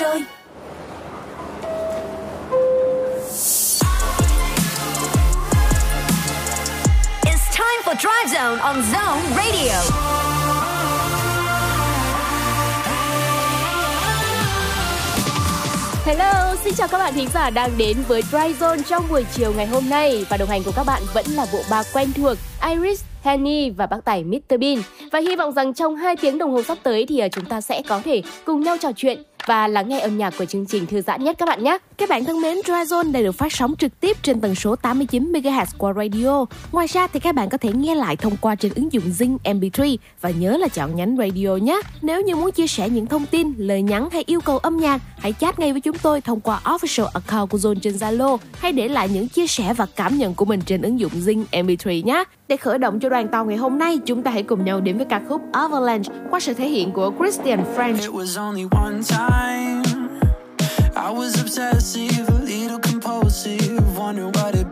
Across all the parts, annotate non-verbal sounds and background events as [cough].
rồi It's time for Drive Zone on Zone Radio. Hello, xin chào các bạn thính giả đang đến với Dry Zone trong buổi chiều ngày hôm nay và đồng hành của các bạn vẫn là bộ ba quen thuộc Iris, Henny và bác tài Mr Bean. Và hy vọng rằng trong 2 tiếng đồng hồ sắp tới thì à, chúng ta sẽ có thể cùng nhau trò chuyện và lắng nghe âm nhạc của chương trình thư giãn nhất các bạn nhé. Các bạn thân mến, Dry Zone đang được phát sóng trực tiếp trên tần số 89 MHz qua radio. Ngoài ra thì các bạn có thể nghe lại thông qua trên ứng dụng Zing MP3 và nhớ là chọn nhánh radio nhé. Nếu như muốn chia sẻ những thông tin, lời nhắn hay yêu cầu âm nhạc, hãy chat ngay với chúng tôi thông qua official account của Zone trên Zalo hay để lại những chia sẻ và cảm nhận của mình trên ứng dụng Zing MP3 nhé. Để khởi động cho đoàn tàu ngày hôm nay, chúng ta hãy cùng nhau đến với ca khúc Avalanche qua sự thể hiện của Christian French. It was only one time. I was obsessive, a little compulsive, wondering what it'd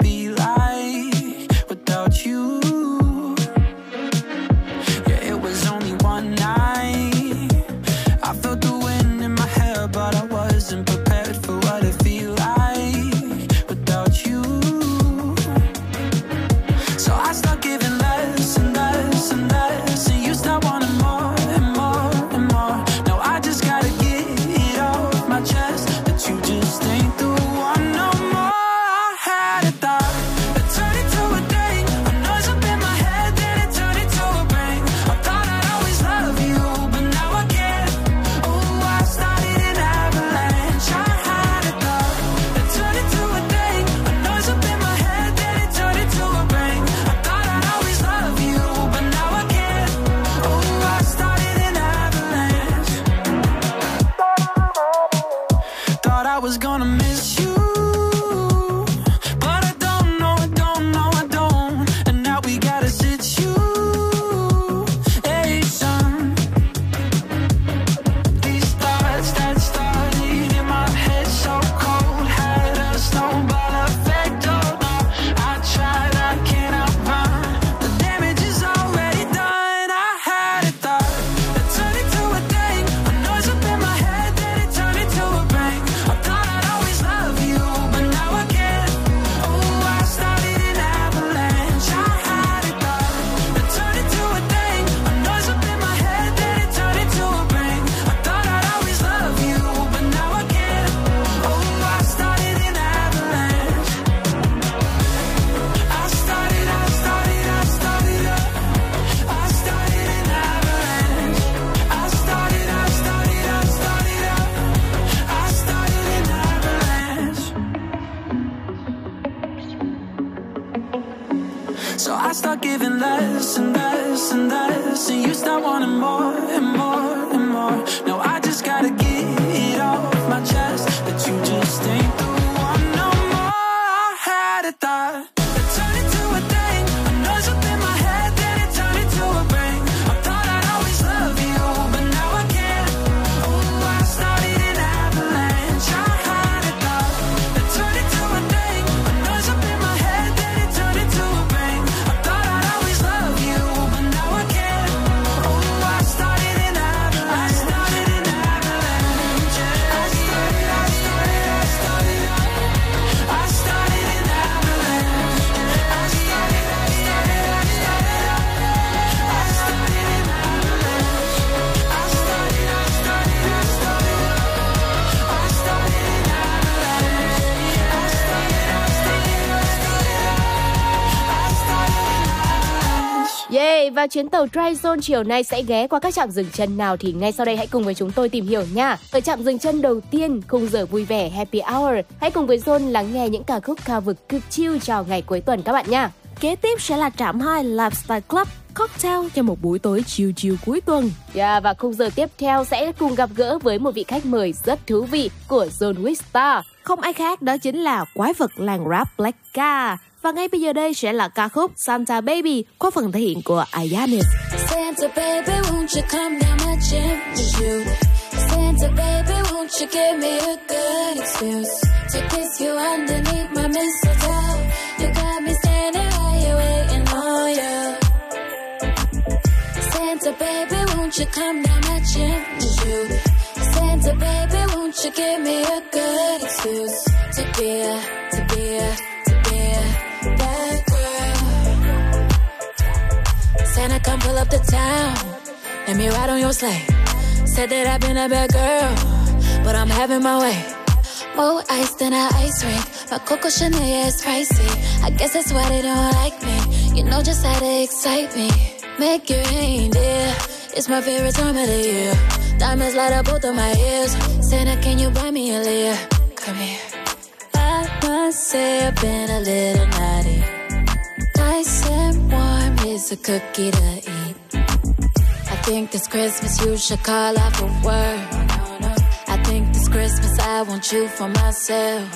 và chuyến tàu Dry Zone chiều nay sẽ ghé qua các trạm dừng chân nào thì ngay sau đây hãy cùng với chúng tôi tìm hiểu nha. Ở trạm dừng chân đầu tiên, khung giờ vui vẻ Happy Hour. Hãy cùng với Zone lắng nghe những ca khúc ca vực cực chill chào ngày cuối tuần các bạn nha. Kế tiếp sẽ là trạm 2 Lifestyle Club Cocktail cho một buổi tối chill chill cuối tuần. Yeah, và khung giờ tiếp theo sẽ cùng gặp gỡ với một vị khách mời rất thú vị của Zone with Star. Không ai khác đó chính là quái vật làng rap Blackka. Và ngay bây giờ đây sẽ là ca khúc Santa Baby qua phần thể hiện của Ayanis. Santa baby, won't you come down my chimney? Santa baby, won't you give me a good excuse to kiss you underneath my mistletoe? You got me standing while you're waiting on you. Santa baby, won't you come down my chimney? Santa baby, won't you give me a good excuse to be a, to be a, to be a Santa, come pull up the town. Let me ride on your sleigh. Said that I've been a bad girl, but I'm having my way. More ice than an ice rink. My Coco Chanel is pricey. I guess that's why they don't like me. You know just how to excite me. Make it rain, dear. It's my favorite time of the year. Diamonds light up both of my ears. Santa, can you buy me a Lear? Come here. I must say I've been a little naughty. Nice and warm is a cookie to eat. I think this Christmas you should call off for work. I think this Christmas I want you for myself.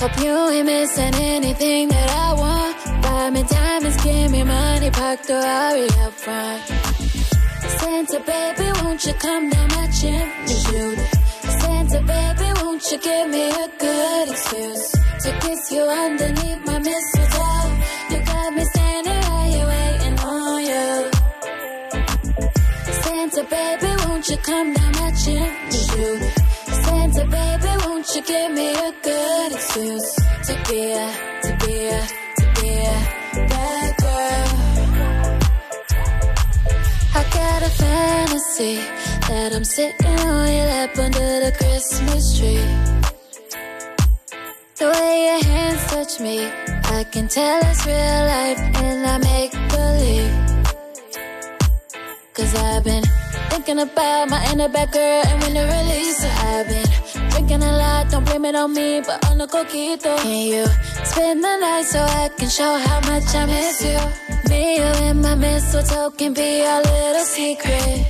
Hope you ain't missing anything that I want. Buy me diamonds, give me money, park the Rari out front. Santa baby, won't you come down my chimney chute? Santa baby, won't you give me a good excuse to kiss you underneath my mistletoe? Me standing right here waiting on you. Santa baby, won't you come down my chimney? Santa baby, won't you give me a good excuse to be a, to be a, to be a bad girl? I got a fantasy that I'm sitting on your lap under the Christmas tree. The way your hands touch me, I can tell it's real life and I make believe. Cause I've been thinking about my inner back girl and when to release it. I've been drinking a lot, don't blame it on me, but on the coquito. Can you spend the night so I can show how much I miss you? Me, you, and my mistletoe can be our little secret.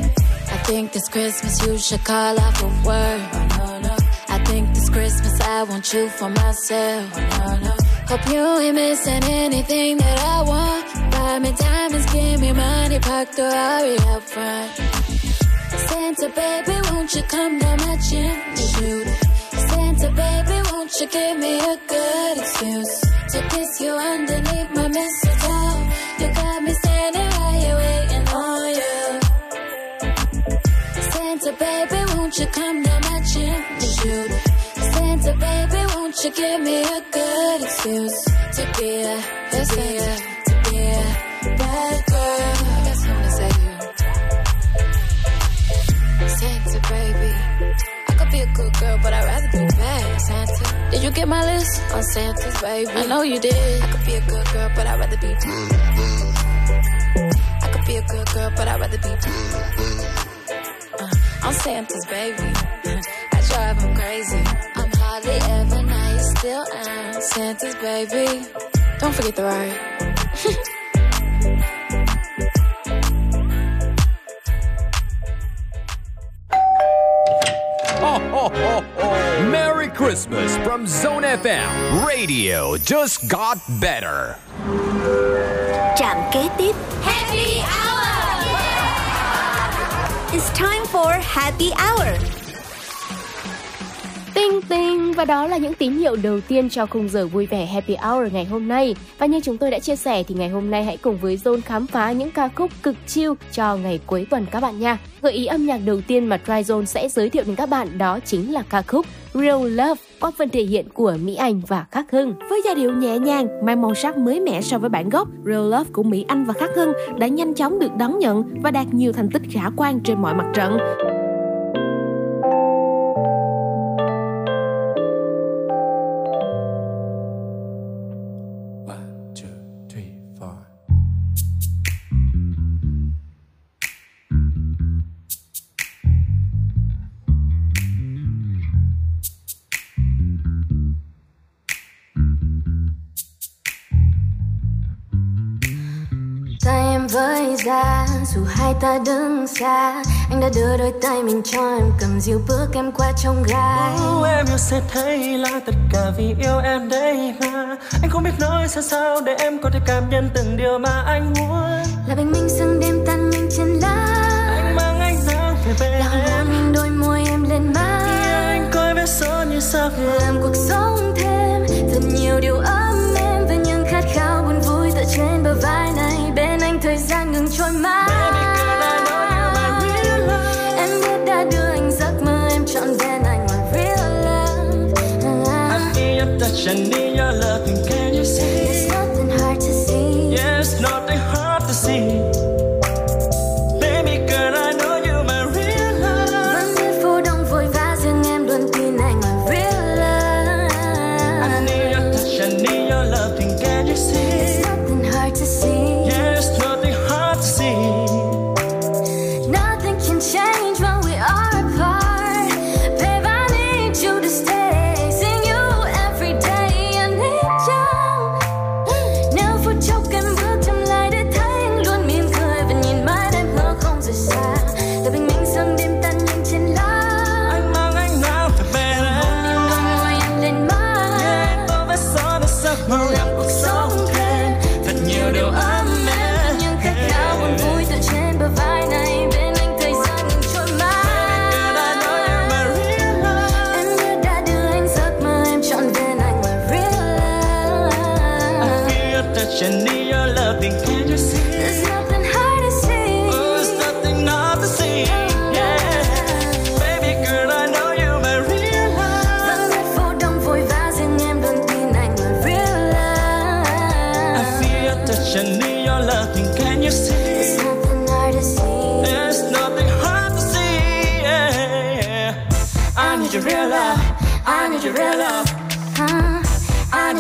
I think this Christmas you should call off for work. Oh, I think this Christmas I want you for myself. Oh, Hope you ain't missing anything that I want. Buy me diamonds, give me money, park the Rari out front. Santa baby, won't you come down my chimney chute? Santa baby, won't you give me a good excuse to kiss you underneath my mistletoe? You got me standing right here waiting on you. Santa baby, won't you come down my chimney chute? Santa baby, won't you give me a good excuse to be a, to be a, to be a bad girl? I got something to say to you. Santa baby, I could be a good girl, but I'd rather be bad. Santa, did you get my list on Santa's baby? I know you did. I could be a good girl, but I'd rather be bad. I could be a good girl, but I'd rather be bad. Uh, I'm Santa's baby. [laughs] I drive him crazy. I'm hardly ever still am Santa's baby. Don't forget the ride. Ho, ho, ho, ho. Merry Christmas from Zone FM. Radio just got better. Trạm kế tiếp. Happy Hour! It's time for Happy Hour. Tinh tinh và đó là những tín hiệu đầu tiên cho khung giờ vui vẻ Happy Hour ngày hôm nay. Và như chúng tôi đã chia sẻ thì ngày hôm nay hãy cùng với Zone khám phá những ca khúc cực chill cho ngày cuối tuần các bạn nha. Gợi ý âm nhạc đầu tiên mà Try Zone sẽ giới thiệu đến các bạn đó chính là ca khúc Real Love qua phần thể hiện của Mỹ Anh và Khắc Hưng. Với giai điệu nhẹ nhàng, mang màu sắc mới mẻ so với bản gốc, Real Love của Mỹ Anh và Khắc Hưng đã nhanh chóng được đón nhận và đạt nhiều thành tích khả quan trên mọi mặt trận. Ra dù hai ta đứng xa Anh đã đưa đôi tay mình cho em cầm dìu bước em qua trông gai. Ô, em yêu sẽ thấy là tất cả vì yêu em đây mà Anh không biết nói sao sao để em có thể cảm nhận từng điều mà anh muốn. Là bình minh sương đêm tan nhanh trên lá. Anh mang ánh nắng về bên Là em. in đôi môi em lên má. Anh coi vết son như sao Làm cuộc sống 想你呀了。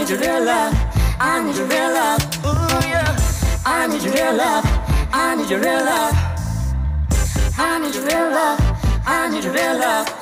need your real love. I need your real love. Ooh, yeah. I need your real love. I need your real love. I need your real love. I need your real love.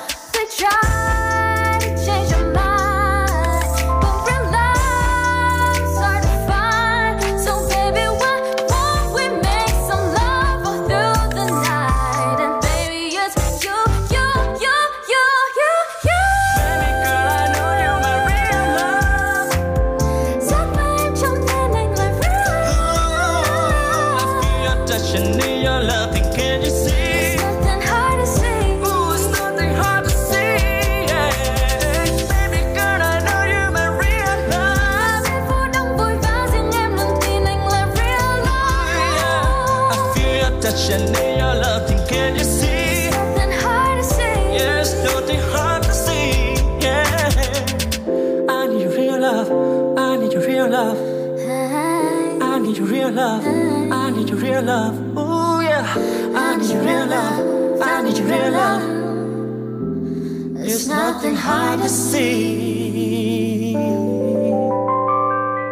nothing hard to see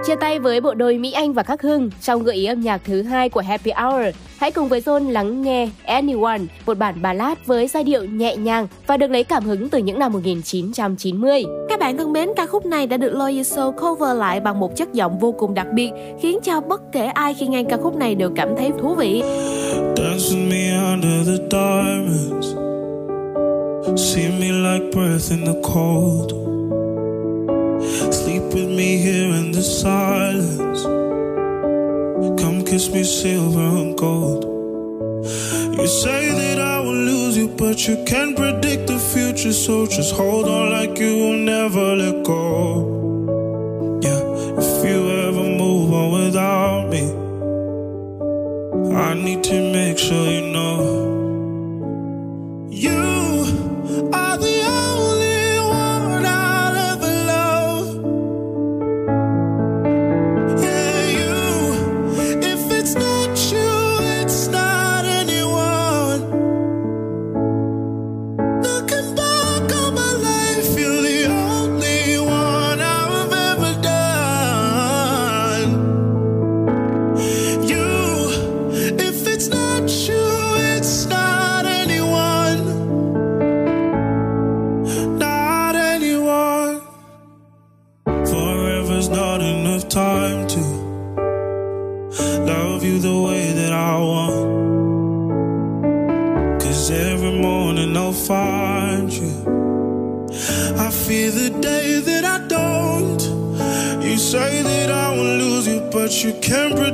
Chia tay với bộ đôi Mỹ Anh và Khắc Hưng trong gợi ý âm nhạc thứ hai của Happy Hour, hãy cùng với John lắng nghe Anyone, một bản ballad với giai điệu nhẹ nhàng và được lấy cảm hứng từ những năm 1990. Các bạn thân mến, ca khúc này đã được Loyal Soul cover lại bằng một chất giọng vô cùng đặc biệt, khiến cho bất kể ai khi nghe ca khúc này đều cảm thấy thú vị. Dancing me under the diamonds See me like breath in the cold. Sleep with me here in the silence. Come kiss me silver and gold. You say that I will lose you, but you can't predict the future, so just hold on like you will never let go. Yeah, if you ever move on without me, I need to make sure you know. you can pretend.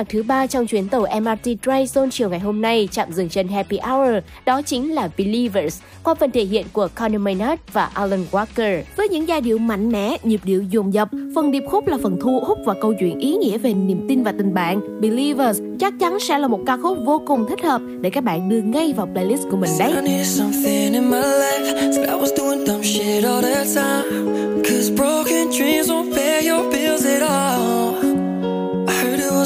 Nhạc thứ ba trong chuyến tàu MRT Dry Zone chiều ngày hôm nay chạm dừng chân Happy Hour, đó chính là Believers, qua phần thể hiện của Conor Maynard và Alan Walker. Với những giai điệu mạnh mẽ, nhịp điệu dồn dập, phần điệp khúc là phần thu hút và câu chuyện ý nghĩa về niềm tin và tình bạn. Believers chắc chắn sẽ là một ca khúc vô cùng thích hợp để các bạn đưa ngay vào playlist của mình đấy. Cause broken dreams won't pay your bills at all.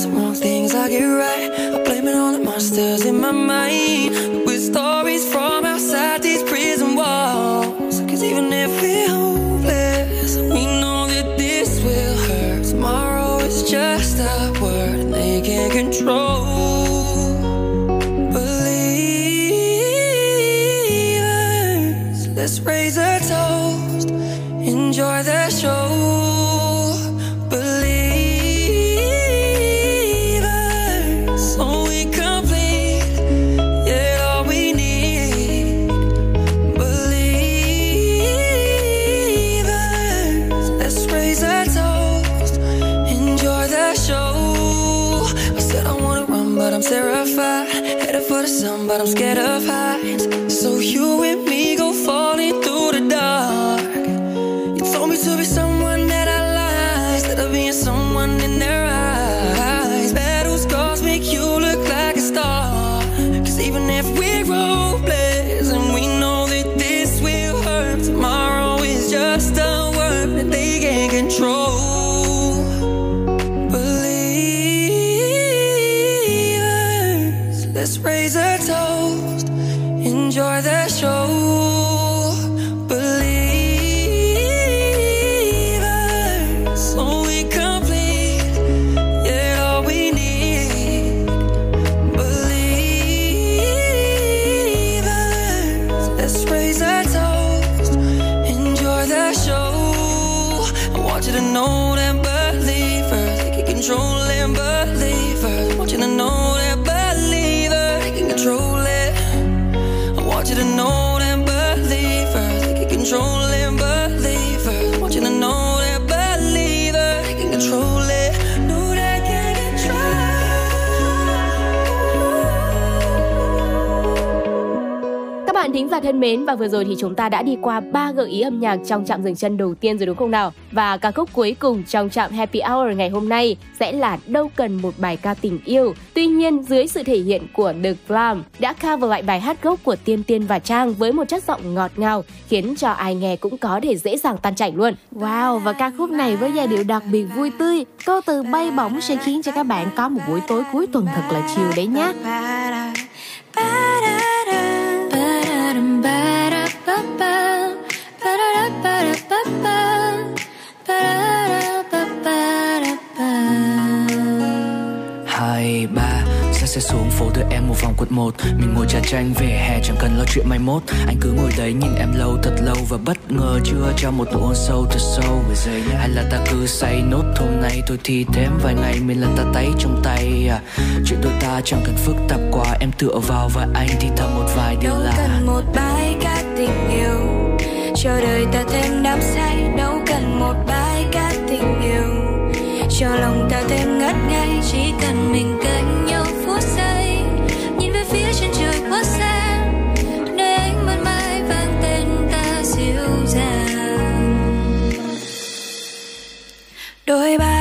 The wrong things I get right. I blame it on the monsters in my mind. With stories from outside these prison walls. Cause even if we're hopeless, we know that this will hurt. Tomorrow is just a word and they can't control. Believers, let's but I'm scared of. Thân mến và vừa rồi thì chúng ta đã đi qua ba gợi ý âm nhạc trong trạm dừng chân đầu tiên rồi đúng không nào? Và ca khúc cuối cùng trong trạm Happy Hour ngày hôm nay sẽ là Đâu cần một bài ca tình yêu. Tuy nhiên dưới sự thể hiện của The Glam đã cover lại bài hát gốc của Tiên Tiên và Trang với một chất giọng ngọt ngào khiến cho ai nghe cũng có thể dễ dàng tan chảy luôn. Wow, và ca khúc này với giai điệu đặc biệt vui tươi, câu từ bay bổng sẽ khiến cho các bạn có một buổi tối cuối tuần thật là chiều đấy nhé. Hai ba Xe sẽ xuống phố đưa em một vòng quận một. Mình ngồi trà tranh về hè chẳng cần lo chuyện mai mốt. Anh cứ ngồi đấy nhìn em lâu thật lâu Và bất ngờ chưa cho một nụ hôn sâu thật sâu. Hay là ta cứ say nốt hôm nay Thôi thì thêm vài ngày mình lần ta tay trong tay à, Chuyện đôi ta chẳng cần phức tạp quá Em tựa vào và anh thì thầm một vài điều đâu là cần một bài ca tình yêu cho đời ta thêm đắm say. Đâu cần một bài ca tình yêu cho lòng ta thêm ngất ngây chỉ cần mình cạnh nhau phút giây, nhìn về phía chân trời quá xa nơi ánh ban mai vang tên ta dịu dàng. Đôi ba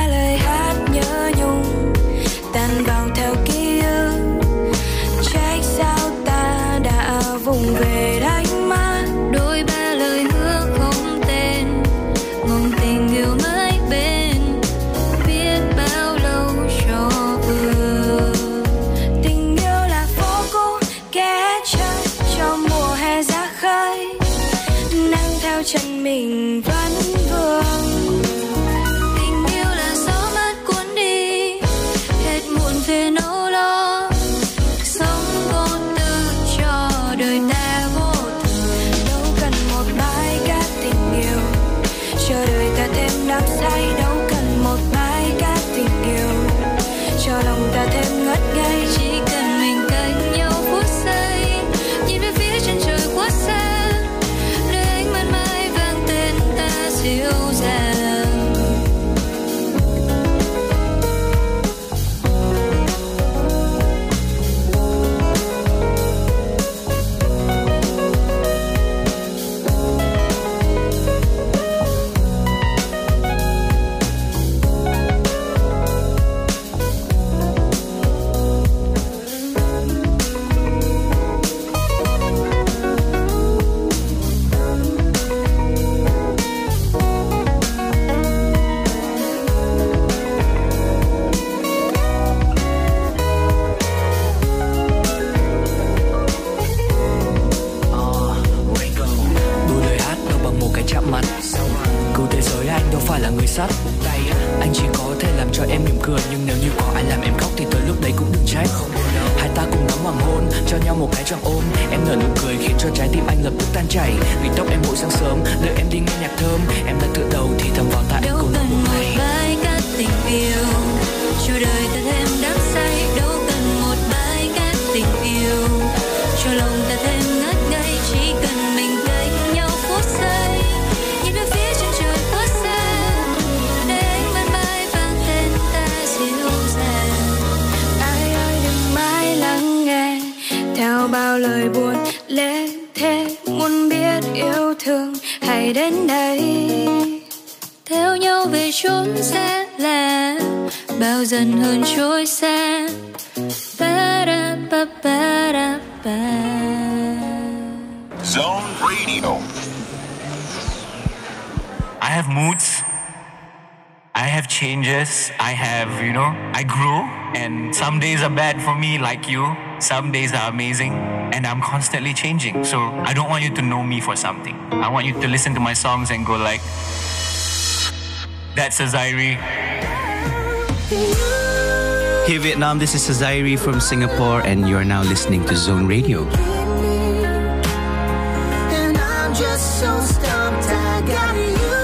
cho nhau một cái choàng ôm. Em nở nụ cười khiến cho trái tim anh lập tức tan chảy. Vì tóc em mỗi sáng sớm đợi em đi nghe nhạc thơm. Em đã tựa đầu thì thầm vào tai đâu cần một ngày. bài ca tình yêu. Cho đời ta thêm đắm say. Đâu cần một bài ca tình yêu. Cho lòng ta thêm ngất ngây chỉ cần bao lời buồn lẽ thế muốn biết yêu thương hãy đến đây theo nhau về chốn sẽ là bao dần hơn trôi xa Ba-da, ba, ba-da, ba. Zone Radio. I have moods. I have changes. I have, you know, I grow. And some days are bad for me, like you. Some days are amazing. And I'm constantly changing. So I don't want you to know me for something. I want you to listen to my songs and go like, that's a Zairi. Hey Vietnam, this is Sazairi from Singapore, and you are now listening to Zone Radio. And I'm just so stumped I got you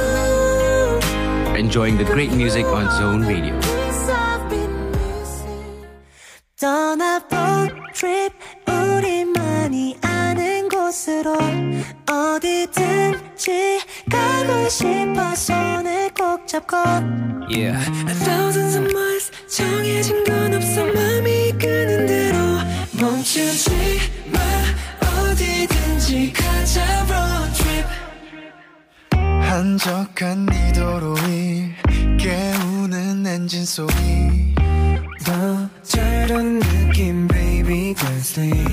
Enjoying the great music on Zone Radio. 떠나본 trip 우리만이 아는 곳으로 어디든지 가고 싶어 손을 꼭 잡고 Yeah. Thousands of miles 정해진 건 없어 맘이 이끄는 대로 멈추지 마 어디든지 가자 road trip 한적한 이 도로 위 깨우는 엔진 소리. 더 저런 느낌 baby can't sleep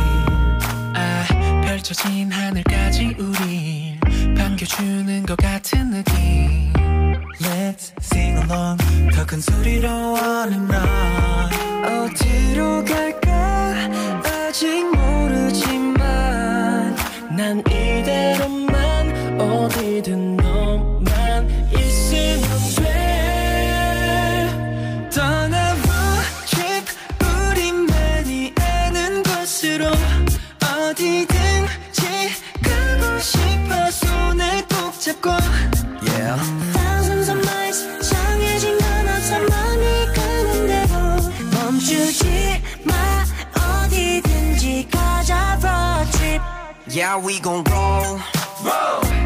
아 펼쳐진 하늘까지 우릴 반겨주는 것 같은 느낌. Let's sing along. 더 큰 소리로 wanna run 어디로 갈까? 아직 모르지만 난 이대로 어디든지 가고 싶어 손을 꼭 잡고 Yeah. Thousands of miles 정해진 건 없어 맘이 가는 대로 멈추지 마 어디든지 가자 road trip Yeah, we gon' roll.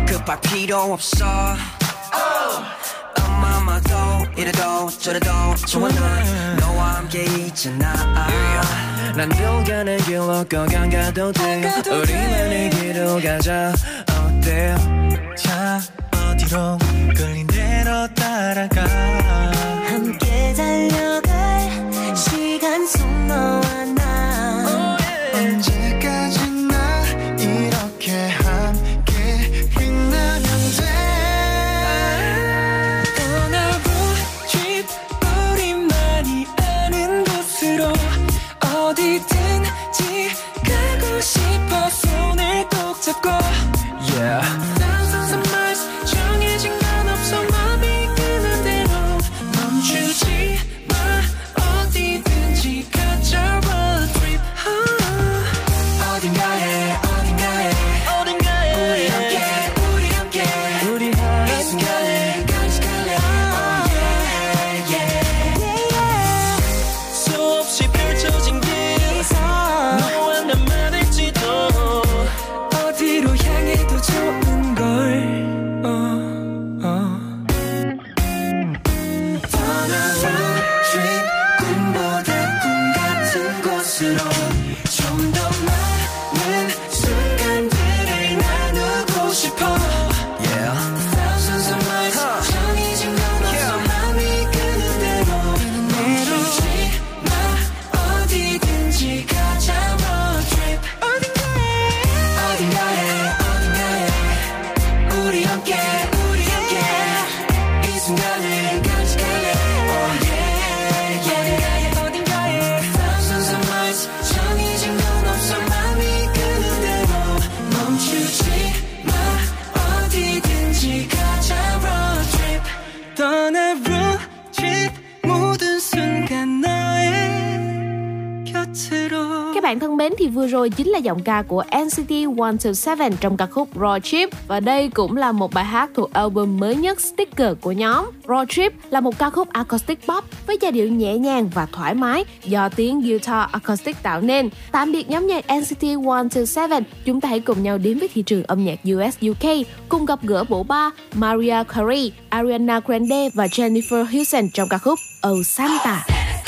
급할 필요 없어. 엄마마도 이래도 저래도 좋아 넌 너와 함께 있잖아. 난늘 가는 길로 꼭 안 가도 돼. 우리만의 길로 가자. 어때 자 어디로 끌린 대로 따라가. 함께 달려갈 시간 속 너와 나 Các bạn thân mến thì vừa rồi chính là giọng ca của NCT 127 trong ca khúc Raw Trip và đây cũng là một bài hát thuộc album mới nhất Sticker của nhóm. Raw Trip là một ca khúc acoustic pop với giai điệu nhẹ nhàng và thoải mái do tiếng guitar acoustic tạo nên. Tạm biệt nhóm nhạc NCT 127, chúng ta hãy cùng nhau đến với thị trường âm nhạc US UK cùng gặp gỡ bộ ba Maria Carey, Ariana Grande và Jennifer Hudson trong ca khúc Oh Santa. la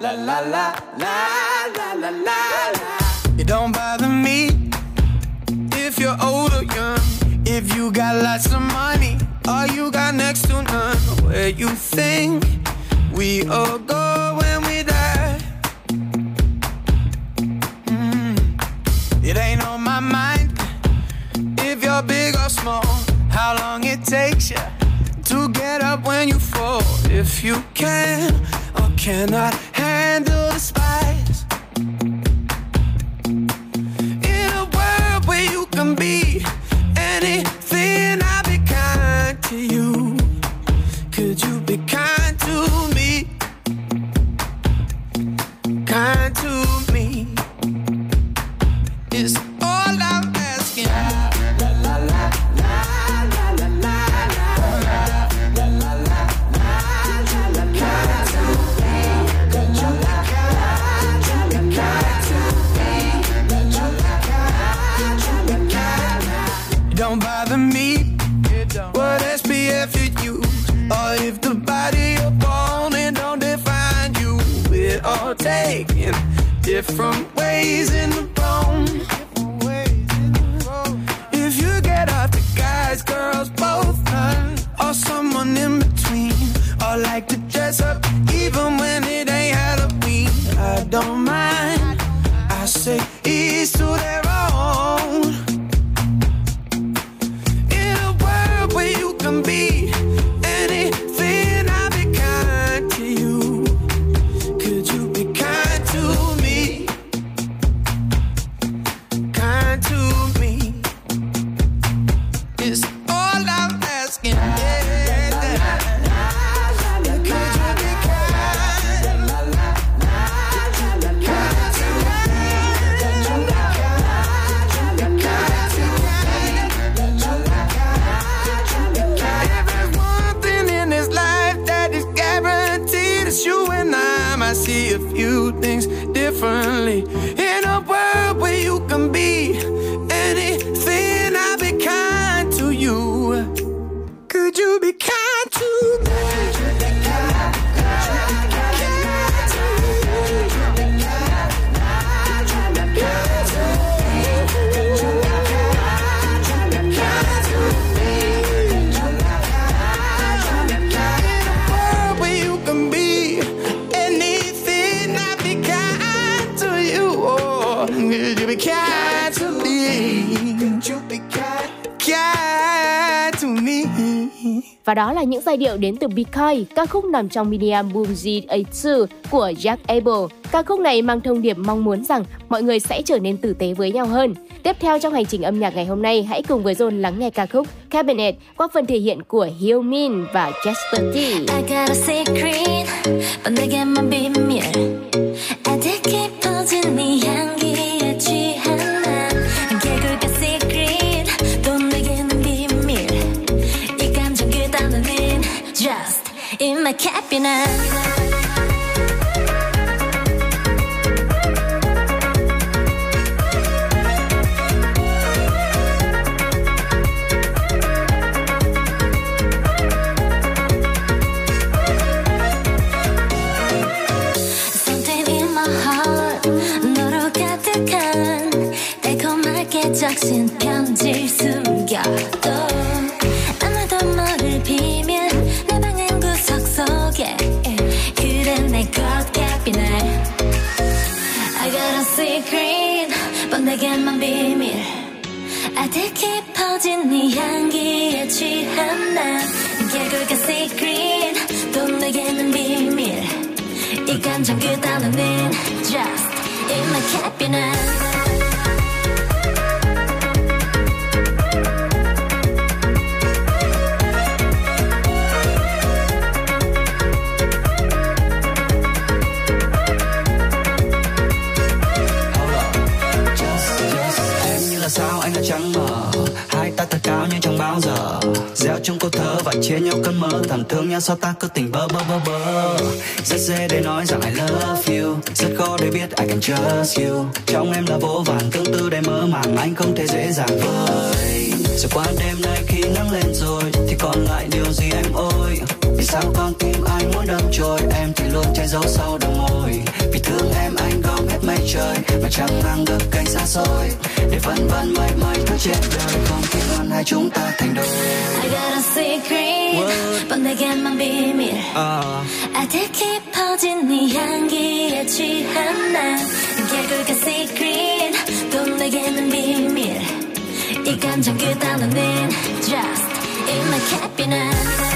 la la la la la la la. It don't bother me if you're old or young. If you got lots of money or you got next to none. Where you think we all go when we die? Mm. It ain't on my mind if you're big or small. How long it takes you to get up when you fall? If you can cannot handle the spice. from giai điệu đến từ Bitcoin, ca khúc nằm trong mini album Z82 của Jack Abel. Ca khúc này mang thông điệp mong muốn rằng mọi người sẽ trở nên tử tế với nhau hơn. Tiếp theo trong hành trình âm nhạc ngày hôm nay, hãy cùng với John lắng nghe ca khúc Cabinet qua phần thể hiện của Hill Min và Chester T. I got a secret heart 너로 가득한 달콤하게 적신 편지 비밀. 아득 깊어진 네 향기에 취한 난 개굴가 secret 또 내게는 비밀. 이 감정 그 단어는 just in my cabinet nhưng giờ. Gieo trong câu thơ và chia nhau cơn mơ. Thầm thương nhau sao ta cứ tình bơ bơ bơ bơ. Rất dễ để nói rằng I love you. Rất khó để biết I can trust you. Trong em là vô vàn tương tư để mơ màng. Anh không thể dễ dàng với. Rồi qua đêm nay khi nắng lên rồi, Thì còn lại điều gì em ơi Vì sao con tim anh muốn đâm trôi Em thì luôn che giấu sau đầu môi thương em anh gom hết mây trời Mà chẳng ngang được cây xa xôi Để vân vân mây mây thứ trên đời Không khi luôn hai chúng ta thành đôi I got a secret 뻔내게만 비밀 아득 깊어진 네 향기에 취한 난 개굴가 secret 또 내게는 비밀 이 감정 그 단어는 just in my cabinet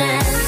happiness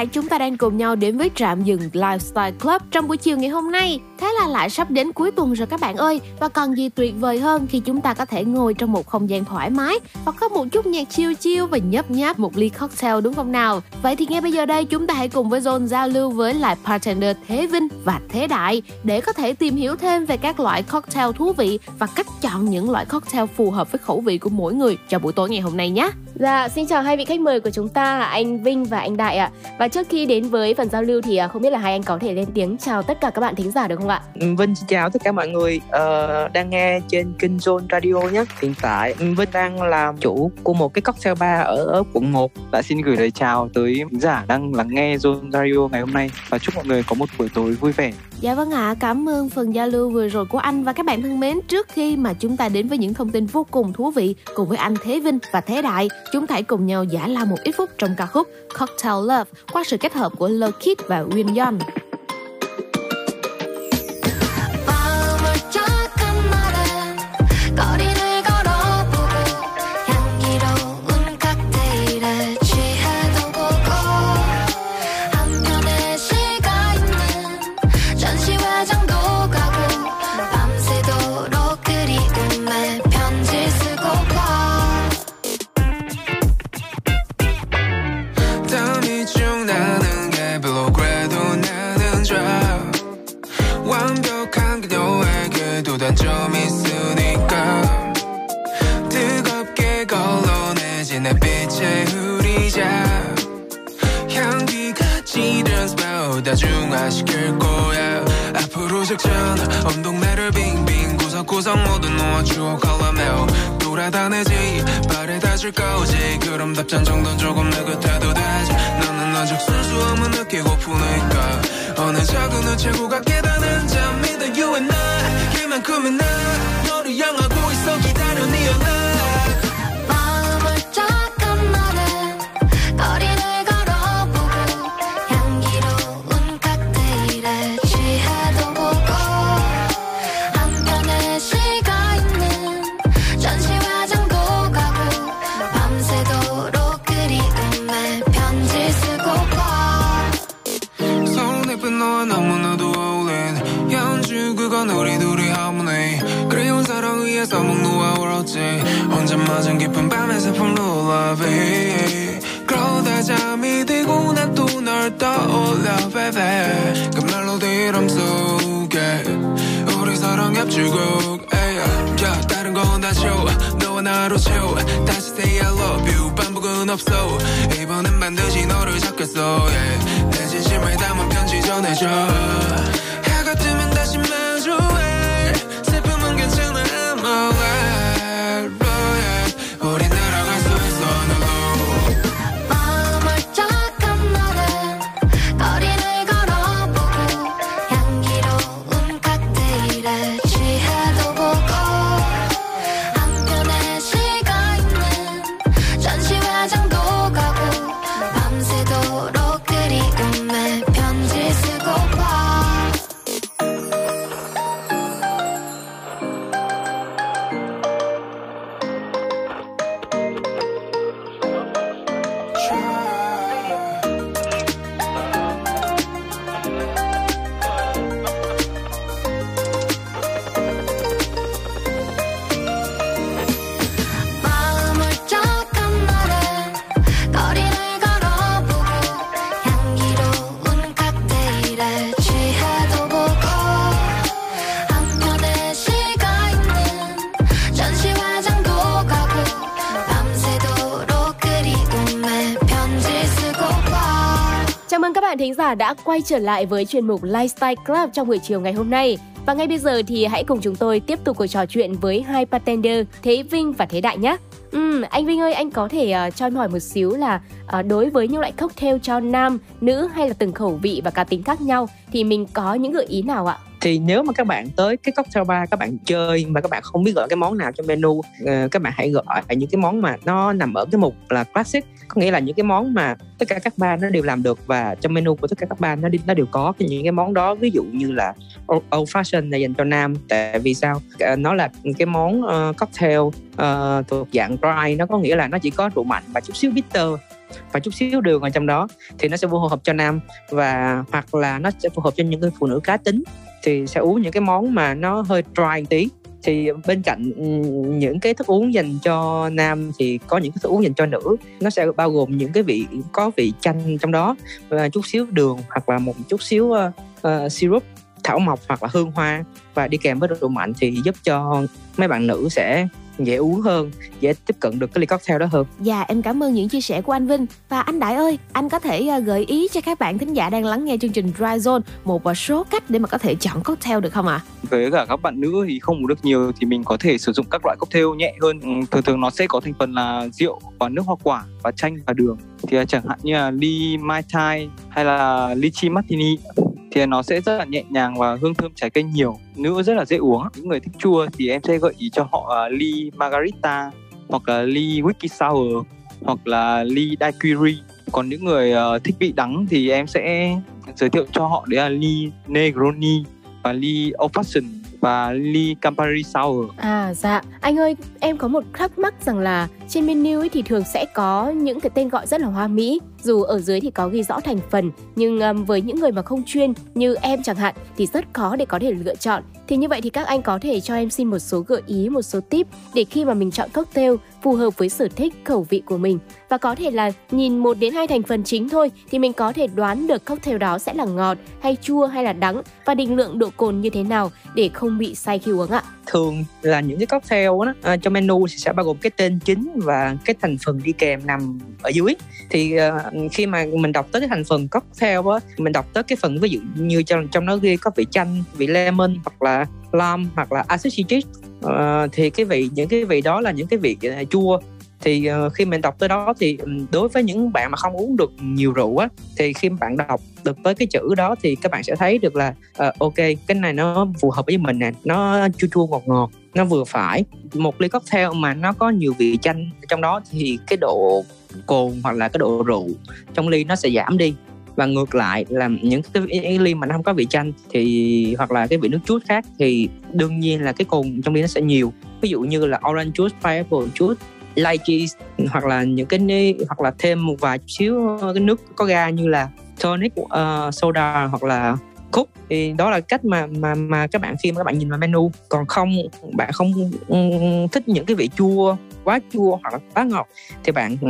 bạn chúng ta đang cùng nhau đến với trạm dừng Lifestyle Club trong buổi chiều ngày hôm nay. Lại sắp đến cuối tuần rồi các bạn ơi Và còn gì tuyệt vời hơn khi chúng ta có thể ngồi trong một không gian thoải mái Và có một chút nhạc chiêu chiêu và nhấp nháp một ly cocktail đúng không nào Vậy thì ngay bây giờ đây chúng ta hãy cùng với Zone giao lưu với lại bartender Thế Vinh và Thế Đại Để có thể tìm hiểu thêm về các loại cocktail thú vị Và cách chọn những loại cocktail phù hợp với khẩu vị của mỗi người cho buổi tối ngày hôm nay nhé Dạ, xin chào hai vị khách mời của chúng ta, là anh Vinh và anh Đại ạ. Và trước khi đến với phần giao lưu thì à, không biết là hai anh có thể lên tiếng chào tất cả các bạn thính giả được không ạ? Vinh xin chào tất cả mọi người uh, đang nghe trên kênh Zone Radio nhé. Hiện tại Vinh đang làm chủ của một cái cocktail bar ở, ở quận 1 đã xin gửi lời chào tới khán giả đang lắng nghe Zone Radio ngày hôm nay và chúc mọi người có một buổi tối vui vẻ. Dạ vâng ạ, cảm ơn phần giao lưu vừa rồi của anh và các bạn thân mến. Trước khi mà chúng ta đến với những thông tin vô cùng thú vị cùng với anh Thế Vinh và Thế Đại, chúng ta hãy cùng nhau giả lao một ít phút trong ca khúc Cocktail Love qua sự kết hợp của Lil Kid và Win Young. 다 중화시킬 거야. 앞으로 온 동네를 빙빙 구석구석 모두 놓아 추억 할라며 돌아다니지. 발에다 줄 거지. 그럼 답장 정도는 조금 느긋해도 되지. 너는 아직 순수함을 느끼고프니까 어느 작은 우체국 깨닫는 잠 믿어 you and I. 이만큼은 나 너를 향하고 있어. 기다 혼자 맞은 깊은 밤의 슬픔 lullaby 그러다 잠이 들고 난 또 널 떠올려 baby. 그 멜로디람 속에 우리 사랑 에이, 야, 다른 건다 쉬워 너와 나로 채워 다시 say I love you. 반복은 없어. 이번엔 반드시 너를 잡겠어 yeah. 내 진심을 담은 편지 전해줘 giả đã quay trở lại với chuyên mục Lifestyle Club trong buổi chiều ngày hôm nay. Và ngay bây giờ thì hãy cùng chúng tôi tiếp tục cuộc trò chuyện với hai bartender Thế Vinh và Thế Đại nhé. Ừ, anh Vinh ơi, anh có thể uh, cho em hỏi một xíu là uh, đối với những loại cocktail cho nam, nữ hay là từng khẩu vị và cá tính khác nhau thì mình có những gợi ý nào ạ? Thì nếu mà các bạn tới cái cocktail bar các bạn chơi mà các bạn không biết gọi cái món nào trong menu ờ, các bạn hãy gọi những cái món mà nó nằm ở cái mục là classic. Có nghĩa là những cái món mà tất cả các bar nó đều làm được và trong menu của tất cả các bar nó nó đều có cái những cái món đó. Ví dụ như là old fashion là dành cho nam. Tại vì sao? Ờ, nó là cái món ờ, cocktail uh, thuộc dạng dry nó có nghĩa là nó chỉ có rượu mạnh và chút xíu bitter và chút xíu đường ở trong đó thì nó sẽ phù hợp cho nam và hoặc là nó sẽ phù hợp cho những người phụ nữ cá tính thì sẽ uống những cái món mà nó hơi dry tí. Thì bên cạnh ừ, những cái thức uống dành cho nam thì có những cái thức uống dành cho nữ. Nó sẽ bao gồm những cái vị có vị chanh trong đó và chút xíu đường hoặc là một chút xíu uh, uh, syrup thảo mộc hoặc là hương hoa. Và đi kèm với rượu mạnh thì giúp cho mấy bạn nữ sẽ dễ uống hơn dễ tiếp cận được cái ly cocktail đó hơn. Dạ em cảm ơn những chia sẻ của anh Vinh. Và anh Đại ơi, anh có thể ờ, gợi ý cho các bạn thính giả đang lắng nghe chương trình Dry Zone Một ờ, số cách để mà có thể chọn cocktail được không ạ? với cả các bạn nữ thì không uống được nhiều thì mình có thể sử dụng các loại cocktail nhẹ hơn. Ừ, thường thường nó sẽ có thành phần là rượu và nước hoa quả và chanh và đường. Thì à, chẳng hạn như là ly mai tai hay là lychee martini thì nó sẽ rất là nhẹ nhàng và hương thơm trái cây nhiều. Nữ rất là dễ uống. Những người thích chua thì em sẽ gợi ý cho họ uh, ly margarita hoặc là ly whisky sour hoặc là ly daiquiri. Còn những người uh, thích vị đắng thì em sẽ giới thiệu cho họ đấy là ly negroni và ly old fashion và ly campari sour. À dạ, anh ơi, em có một thắc mắc rằng là trên menu ấy thì thường sẽ có những cái tên gọi rất là hoa mỹ. Dù ở dưới thì có ghi rõ thành phần, nhưng um, với những người mà không chuyên như em chẳng hạn thì rất khó để có thể lựa chọn. Thì như vậy thì các anh có thể cho em xin một số gợi ý, một số tip để khi mà mình chọn cocktail phù hợp với sở thích, khẩu vị của mình. Và có thể là nhìn một đến hai thành phần chính thôi thì mình có thể đoán được cocktail đó sẽ là ngọt hay chua hay là đắng và định lượng độ cồn như thế nào để không bị say khi uống ạ. thường là những cái cocktail đó à, ờ, trong menu thì sẽ bao gồm cái tên chính và cái thành phần đi kèm nằm ở dưới thì à, khi mà mình đọc tới cái thành phần cocktail á mình đọc tới cái phần ví dụ như trong trong nó ghi có vị chanh vị lemon hoặc là lime hoặc là acid citric. Uh, thì cái vị những cái vị đó là những cái vị à, chua. Thì uh, khi mình đọc tới đó thì đối với những bạn mà không uống được nhiều rượu á thì khi bạn đọc được tới cái chữ đó thì các bạn sẽ thấy được là uh, ok cái này nó phù hợp với mình nè nó chua chua ngọt ngọt nó vừa phải. Một ly cocktail mà nó có nhiều vị chanh trong đó thì cái độ cồn hoặc là cái độ rượu trong ly nó sẽ giảm đi. Và ngược lại là những cái, ly mà nó không có vị chanh thì hoặc là cái vị nước chuối khác thì đương nhiên là cái cồn trong ly nó sẽ nhiều. Ví dụ như là orange juice pineapple juice lychee hoặc là những cái hoặc là thêm một vài chút xíu cái nước có ga như là tonic uh, soda hoặc là cúc. Thì đó là cách mà mà mà các bạn khi mà các bạn nhìn vào menu. Còn không bạn không ừ, thích những cái vị chua quá chua hoặc là quá ngọt thì bạn ừ,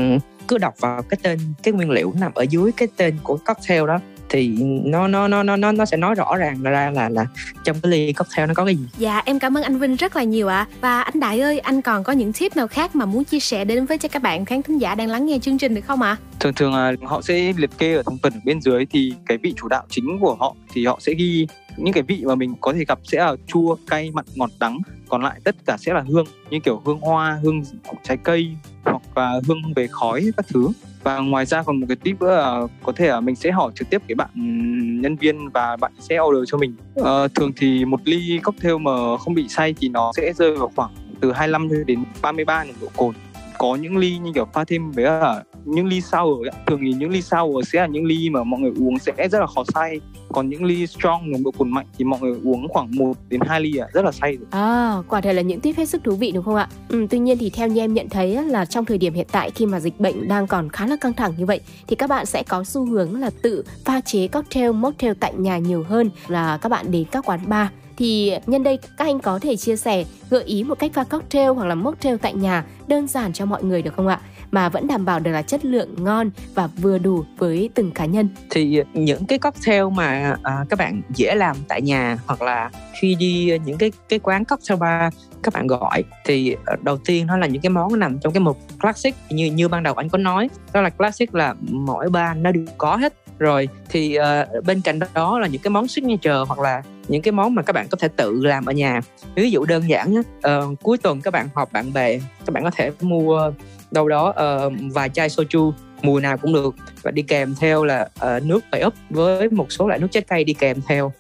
cứ đọc vào cái tên cái nguyên liệu nằm ở dưới cái tên của cocktail đó thì nó nó nó nó nó nó sẽ nói rõ ràng ra là là trong cái ly cocktail nó có cái gì. Dạ em cảm ơn anh Vinh rất là nhiều ạ. Và anh Đại ơi, anh còn có những tip nào khác mà muốn chia sẻ đến với cho các bạn khán thính giả đang lắng nghe chương trình được không ạ? thường thường là họ sẽ liệt kê ở thành phần bên dưới thì cái vị chủ đạo chính của họ thì họ sẽ ghi những cái vị mà mình có thể gặp sẽ là chua cay mặn ngọt đắng còn lại tất cả sẽ là hương như kiểu hương hoa hương trái cây hoặc là hương về khói các thứ. Và ngoài ra còn một cái tip nữa là có thể là mình sẽ hỏi trực tiếp cái bạn nhân viên và bạn sẽ order cho mình. À, thường thì một ly cocktail mà không bị say thì nó sẽ rơi vào khoảng từ 25 đến 33 nồng độ cồn. Có những ly như kiểu pha thêm với cả những ly sour ấy. thường thì những ly sour sẽ là những ly mà mọi người uống sẽ rất là khó say còn những ly strong nồng độ cồn mạnh thì mọi người uống khoảng 1 đến 2 ly à, rất là say rồi À, quả thật là những tip hết sức thú vị đúng không ạ? Ừ, tuy nhiên thì theo như em nhận thấy là trong thời điểm hiện tại khi mà dịch bệnh đang còn khá là căng thẳng như vậy thì các bạn sẽ có xu hướng là tự pha chế cocktail, mocktail tại nhà nhiều hơn là các bạn đến các quán bar. Thì nhân đây các anh có thể chia sẻ gợi ý một cách pha cocktail hoặc là mocktail tại nhà đơn giản cho mọi người được không ạ? Mà vẫn đảm bảo được là chất lượng ngon và vừa đủ với từng cá nhân. thì những cái cocktail mà à, các bạn dễ làm tại nhà hoặc là khi đi những cái cái quán cocktail bar các bạn gọi thì ờ, đầu tiên nó là những cái món nằm trong cái mục classic như như ban đầu anh có nói. Đó là classic là mỗi bar nó đều có hết. Rồi thì uh, bên cạnh đó là những cái món signature hoặc là những cái món mà các bạn có thể tự làm ở nhà. Ví dụ đơn giản nhé uh, ờ, cuối tuần các bạn họp bạn bè các bạn có thể mua đâu đó uh, vài chai soju mùi nào cũng được. Và đi kèm theo là uh, nước phải ướp với một số loại nước trái cây đi kèm theo.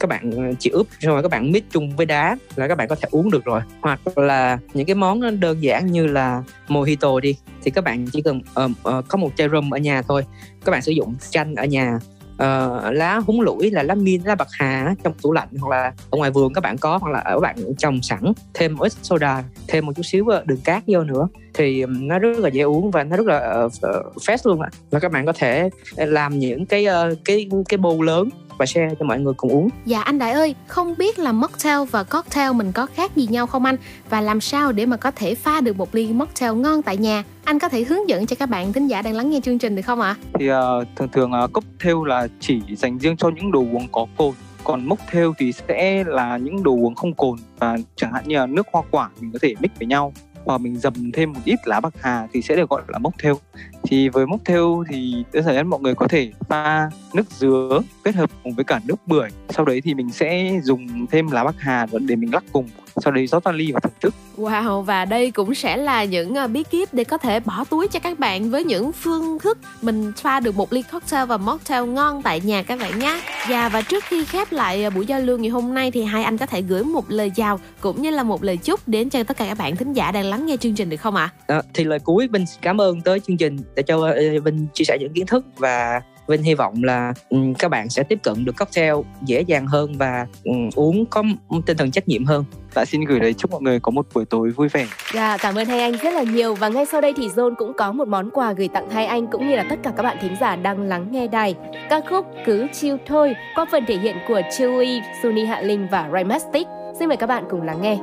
Các bạn ờ, chỉ ướp rồi các bạn mix chung với đá là các bạn có thể uống được rồi. Hoặc là những cái món đơn giản như là mojito đi thì các bạn chỉ cần uh, uh, có một chai rum ở nhà thôi. Các bạn sử dụng chanh ở nhà uh, lá húng lủi là lá min lá bạc hà trong tủ lạnh hoặc là ở ngoài vườn các bạn có hoặc là ở bạn trồng sẵn. Thêm một ít soda thêm một chút xíu ờ, đường cát vô nữa. Thì nó rất là dễ uống và nó rất là ờ, uh, fast luôn ạ. Và các bạn có thể làm những cái uh, cái cái bô lớn và share cho mọi người cùng uống. Dạ anh Đại ơi, không biết là mocktail và cocktail mình có khác gì nhau không anh? Và làm sao để mà có thể pha được một ly mocktail ngon tại nhà? Anh có thể hướng dẫn cho các bạn thính giả đang lắng nghe chương trình được không ạ? Thì uh, thường thường uh, cocktail là chỉ dành riêng cho những đồ uống có cồn còn mocktail thì sẽ là những đồ uống không cồn và chẳng hạn như là nước hoa quả mình có thể mix với nhau và mình dầm thêm một ít lá bạc hà thì sẽ được gọi là mocktail. Thì với mocktail thì đơn giản nhất mọi người có thể pha nước dứa kết hợp cùng với cả nước bưởi. Sau đấy thì mình sẽ dùng thêm lá bạc hà để mình lắc cùng sau đấy rót ly và thưởng thức Wow và đây cũng sẽ là những uh, bí kíp để có thể bỏ túi cho các bạn với những phương thức mình pha được một ly cocktail và mocktail ngon tại nhà các bạn nhé. Và và trước khi khép lại uh, buổi giao lưu ngày hôm nay thì hai anh có thể gửi một lời chào cũng như là một lời chúc đến cho tất cả các bạn thính giả đang lắng nghe chương trình được không ạ? À? À, thì lời cuối Vinh cảm ơn tới chương trình để cho uh, Vinh chia sẻ những kiến thức và Vinh hy vọng là um, các bạn sẽ tiếp cận được cocktail dễ dàng hơn và um, uống có tinh thần trách nhiệm hơn. Đã xin gửi lời chúc mọi người có một buổi tối vui vẻ. Dạ, cảm ơn hai anh rất là nhiều và ngay sau đây thì Zone cũng có một món quà gửi tặng hai anh cũng như là tất cả các bạn thính giả đang lắng nghe đài. Ca khúc cứ chill thôi qua phần thể hiện của Chewy, Suni Hạ Linh và Rhymastic. Xin mời các bạn cùng lắng nghe.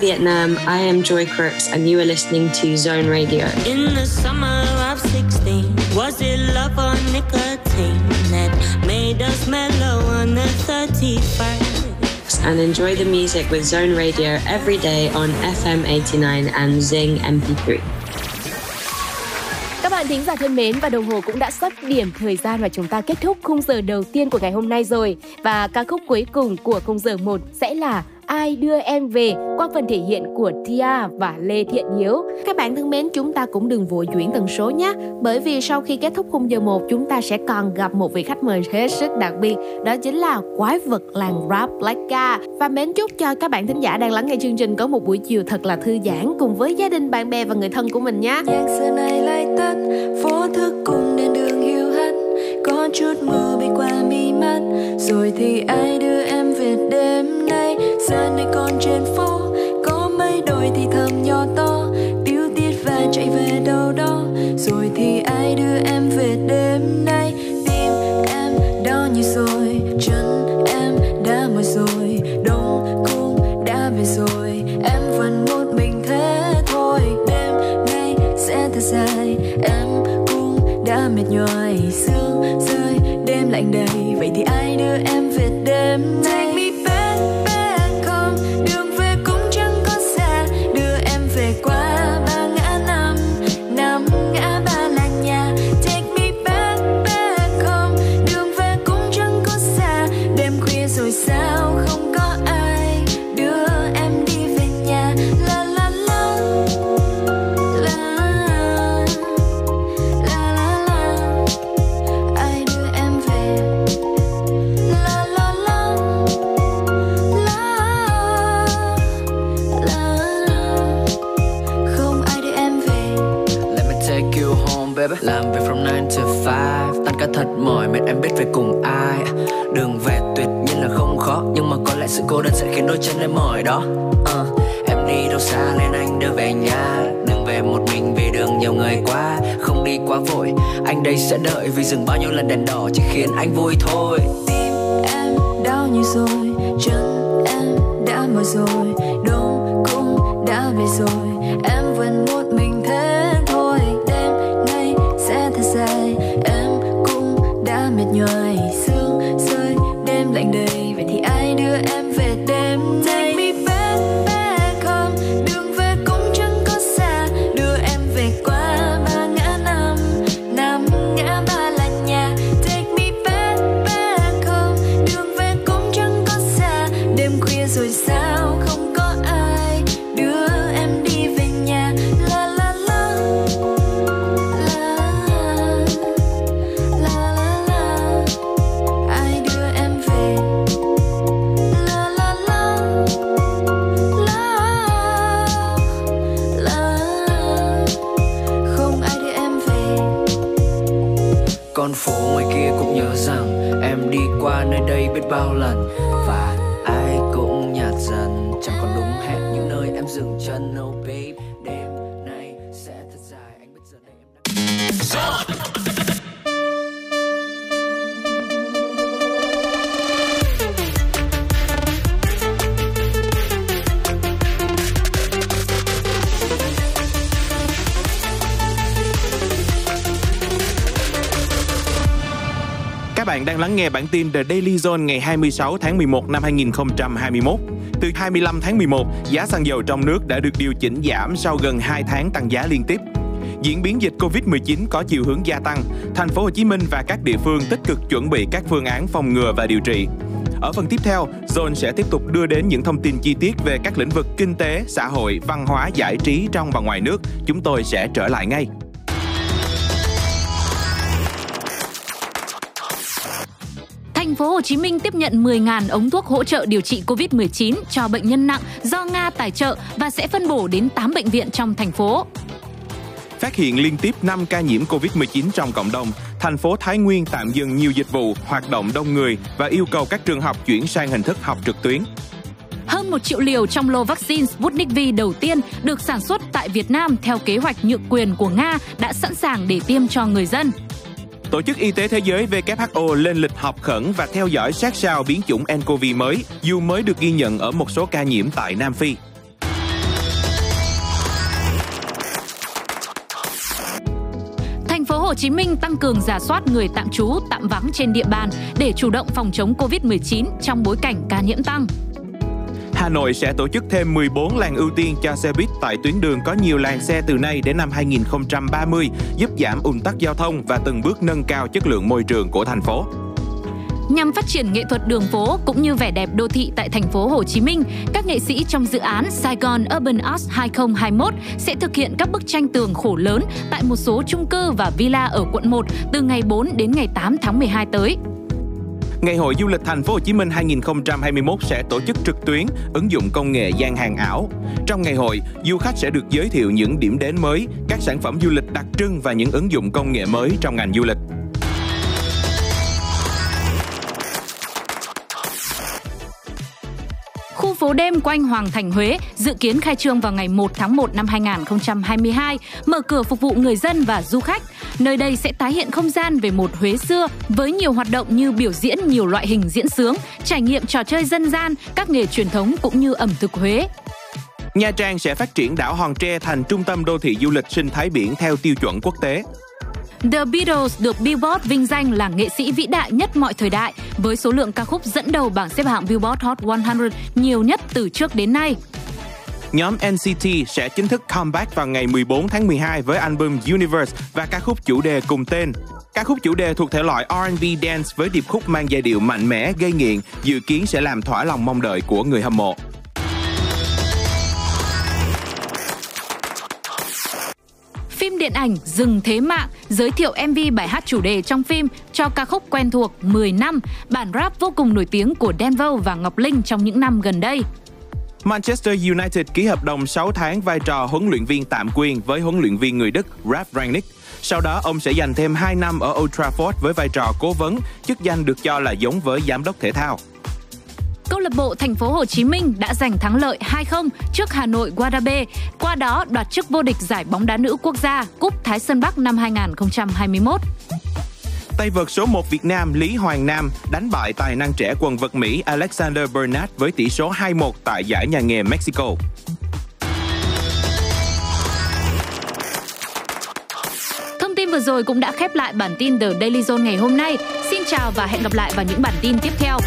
Vietnam. I am Joy Crooks, and you are listening to Zone Radio. In the summer of 16, was it love or nicotine that made us mellow on the 31st? And enjoy the music with Zone Radio every day on FM 89 and Zing MP3. Các bạn thính giả thân mến và đồng hồ cũng đã sắp điểm thời gian và chúng ta kết thúc khung giờ đầu tiên của ngày hôm nay rồi. Và ca khúc cuối cùng của khung giờ 1 sẽ là Ai đưa em về qua phần thể hiện của Tia và Lê Thiện Hiếu. Các bạn thân mến, chúng ta cũng đừng vội chuyển tần số nhé. Bởi vì sau khi kết thúc khung giờ 1, chúng ta sẽ còn gặp một vị khách mời hết sức đặc biệt. Đó chính là quái vật làng rap Blackka. Và mến chúc cho các bạn thính giả đang lắng nghe chương trình có một buổi chiều thật là thư giãn cùng với gia đình, bạn bè và người thân của mình nhé. nhạc giờ này lại tắt phố thức cùng đèn đường hiu hắt có chút mưa bay qua mi mắt rồi thì ai đưa em về đêm nay gian này còn trên phố. Có mấy đôi thì thầm nhỏ to tiêu tiết và chạy về đâu đó. Rồi thì ai đưa em về đêm nay? Tim em đau như rồi chân em đã mỏi rồi. Đông cũng đã về rồi, em vẫn một mình thế thôi. Đêm nay sẽ thật dài, em cũng đã mệt nhoài. Sương rơi, đêm lạnh đầy em biết về cùng ai. Đường về tuyệt nhiên là không khó Nhưng mà có lẽ sự cô đơn sẽ khiến đôi chân em mỏi đó. Uh, Em đi đâu xa nên anh đưa về nhà. Đừng về một mình vì đường nhiều người quá. Không đi quá vội. Anh đây sẽ đợi vì dừng bao nhiêu lần đèn đỏ Chỉ khiến anh vui thôi. Tim em đau như rồi chân em đã mỏi rồi đông cũng đã về rồi. Lắng nghe bản tin The Daily Zone ngày 26 tháng 11 năm 2021. Từ 25 tháng 11, giá xăng dầu trong nước đã được điều chỉnh giảm sau gần 2 tháng tăng giá liên tiếp. Diễn biến dịch Covid-19 có chiều hướng gia tăng, thành phố Hồ Chí Minh và các địa phương tích cực chuẩn bị các phương án phòng ngừa và điều trị. Ở phần tiếp theo, Zone sẽ tiếp tục đưa đến những thông tin chi tiết về các lĩnh vực kinh tế, xã hội, văn hóa, giải trí trong và ngoài nước. Chúng tôi sẽ trở lại ngay. Phố Hồ Chí Minh tiếp nhận 10.000 ống thuốc hỗ trợ điều trị COVID-19 cho bệnh nhân nặng do Nga tài trợ và sẽ phân bổ đến 8 bệnh viện trong thành phố. Phát hiện liên tiếp 5 ca nhiễm Covid-19 trong cộng đồng, thành phố Thái Nguyên tạm dừng nhiều dịch vụ, hoạt động đông người và yêu cầu các trường học chuyển sang hình thức học trực tuyến. Hơn Hơn 1 triệu liều trong lô vaccine Sputnik V đầu tiên được sản xuất tại Việt Nam theo kế hoạch nhượng quyền của Nga đã sẵn sàng để tiêm cho người dân. Tổ chức Y tế Thế giới WHO lên lịch họp khẩn và theo dõi sát sao biến chủng nCoV mới, dù mới được ghi nhận ở một số ca nhiễm tại Nam Phi. Thành phố Hồ Chí Minh tăng cường giả soát người tạm trú, tạm vắng trên địa bàn để chủ động phòng chống Covid-19 trong bối cảnh ca nhiễm tăng. Hà Nội sẽ tổ chức thêm 14 làn ưu tiên cho xe buýt tại tuyến đường có nhiều làn xe từ nay đến năm 2030, giúp giảm ùn tắc giao thông và từng bước nâng cao chất lượng môi trường của thành phố. Nhằm phát triển nghệ thuật đường phố cũng như vẻ đẹp đô thị tại thành phố Hồ Chí Minh, các nghệ sĩ trong dự án Saigon Urban Arts 2021 sẽ thực hiện các bức tranh tường khổ lớn tại một số chung cư và villa ở quận 1 từ ngày 4 đến ngày 8 tháng 12 tới. Ngày hội du lịch thành phố Hồ Chí Minh 2021 sẽ tổ chức trực tuyến, ứng dụng công nghệ gian hàng ảo. Trong ngày hội, du khách sẽ được giới thiệu những điểm đến mới, các sản phẩm du lịch đặc trưng và những ứng dụng công nghệ mới trong ngành du lịch. Phố đêm quanh Hoàng Thành Huế dự kiến khai trương vào ngày 1 tháng 1 năm 2022, mở cửa phục vụ người dân và du khách. Nơi đây sẽ tái hiện không gian về một Huế xưa với nhiều hoạt động như biểu diễn nhiều loại hình diễn sướng, trải nghiệm trò chơi dân gian, các nghề truyền thống cũng như ẩm thực Huế. Nha Trang sẽ phát triển đảo Hòn Tre thành trung tâm đô thị du lịch sinh thái biển theo tiêu chuẩn quốc tế. The Beatles được Billboard vinh danh là nghệ sĩ vĩ đại nhất mọi thời đại với số lượng ca khúc dẫn đầu bảng xếp hạng Billboard Hot 100 nhiều nhất từ trước đến nay. Nhóm NCT sẽ chính thức comeback vào ngày 14 tháng 12 với album Universe và ca khúc chủ đề cùng tên. Ca khúc chủ đề thuộc thể loại R&B dance với điệp khúc mang giai điệu mạnh mẽ, gây nghiện, dự kiến sẽ làm thỏa lòng mong đợi của người hâm mộ. Phim điện ảnh Dừng Thế Mạng giới thiệu MV bài hát chủ đề trong phim cho ca khúc quen thuộc 10 năm, bản rap vô cùng nổi tiếng của Denver và Ngọc Linh trong những năm gần đây. Manchester United ký hợp đồng 6 tháng vai trò huấn luyện viên tạm quyền với huấn luyện viên người Đức Ralf Rangnick. Sau đó, ông sẽ dành thêm 2 năm ở Old Trafford với vai trò cố vấn, chức danh được cho là giống với giám đốc thể thao. Câu lạc bộ Thành phố Hồ Chí Minh đã giành thắng lợi 2-0 trước Hà Nội Guadabe, qua đó đoạt chức vô địch giải bóng đá nữ quốc gia Cúp Thái Sơn Bắc năm 2021. Tay vợt số 1 Việt Nam Lý Hoàng Nam đánh bại tài năng trẻ quần vợt Mỹ Alexander Bernard với tỷ số 2-1 tại giải nhà nghề Mexico. Thông tin vừa rồi cũng đã khép lại bản tin The Daily Zone ngày hôm nay. Xin chào và hẹn gặp lại vào những bản tin tiếp theo.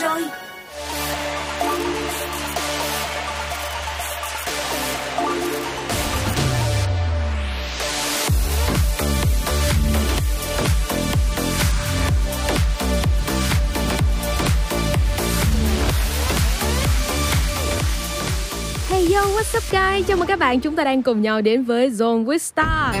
Rồi Hey yo, what's up guys? Chào mừng các bạn, chúng ta đang cùng nhau đến với Zone with Star.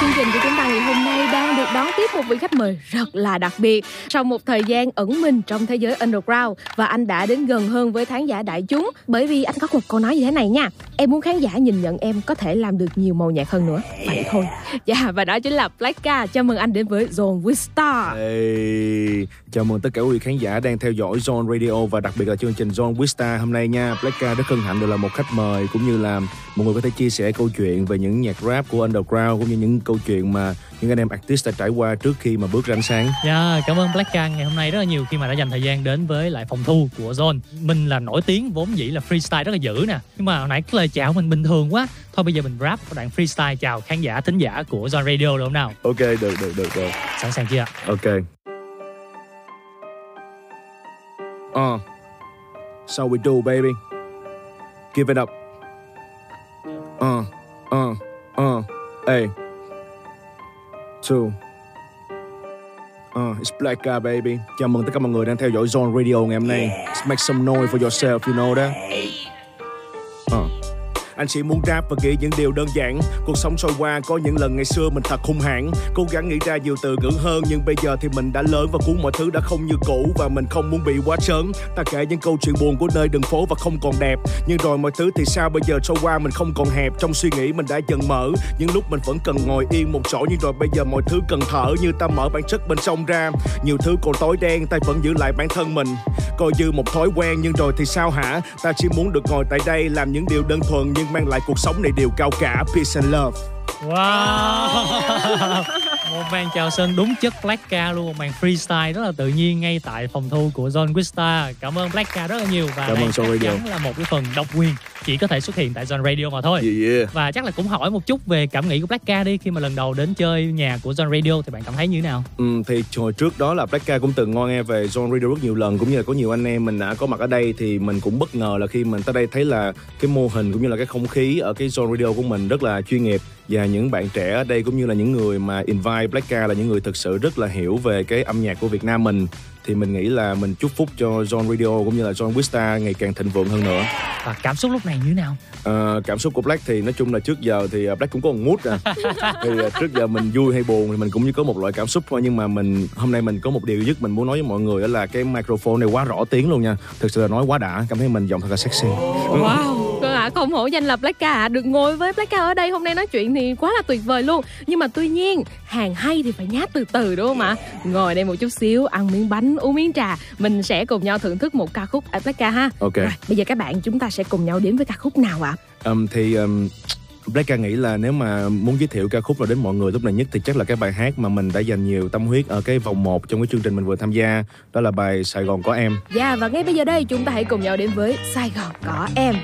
Chương trình của chúng ta ngày hôm nay đang được đón tiếp một vị khách mời rất là đặc biệt. Sau một thời gian ẩn mình trong thế giới underground và anh đã đến gần hơn với khán giả đại chúng bởi vì anh có một câu nói như thế này nha. Em muốn khán giả nhìn nhận em có thể làm được nhiều màu nhạc hơn nữa. Vậy thôi. Dạ và đó chính là Blacka. Chào mừng anh đến với Zone with Star. Hey, chào mừng tất cả quý vị khán giả đang theo dõi Zone Radio và đặc biệt là chương trình Zone with Star hôm nay nha. Blacka rất hân hạnh được là một khách mời cũng như là một người có thể chia sẻ câu chuyện về những nhạc rap của underground cũng như những câu chuyện mà những anh em artist đã trải qua trước khi mà bước ra ánh sáng. Dạ, cảm ơn Blacka ngày hôm nay rất là nhiều khi mà đã dành thời gian đến với lại phòng thu của Zone. Mình là nổi tiếng vốn dĩ là freestyle rất là dữ nè. Nhưng mà hồi nãy cái lời chào mình bình thường quá. Thôi bây giờ mình rap một đoạn freestyle chào khán giả thính giả của Zone Radio được không nào? Ok, được được được được. Sẵn sàng chưa? Ok. Uh. So we do, baby. Give it up. Uh, uh, uh, hey. Two. Uh, it's Black Guy, baby. Chào mừng tất cả mọi người đang theo dõi Zone Radio ngày hôm nay. Let's make some noise for yourself, you know that? Uh. Anh chỉ muốn rap và nghĩ những điều đơn giản. Cuộc sống trôi qua, có những lần ngày xưa mình thật hung hãn. Cố gắng nghĩ ra nhiều từ ngữ hơn, Nhưng bây giờ thì mình đã lớn và cuốn mọi thứ đã không như cũ Và mình không muốn bị quá trớn. Ta kể những câu chuyện buồn của nơi đường phố và không còn đẹp. Nhưng rồi mọi thứ thì sao? Bây giờ trôi qua, mình không còn hẹp. Trong suy nghĩ, mình đã dần mở. Những lúc mình vẫn cần ngồi yên một chỗ, Nhưng rồi bây giờ mọi thứ cần thở Như ta mở bản chất bên trong ra. Nhiều thứ còn tối đen, ta vẫn giữ lại bản thân mình. Coi như một thói quen, nhưng rồi thì sao hả? Ta chỉ muốn được ngồi tại đây, Làm những điều đơn thuần, nhưng mang lại cuộc sống này điều cao cả. Peace and love. Wow. [laughs] Một màn chào sân đúng chất Blackka luôn Một màn freestyle rất là tự nhiên ngay tại phòng thu của John Quista. Cảm ơn Blackka rất là nhiều Và Cảm đây ơn Zone chắc chắn là một cái phần độc quyền Chỉ có thể xuất hiện tại John Radio mà thôi Yeah, yeah. Và chắc là cũng hỏi một chút về cảm nghĩ của Blackka đi Khi mà lần đầu đến chơi nhà của John Radio Thì bạn cảm thấy như thế nào? Ừ, thì hồi trước đó là Blackka cũng từng ngoi nghe về Zone Radio rất nhiều lần cũng như là có nhiều anh em mình đã có mặt ở đây thì mình cũng bất ngờ là khi mình tới đây thấy là cái mô hình cũng như là cái không khí ở cái Zone Radio của mình rất là chuyên nghiệp và những bạn trẻ ở đây cũng như là những người mà invite Blackka là những người thực sự rất là hiểu về cái âm nhạc của Việt Nam mình thì mình nghĩ là mình chúc phúc cho John Radio cũng như là John Wista ngày càng thịnh vượng hơn nữa. Và cảm xúc lúc này như thế nào? Ờ, cảm xúc của Black thì nói chung là trước giờ thì ờ, Black cũng có một mood à. [laughs] thì ờ, trước giờ mình vui hay buồn thì mình cũng như có một loại cảm xúc thôi nhưng mà mình hôm nay mình có một điều nhất mình muốn nói với mọi người đó là cái microphone này quá rõ tiếng luôn nha. Thực sự là nói quá đã, cảm thấy mình giọng thật là sexy. Wow, Vâng ạ, không hổ danh là Blackka ạ. Được ngồi với Blackka ở đây hôm nay nói chuyện thì quá là tuyệt vời luôn. Nhưng mà tuy nhiên, hàng hay thì phải nhát từ từ đúng không ạ? Ngồi đây một chút xíu, ăn miếng bánh, uống miếng trà. Mình sẽ cùng nhau thưởng thức một ca khúc ở Blackka ha. Ok. Rồi, bây giờ các bạn chúng ta sẽ cùng nhau đến với ca khúc nào ạ? Um, thì um, Blackka nghĩ là nếu mà muốn giới thiệu ca khúc nào đến mọi người lúc này nhất thì chắc là cái bài hát mà mình đã dành nhiều tâm huyết ở cái vòng 1 trong cái chương trình mình vừa tham gia đó là bài Sài Gòn có em. Dạ và ngay bây giờ đây chúng ta hãy cùng nhau đến với Sài Gòn có em.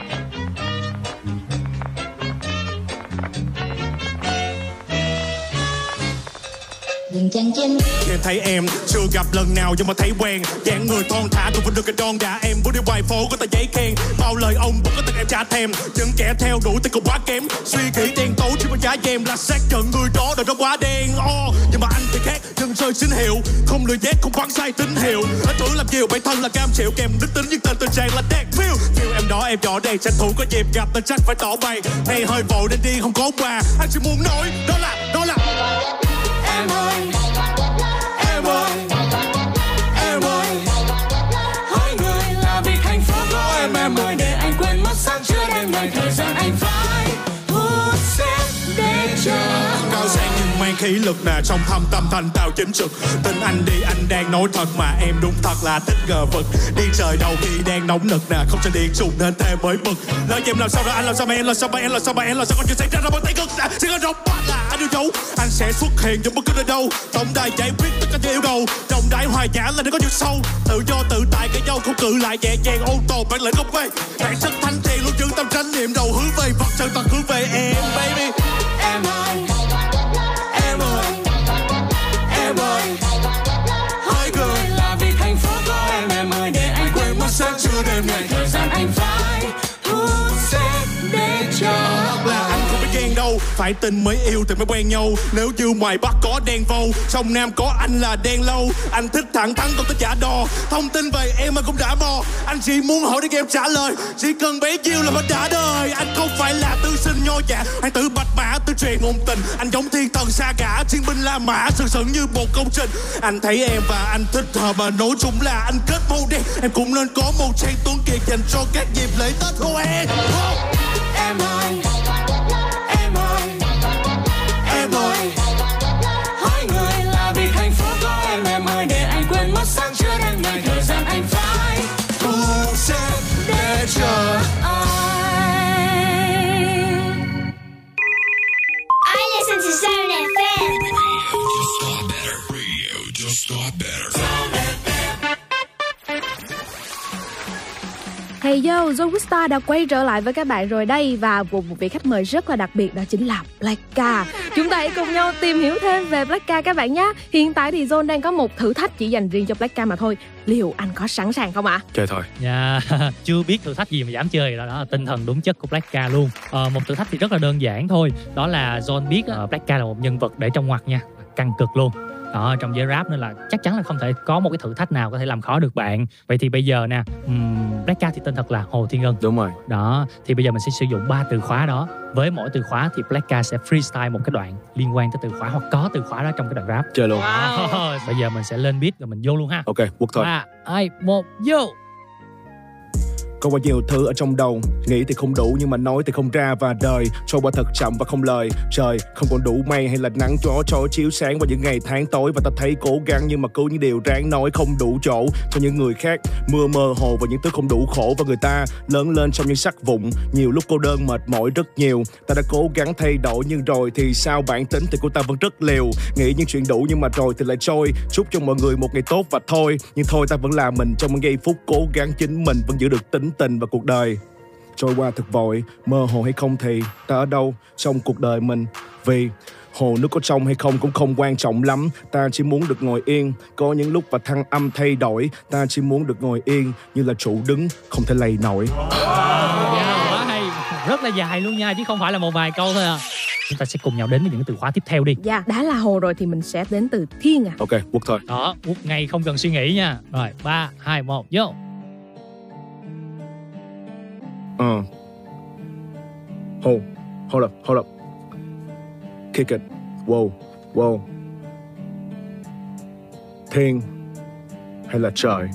Đừng chăn chăn Em thấy em chưa gặp lần nào nhưng mà thấy quen. Dáng người thon thả tôi vẫn được cái đòn đã em bước đi ngoài phố có tờ giấy khen. Bao lời ông vẫn có từng em trả thèm những kẻ theo đuổi tôi cũng quá kém. Suy nghĩ đen tối chỉ có giá em là xác nhận người đó đời nó quá đen. Oh, nhưng mà anh thì khác chân rơi xin hiệu không lừa nhét không quăng sai tín hiệu. Anh tưởng làm nhiều bản thân là cam chịu. Kèm đức tính nhưng tên tình trạng là đẹp phiêu Phiêu em đó em nhỏ đây tranh thủ có dịp gặp nên chắc phải tỏ bày. Hay hơi vội nên đi không có quà. Anh chỉ muốn nói đó là đó là sáng chưa đêm ngày thời gian anh phải hút xếp để chờ. Cao sang mang khí lực nè, trong thâm tâm thành tao chính trực. Tin anh đi, anh đang nói thật mà em đúng thật là thích gờ vực. Đi trời đầu khi đang nóng nực nè, không cho điện trùng nên thêm mới bực Nói em làm sao rồi anh làm sao mà em, làm sao mà em, làm sao mà em, làm sao còn chuyện xảy ra ra bằng tay cực nè. Sẽ có rộng bát là anh yêu dấu. Anh sẽ xuất hiện trong bất cứ nơi đâu. Tổng đài giải quyết tất cả những yêu cầu. Trọng đại hòa giả là nó có nhiều sâu. Tự do, tự tại cái nhau, không cự lại nhẹ nhàng ôn tồn bản lĩnh không quê bản chất thanh thiện luôn giữ tâm tránh niệm đầu hướng về vật chân toàn hướng về em, baby. Em ơi. Mất đêm ngày thời gian anh phải phải tin mới yêu thì mới quen nhau. Nếu như ngoài bắc có đen vâu, sông nam có anh là đen lâu. Anh thích thẳng thắn còn thích giả đò thông tin về em anh cũng đã mò anh chỉ muốn hỏi để em trả lời. Chỉ cần bấy nhiêu là mình đã đời. Anh không phải là tư sinh nho dạ anh tự bạch mã, tư truyền ngôn tình. Anh giống thiên thần xa cả, chiến binh la mã, sừng sững như một công trình. Anh thấy em và anh thích hợp và nói chung là anh kết màu đen em cũng nên có một trang tuấn kiệt dành cho các dịp lễ tết của em. Em ơi. Hey yo, John Wista đã quay trở lại với các bạn rồi đây và một, một vị khách mời rất là đặc biệt đó chính là Blackka. Chúng ta hãy cùng nhau tìm hiểu thêm về Blackka các bạn nhé. Hiện tại thì John đang có một thử thách chỉ dành riêng cho Blackka mà thôi. Liệu anh có sẵn sàng không ạ? Chơi thôi. Dạ, [laughs] chưa biết thử thách gì mà dám chơi đó, đó là tinh thần đúng chất của Blackka luôn. Ờ, một thử thách thì rất là đơn giản thôi. Đó là John biết uh, Blackka là một nhân vật để trong ngoặc nha. căng cực luôn đó trong giới rap nên là chắc chắn là không thể có một cái thử thách nào có thể làm khó được bạn. Vậy thì bây giờ nè um, Black Cat thì tên thật là Hồ Thiên Ngân. Đúng rồi. Đó thì bây giờ mình sẽ sử dụng ba từ khóa đó. Với mỗi từ khóa thì Black Cat sẽ freestyle một cái đoạn liên quan tới từ khóa hoặc có từ khóa đó trong cái đoạn rap. Chơi luôn. Wow. bây giờ mình sẽ lên beat rồi mình vô luôn ha. Ok quốc thôi. Ba hai một vô có quá nhiều thứ ở trong đầu. Nghĩ thì không đủ, nhưng mà nói thì không ra. Và đời trôi qua thật chậm và không lời. Trời không còn đủ mây hay là nắng. Gió cho chiếu sáng vào những ngày tháng tối. Và ta thấy cố gắng, nhưng mà cứ những điều ráng nói không đủ chỗ. Cho những người khác, Mưa mơ hồ và những thứ không đủ khổ. Và người ta lớn lên trong những sắc vụn. Nhiều lúc cô đơn, mệt mỏi rất nhiều. Ta đã cố gắng thay đổi, nhưng rồi thì sao? Bản tính thì cô ta vẫn rất liều. Nghĩ những chuyện đủ, nhưng mà rồi thì lại trôi. Chúc cho mọi người một ngày tốt và thôi. Nhưng thôi ta vẫn là mình. Trong những giây phút cố gắng chính mình Vẫn giữ được tính tình và cuộc đời. Trôi qua thật vội mơ hồ hay không thì ta ở đâu trong cuộc đời mình? Vì hồ nước có trong hay không cũng không quan trọng lắm. Ta chỉ muốn được ngồi yên có những lúc và thăng âm thay đổi. Ta chỉ muốn được ngồi yên như là trụ đứng không thể lay nổi. Hay rất là dài luôn nha chứ không phải là một vài câu thôi à. Chúng ta sẽ cùng nhau đến với những từ khóa tiếp theo đi. Dạ đã là hồ rồi thì mình sẽ đến từ thiên à. Ok quốc thôi đó quốc ngay không cần suy nghĩ nha. Rồi ba hai một vô Uh. Hold, hold up, hold up. Kick it. Whoa, whoa. Thiên hay là trời?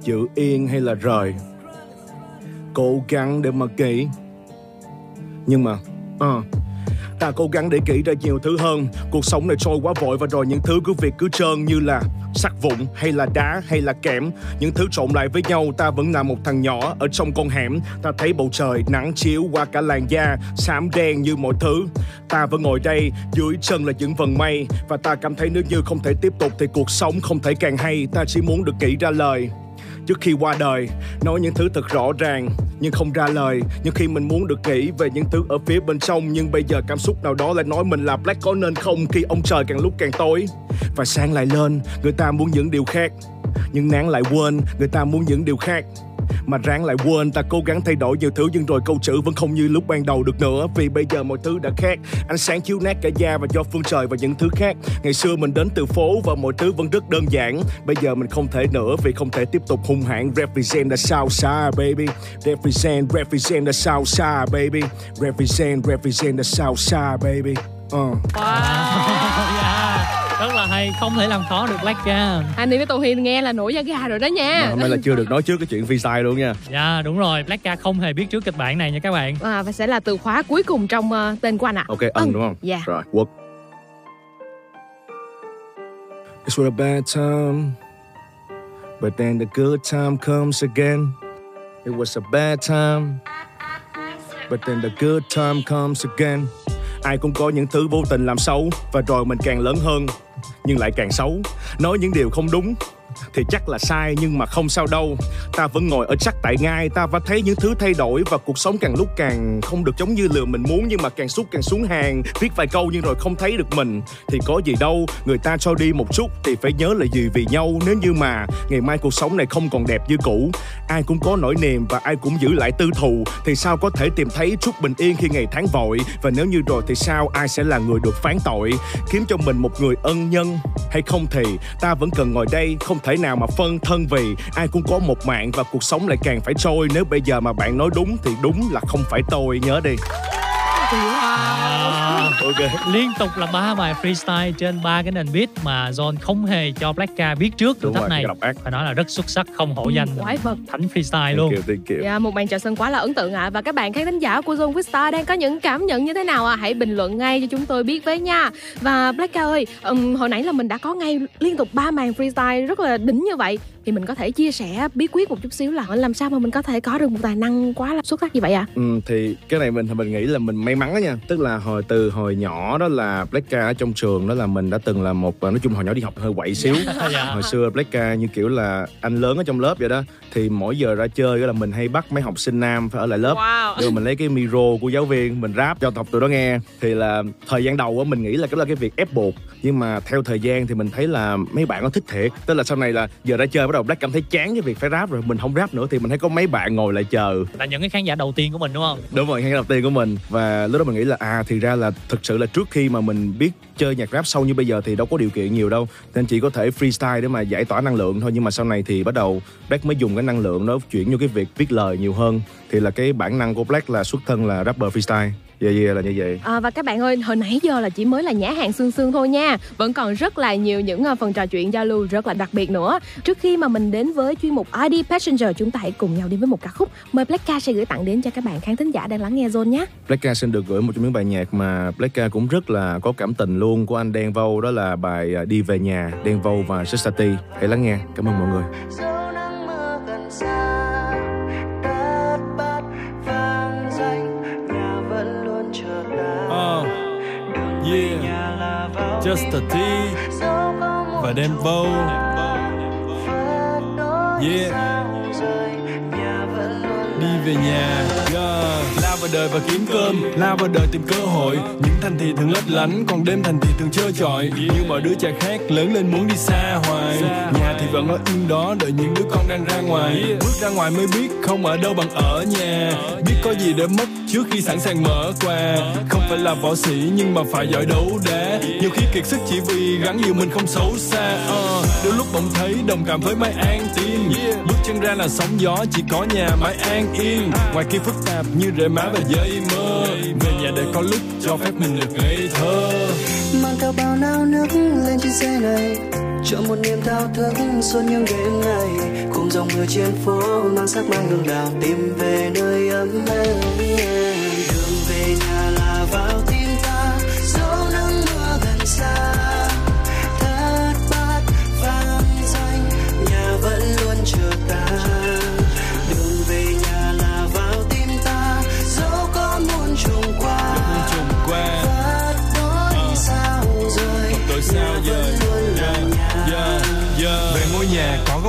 Giữ yên hay là rời? Cố gắng để mà kỹ. Nhưng mà, uh, ta cố gắng để kỹ ra nhiều thứ hơn. Cuộc sống này trôi quá vội và rồi những thứ cứ việc cứ trơn như là sắt vụn hay là đá hay là kẽm. Những thứ trộn lại với nhau, ta vẫn là một thằng nhỏ ở trong con hẻm. Ta thấy bầu trời nắng chiếu qua cả làn da, xám đen như mọi thứ. Ta vẫn ngồi đây, dưới chân là những vần mây. Và ta cảm thấy nếu như không thể tiếp tục thì cuộc sống không thể càng hay. Ta chỉ muốn được nghĩ ra lời trước khi qua đời, nói những thứ thật rõ ràng, nhưng không ra lời. Nhưng khi mình muốn được nghĩ về những thứ ở phía bên trong, nhưng bây giờ cảm xúc nào đó lại nói mình là black có nên không khi ông trời càng lúc càng tối? Và sáng lại lên, người ta muốn những điều khác, nhưng nắng lại quên, người ta muốn những điều khác mà ráng lại quên ta cố gắng thay đổi nhiều thứ nhưng rồi câu chữ vẫn không như lúc ban đầu được nữa. Vì bây giờ mọi thứ đã khác ánh sáng chiếu nát cả da và do phương trời và những thứ khác. Ngày xưa mình đến từ phố và mọi thứ vẫn rất đơn giản. Bây giờ mình không thể nữa vì không thể tiếp tục hung hãn. Represent the south side baby. Represent represent the south side baby. Represent represent the south side baby. Uh. wow. [laughs] yeah rất là hay không thể làm khó được Black Cat anh đi với Tô Hiền nghe là nổi da gà rồi đó nha. Mà hôm nay là chưa được nói trước cái chuyện freestyle luôn nha. Dạ yeah, đúng rồi Black Cat không hề biết trước kịch bản này nha các bạn. À, và sẽ là từ khóa cuối cùng trong uh, tên của anh ạ. Ok ân. đúng không? Dạ. Rồi quốc. It's what a bad time But then the good time comes again. It was a bad time But then the good time comes again. Ai cũng có những thứ vô tình làm xấu Và rồi mình càng lớn hơn nhưng lại càng xấu. Nói những điều không đúng thì chắc là sai nhưng mà không sao đâu. Ta vẫn ngồi ở chắc tại ngay ta và thấy những thứ thay đổi và cuộc sống càng lúc càng không được giống như lừa mình muốn nhưng mà càng xúc càng xuống hàng. Viết vài câu nhưng rồi không thấy được mình. Thì có gì đâu, người ta cho đi một chút thì phải nhớ là gì vì nhau. Nếu như mà ngày mai cuộc sống này không còn đẹp như cũ, ai cũng có nỗi niềm và ai cũng giữ lại tư thù, thì sao có thể tìm thấy chút bình yên khi ngày tháng vội? Và nếu như rồi thì sao? Ai sẽ là người được phán tội? Kiếm cho mình một người ân nhân hay không thì ta vẫn cần ngồi đây, không thể nào mà phân thân vì, ai cũng có một mạng và cuộc sống lại càng phải trôi. Nếu bây giờ mà bạn nói đúng thì đúng là không phải tôi, nhớ đi. Wow. ok. [laughs] Liên tục là ba bài freestyle trên ba cái nền beat mà John không hề cho Black Cat biết trước thử thách này. phải nói là rất xuất sắc không hổ danh quái vật. Thánh freestyle luôn. yeah, dạ, một màn chào sân quá là ấn tượng ạ. À. và các bạn khán thính giả của Zone Freestyle đang có những cảm nhận như thế nào à? hãy bình luận ngay cho chúng tôi biết với nha. Và Black Cat ơi um, hồi nãy là mình đã có ngay liên tục ba màn freestyle rất là đỉnh như vậy thì mình có thể chia sẻ bí quyết một chút xíu là làm sao mà mình có thể có được một tài năng quá là xuất sắc như vậy à ừ, thì cái này mình mình nghĩ là mình may mắn đó nha. Tức là hồi từ hồi nhỏ đó là Black Cat ở trong trường đó là mình đã từng là một nói chung hồi nhỏ đi học hơi quậy xíu. [laughs] Dạ. hồi xưa Black Cat như kiểu là anh lớn ở trong lớp vậy đó. Thì mỗi giờ ra chơi là mình hay bắt mấy học sinh nam phải ở lại lớp. Wow. rồi mình lấy cái micro của giáo viên mình rap cho học tụi đó nghe. Thì là thời gian đầu á mình nghĩ là cái là cái việc ép buộc. Nhưng mà theo thời gian thì mình thấy là mấy bạn nó thích thiệt. Tức là sau này là giờ ra chơi bắt đầu Black cảm thấy chán cái việc phải rap rồi. Mình không rap nữa thì mình thấy có mấy bạn ngồi lại chờ. Là những cái khán giả đầu tiên của mình đúng không? Đúng rồi khán giả đầu tiên của mình. Và lúc đó mình nghĩ là à thì ra là thực sự là trước khi mà mình biết chơi nhạc rap sâu như bây giờ thì đâu có điều kiện nhiều đâu. Nên chỉ có thể freestyle để mà giải tỏa năng lượng thôi. Nhưng mà sau này thì bắt đầu Black mới dùng cái năng lượng đó chuyển vô cái việc viết lời nhiều hơn. Thì là cái bản năng của Black là xuất thân là rapper freestyle Yeah, yeah, là như vậy. À, và các bạn ơi hồi nãy giờ là chỉ mới là nhã hàng xương xương thôi nha. Vẫn còn rất là nhiều những uh, phần trò chuyện giao lưu rất là đặc biệt nữa. Trước khi mà mình đến với chuyên mục ID Passenger chúng ta hãy cùng nhau đi với một ca khúc. Mời Blackka sẽ gửi tặng đến cho các bạn khán thính giả đang lắng nghe Zone nhé. Blackka xin được gửi một trong những bài nhạc mà Blackka cũng rất là có cảm tình luôn của anh Đen Vâu đó là bài uh, Đi về nhà Đen Vâu và Sestati hãy lắng nghe. Cảm ơn mọi người Yeah, just a tea và đem vô. Yeah, đi về nhà. Yeah. Lao vào đời và kiếm cơm, lao vào đời tìm cơ hội. Những thành thị thường lấp lánh, còn đêm thành thị thường trơ trọi. Như mọi đứa trẻ khác lớn lên muốn đi xa hoài. Nhà thì vẫn ở yên đó, đợi những đứa con đang ra ngoài. Bước ra ngoài mới biết không ở đâu bằng ở nhà. Biết có gì để mất trước khi sẵn sàng mở quà không phải là võ sĩ nhưng mà phải giỏi đấu đá nhiều khi kiệt sức chỉ vì gắn nhiều mình không xấu xa uh, đôi lúc bỗng thấy đồng cảm với mái an tiên bước chân ra là sóng gió chỉ có nhà mái an yên ngoài kia phức tạp như rễ má và giấy mơ. Về nhà để có lúc cho phép mình được ngây thơ. Mang theo bao nao nước lên trên xe này. Chọn một niềm thao thức suốt những đêm ngày. Cùng dòng mưa trên phố mang sắc mang hương đào tìm về nơi ấm êm. Đường về nhà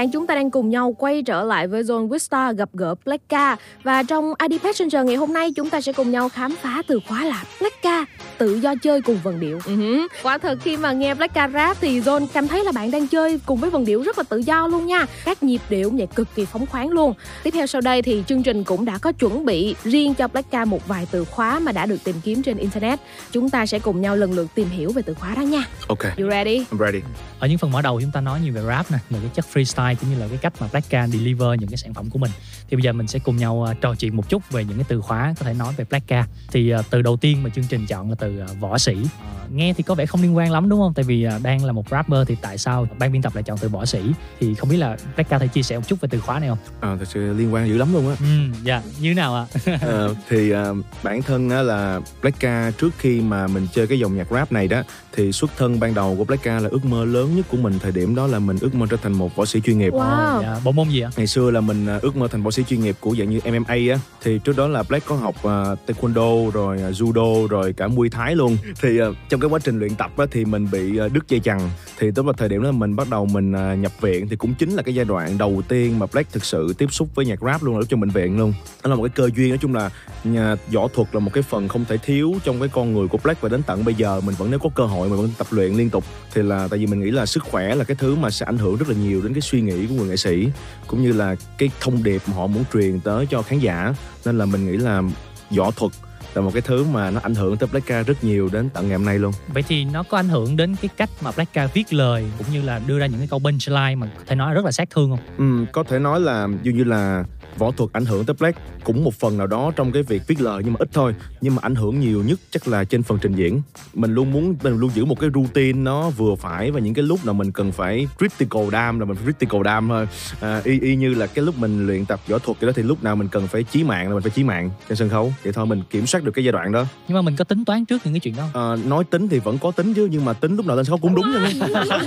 bạn, chúng ta đang cùng nhau quay trở lại với Zone Wistar gặp gỡ Blackka Và trong ID Passenger ngày hôm nay chúng ta sẽ cùng nhau khám phá từ khóa là Blackka tự do chơi cùng vần điệu uh-huh. Quả thật khi mà nghe Blackka rap thì Zone cảm thấy là bạn đang chơi cùng với vần điệu rất là tự do luôn nha. Các nhịp điệu cũng vậy cực kỳ phóng khoáng luôn. Tiếp theo sau đây thì chương trình cũng đã có chuẩn bị riêng cho Blackka một vài từ khóa mà đã được tìm kiếm trên Internet. Chúng ta sẽ cùng nhau lần lượt tìm hiểu về từ khóa đó nha. Ok. You ready? I'm ready. Ở những phần mở đầu chúng ta nói nhiều về rap nè về cái chất freestyle cũng như là cái cách mà Blackka deliver những cái sản phẩm của mình. Thì bây giờ mình sẽ cùng nhau uh, trò chuyện một chút về những cái từ khóa có thể nói về Blackka thì uh, từ đầu tiên mà chương trình chọn là từ uh, võ sĩ. Uh, nghe thì có vẻ không liên quan lắm đúng không? Tại vì uh, đang là một rapper thì tại sao ban biên tập lại chọn từ võ sĩ? Thì không biết là Blackka thể chia sẻ một chút về từ khóa này không? À, thật sự liên quan dữ lắm luôn á. Ừ dạ như nào ạ? Uh, [laughs] thì uh, bản thân á là Blackka trước khi mà mình chơi cái dòng nhạc rap này đó thì xuất thân ban đầu của Blackka là ước mơ lớn nhất của mình thời điểm đó là mình ước mơ trở thành một võ sĩ chuyên nghiệp. Wow. Dạ, bộ môn gì ạ? ngày xưa là mình à, ước mơ thành võ sĩ chuyên nghiệp của dạng như MMA á. Thì trước đó là Black có học à, taekwondo rồi à, judo rồi cả muay thái luôn. Thì uh, trong cái quá trình luyện tập á thì mình bị uh, đứt dây chằng. Thì tới vào thời điểm đó mình bắt đầu mình uh, nhập viện thì cũng chính là cái giai đoạn đầu tiên mà Black thực sự tiếp xúc với nhạc rap luôn ở trong bệnh viện luôn. Đó là một cái cơ duyên nói chung là nhà, võ thuật là một cái phần không thể thiếu trong cái con người của Black và đến tận bây giờ mình vẫn nếu có cơ hội mình vẫn tập luyện liên tục thì là tại vì mình nghĩ là sức khỏe là cái thứ mà sẽ ảnh hưởng rất là nhiều đến cái suy nghĩ của người nghệ sĩ cũng như là cái thông điệp mà họ muốn truyền tới cho khán giả. Nên là mình nghĩ là võ thuật là một cái thứ mà nó ảnh hưởng tới Black rất nhiều đến tận ngày hôm nay luôn Vậy thì nó có ảnh hưởng đến cái cách mà Blackka viết lời cũng như là đưa ra những cái câu punchline mà có thể nói là rất là sát thương không? Ừ, có thể nói là dường như là võ thuật ảnh hưởng tới Black cũng một phần nào đó trong cái việc viết lời nhưng mà ít thôi nhưng mà ảnh hưởng nhiều nhất chắc là trên phần trình diễn. Mình luôn muốn mình luôn giữ một cái routine nó vừa phải và những cái lúc nào mình cần phải critical down là mình critical down thôi. À, y, y như là cái lúc mình luyện tập võ thuật thì đó thì lúc nào mình cần phải chí mạng là mình phải chí mạng trên sân khấu. Vậy thôi mình kiểm soát được cái giai đoạn đó. Nhưng mà mình có tính toán trước những cái chuyện đó không? à, nói tính thì vẫn có tính chứ nhưng mà tính lúc nào lên sân khấu cũng đúng nha. [laughs]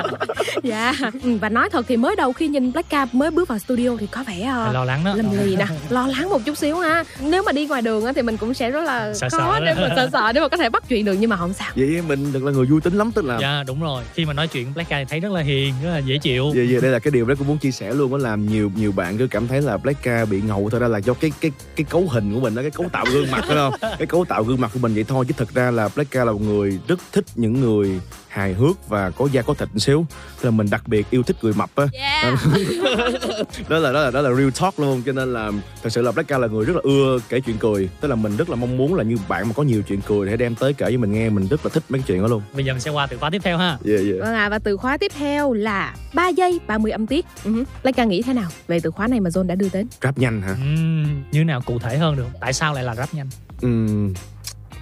Dạ Ừ, và nói thật thì mới đầu khi nhìn Blackcap mới bước vào studio thì có vẻ Phải lo lắng đó. lầm lì nè [laughs] lo lắng một chút xíu ha nếu mà đi ngoài đường á thì mình cũng sẽ rất là Sợ khó sợ để đó. mà sợ sợ để mà có thể bắt chuyện được nhưng mà không sao vậy mình được là người vui tính lắm tức là Dạ đúng rồi. Khi mà nói chuyện Blackka thì thấy rất là hiền, rất là dễ chịu. Dạ, dạ, đây là cái điều Black cũng muốn chia sẻ luôn đó làm nhiều nhiều bạn cứ cảm thấy là Blackka bị ngầu thôi ra là do cái cái cái cấu hình của mình đó cái cấu tạo gương mặt đó không cái cấu tạo gương mặt của mình vậy thôi chứ thực ra là Blackka là một người rất thích những người hài hước và có da có thịt một xíu Tức là mình đặc biệt yêu thích người mập á [laughs] đó là đó là đó là real talk luôn cho nên là thật sự là Blackka là người rất là ưa kể chuyện cười tức là mình rất là mong muốn là như bạn mà có nhiều chuyện cười để đem tới kể cho mình nghe mình rất là thích mấy cái chuyện đó luôn Bây giờ mình sẽ qua từ khóa tiếp theo ha. yeah, yeah. Vâng ạ, và từ khóa tiếp theo là 3 giây 30 âm tiết. Uh-huh. Blackcap nghĩ thế nào về từ khóa này mà John đã đưa đến? rap nhanh hả Ừm, như nào cụ thể hơn được? Tại sao lại là rap nhanh? Ừm,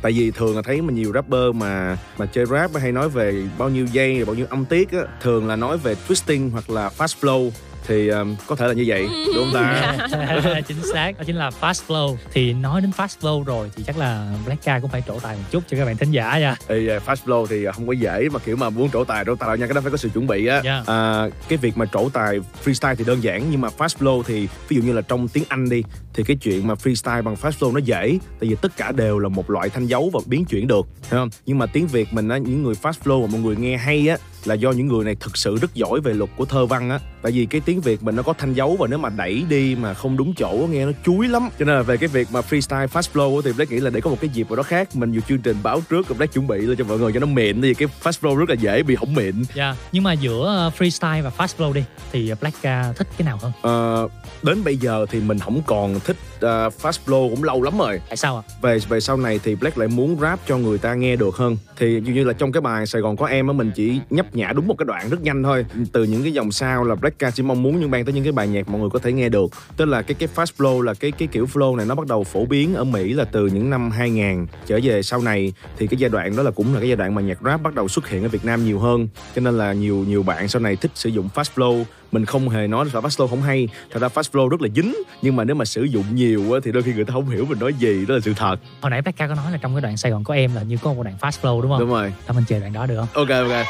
tại vì thường là thấy mà nhiều rapper mà mà chơi rap hay nói về bao nhiêu giây rồi bao nhiêu âm tiết á thường là nói về twisting hoặc là fast flow. Thì um, có thể là như vậy [laughs] đúng không ta? [laughs] Chính xác đó chính là fast flow. Thì nói đến fast flow rồi thì chắc là Blackka cũng phải trổ tài một chút cho các bạn thính giả nha. Thì uh, fast flow thì không có dễ mà kiểu mà muốn trổ tài trổ tài nha cái đó phải có sự chuẩn bị á. Yeah. à, cái việc mà trổ tài freestyle thì đơn giản nhưng mà fast flow thì ví dụ như là trong tiếng Anh đi thì cái chuyện mà freestyle bằng fast flow nó dễ tại vì tất cả đều là một loại thanh dấu và biến chuyển được hiểu không? Nhưng mà tiếng Việt mình á những người fast flow mà mọi người nghe hay á là do những người này thực sự rất giỏi về luật của thơ văn á. Tại vì cái tiếng việt mình nó có thanh dấu và nếu mà đẩy đi mà không đúng chỗ nghe nó chuối lắm. Cho nên là về cái việc mà freestyle fast flow thì Black nghĩ là để có một cái dịp nào đó khác mình dù chương trình báo trước rồi Black chuẩn bị lên cho mọi người cho nó mịn tại vì cái fast flow rất là dễ bị hỏng mịn. Dạ, nhưng mà giữa ờ, freestyle và fast flow đi thì Blackka thích cái nào hơn? Ờ, đến bây giờ thì mình không còn thích ờ, fast flow cũng lâu lắm rồi. Tại sao ạ? Về về sau này thì Black lại muốn rap cho người ta nghe được hơn. Thì như như là trong cái bài Sài Gòn có em á mình chỉ nhấp nhả đúng một cái đoạn rất nhanh thôi. Từ những cái dòng sau là Blackka chỉ mong muốn những ban tới những cái bài nhạc mọi người có thể nghe được. Tức là cái cái fast flow là cái cái kiểu flow này nó bắt đầu phổ biến ở Mỹ là từ những năm 2000 trở về sau này. Thì cái giai đoạn đó là cũng là cái giai đoạn mà nhạc rap bắt đầu xuất hiện ở Việt Nam nhiều hơn. Cho nên là nhiều nhiều bạn sau này thích sử dụng fast flow mình không hề nói là fast flow không hay thật ra fast flow rất là dính nhưng mà nếu mà sử dụng nhiều á, thì đôi khi người ta không hiểu mình nói gì đó là sự thật Hồi nãy Blackka có nói là trong cái đoạn Sài Gòn có em là như có một đoạn fast flow đúng không? đúng rồi Thôi mình chờ đoạn đó được không? ok ok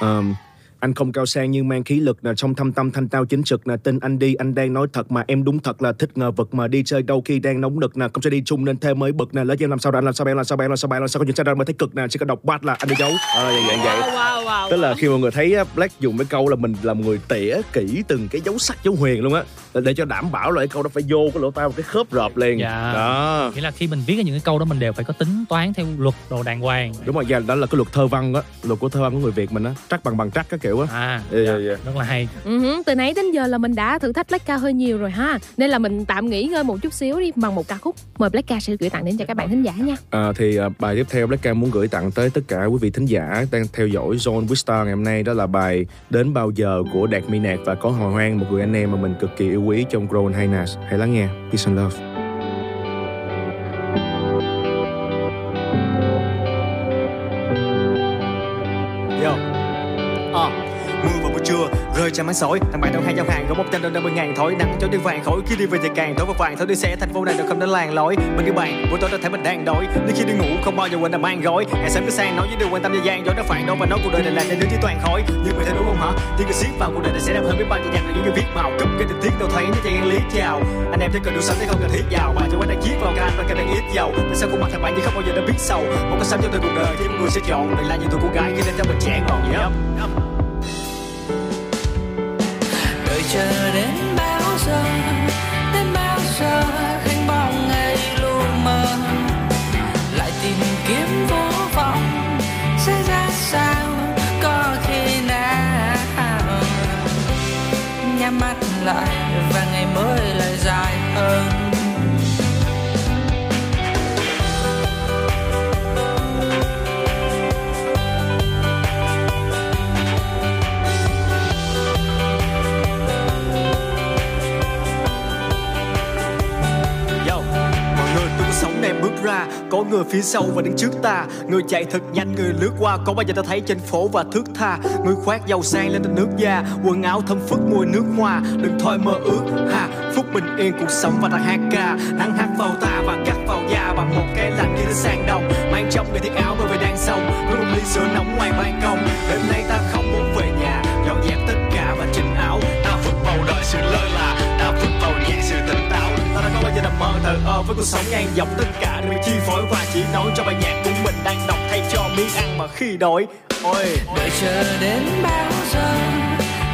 Ờm, anh không cao sang nhưng mang khí lực nè trong thâm tâm thanh tao chính trực nè. Tin anh đi anh đang nói thật mà em đúng thật là thích ngờ vực mà đi chơi đâu khi đang nóng nực nè. Không sẽ đi chung nên thêm mới bực nè. Lỡ em làm sao đó anh làm sao em làm sao em làm sao em làm sao có chuyện xảy ra mới thấy cực nè. Chỉ có đọc bát là anh đi giấu. À, vậy vậy vậy. Wow, wow, tức là khi mọi người thấy á, Black dùng cái câu là mình là một người tỉa kỹ từng cái dấu sắc dấu huyền luôn á để- cho đảm bảo là cái câu đó phải vô cái lỗ tai một cái khớp rợp liền Dạ. đó Nghĩa là khi mình viết ra những cái câu đó mình đều phải có tính toán theo luật đồ đàng hoàng. đúng rồi dạ, đó là cái luật thơ văn á luật của thơ văn của người việt mình á trắc bằng bằng trắc cái kiểu á À, Dạ, dạ, dạ. rất là hay. Ừ, từ nãy đến giờ là mình đã thử thách Blackka hơi nhiều rồi ha Nên là mình tạm nghỉ ngơi một chút xíu đi bằng một ca khúc Mời Blackka sẽ gửi tặng đến cho các bạn thính giả nha À, thì à, bài tiếp theo Black Cam muốn gửi tặng tới tất cả quý vị thính giả đang theo dõi Zone Wistar ngày hôm nay đó là bài Đến bao giờ của Đạt Mi Nạc và có Hồi Hoang một người anh em mà mình cực kỳ yêu quý trong Grown Hainas. Hãy lắng nghe. Peace and love. Nơi chẳng mát sỏi thằng bạn trong hai giao hàng có một trăm đô năm mươi ngàn thổi nắng cho đi vàng khỏi khi đi về thì càng tối và vàng thôi đi xe. Thành phố này đâu không đến làng lối. Mình đi bàn, buổi tối đã thấy mình đang đói. Đến khi đi ngủ, không bao giờ quên là mang gói. Ngày sớm cứ sang nói với điều quan tâm thời gian, gió nó phản đâu và nói cuộc đời này là nên đứng chỉ toàn khói. Nhưng mà thấy đúng không hả? Thì cứ xiết vào cuộc đời này sẽ đẹp hơn biết bao nhiêu nhạc là những cái viết màu. Cúp cái tình tiết đâu thấy nó chạy lý chào. Anh em thấy cần đủ sống thì không cần thiết giàu. Mà cho quán đang chiết vào gan và cái đang ít giàu. Tại sao khuôn mặt thằng bạn như không bao giờ đã biết sầu một cái sống cho tôi cuộc đời thì người sẽ chọn. Đừng là như tôi cô gái khi lên cho mình trẻ ngọn nhấp chờ đến bao giờ đến bao giờ ra Có người phía sau và đứng trước ta. Người chạy thật nhanh, người lướt qua Có bao giờ ta thấy trên phố và thước tha? Người khoác dầu sang lên trên nước da Quần áo thơm phức mùi nước hoa. Đừng thôi mơ ước ha Phút bình yên cuộc sống và ta hát ca. Nắng hát vào ta và cắt vào da Bằng một cái lạnh như sang đồng. Mang trong người thiết áo bởi vì đang sông Với một ly sữa nóng ngoài ban công. Đêm nay ta không với cuộc sống ngang dọc, tất cả đều bị chi phối và chỉ nói cho bài nhạc của mình đang đọc thay cho miếng ăn mà khi đói ôi. Đợi chờ đến bao giờ,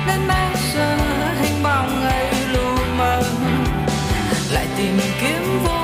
đến bao giờ hình bóng ngày lu mờ lại tìm kiếm vô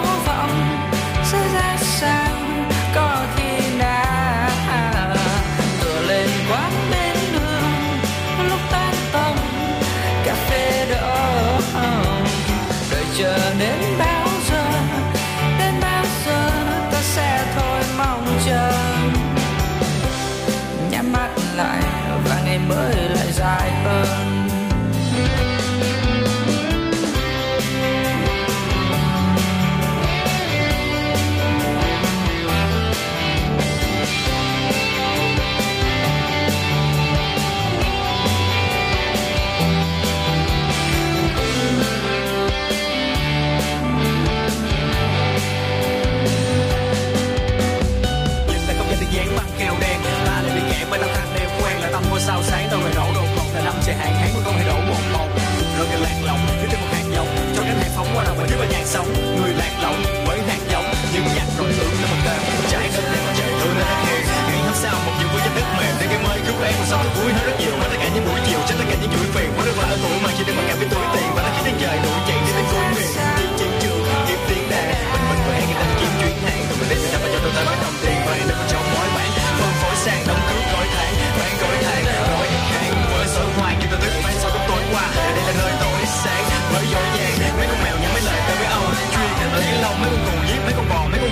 qua và nhạc sống, Người lạc lõng với hạt giống những nhạc rồi tưởng là một cơn Trái đất để mà trời tôi ra hẹn Ngày hôm sau một những vui trên đất mềm Để ngày mới cứu em một sống vui hơn rất nhiều. Hết tất cả những buổi chiều, Trên tất cả những chuỗi phiền, Mỗi đứa qua ở tuổi mà chỉ để mà cảm biết túi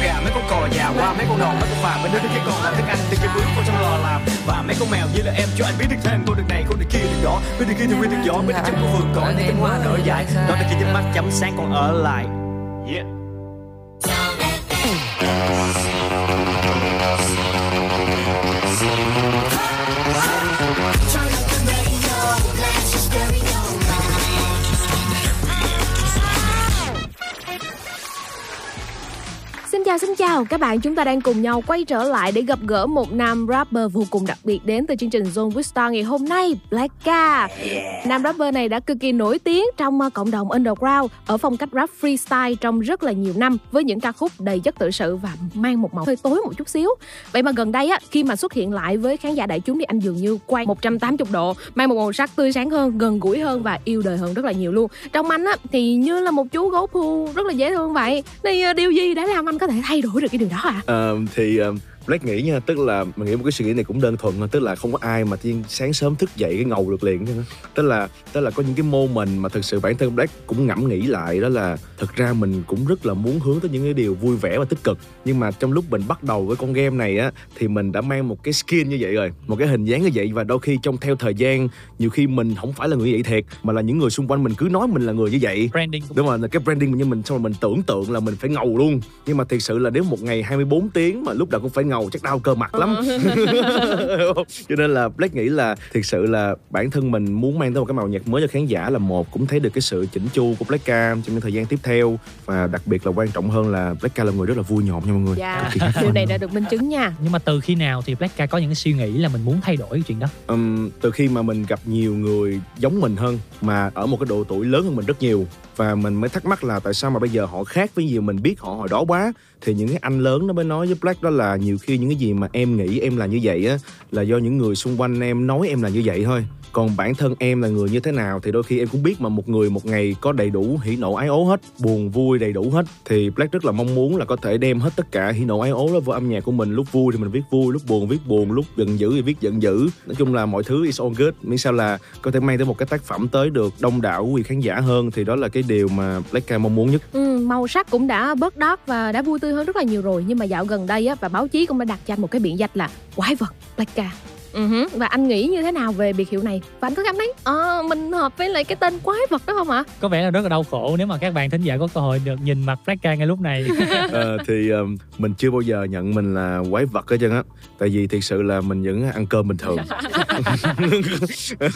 gà, mấy con cò già qua Mấy con đòn, mấy con phà Bên đứa cái còn là thức ăn Từ cái bướm con trong lò làm. Và mấy con mèo như là em cho anh biết được thêm Cô được này, cô được kia được đó. Biết được kia thì biết được gió Biết được trong khu vườn cỏ Những cánh hoa nở dài. Đó là khi nhắm mắt chấm sáng còn ở lại. Yeah. Chào các bạn, chúng ta đang cùng nhau quay trở lại để gặp gỡ một nam rapper vô cùng đặc biệt đến từ chương trình Zone with Star ngày hôm nay, Blacka. Nam rapper này đã cực kỳ nổi tiếng trong uh, cộng đồng underground ở phong cách rap freestyle trong rất là nhiều năm với những ca khúc đầy chất tự sự và mang một màu hơi tối một chút xíu. Vậy mà gần đây á, khi mà xuất hiện lại với khán giả đại chúng thì anh dường như quay 180 độ, mang một màu sắc tươi sáng hơn, gần gũi hơn và yêu đời hơn rất là nhiều luôn. Trong anh á thì như là một chú gấu phu rất là dễ thương vậy. Thì uh, điều gì đã làm anh có thể thay đổi được được cái điều đó à? À, thì uh, Black nghĩ nha tức là mình nghĩ một cái suy nghĩ này cũng đơn thuần thôi tức là không có ai mà tiên sáng sớm thức dậy cái ngầu được liền chứ tức là tức là có những cái moment mà thực sự bản thân Black cũng ngẫm nghĩ lại đó là thực ra mình cũng rất là muốn hướng tới những cái điều vui vẻ và tích cực. Nhưng mà trong lúc mình bắt đầu với con game này á thì mình đã mang một cái skin như vậy rồi một cái hình dáng như vậy. Và đôi khi trong theo thời gian nhiều khi mình không phải là người vậy thiệt mà là những người xung quanh mình cứ nói mình là người như vậy. Branding đúng rồi là cái branding như mình xong rồi mình tưởng tượng là mình phải ngầu luôn. Nhưng mà thực sự là nếu một ngày 24 tiếng mà lúc nào cũng phải ngầu ngầu chắc đau cơ mặt lắm. [laughs] Cho nên là Black nghĩ là thiệt sự là bản thân mình muốn mang tới một cái màu nhạc mới cho khán giả là một cũng thấy được cái sự chỉnh chu của Black Cam trong những thời gian tiếp theo. Và đặc biệt là quan trọng hơn là Black Cam là người rất là vui nhộn nha mọi người. Dạ điều này đã được minh chứng nha. Nhưng mà từ khi nào thì Black Cat có những cái suy nghĩ là mình muốn thay đổi cái chuyện đó? Ừm, từ khi mà mình gặp nhiều người giống mình hơn mà ở một cái độ tuổi lớn hơn mình rất nhiều. Và mình mới thắc mắc là tại sao mà bây giờ họ khác với nhiều mình biết họ hồi đó quá. Thì những cái anh lớn nó mới nói với Black đó là nhiều khi những cái gì mà em nghĩ em là như vậy á, là do những người xung quanh em nói em là như vậy thôi còn bản thân em là người như thế nào thì đôi khi em cũng biết mà một người một ngày có đầy đủ hỉ nộ ái ố hết buồn vui đầy đủ hết. Thì Black rất là mong muốn là có thể đem hết tất cả hỉ nộ ái ố đó vào âm nhạc của mình. Lúc vui thì mình viết vui lúc buồn viết buồn lúc giận dữ thì viết giận dữ. Nói chung là mọi thứ is all good. Miễn sao là có thể mang tới một cái tác phẩm tới được đông đảo quý khán giả hơn thì đó là cái điều mà Black Cam mong muốn nhất. Ừ, màu sắc cũng đã bớt đót và đã vui tươi hơn rất là nhiều rồi. Nhưng mà dạo gần đây á và báo chí cũng đã đặt cho anh một cái biện danh là quái vật Black Cat Ừ hứ, và anh nghĩ như thế nào về biệt hiệu này? Và anh có cảm thấy ờ mình hợp với lại cái tên quái vật đó không ạ? Có vẻ là rất là đau khổ nếu mà các bạn thính giả có cơ hội được nhìn mặt Black Cat ngay lúc này. [laughs] Ờ, thì um, mình chưa bao giờ nhận mình là quái vật hết trơn á. Tại vì thiệt sự là mình vẫn ăn cơm bình thường. [laughs]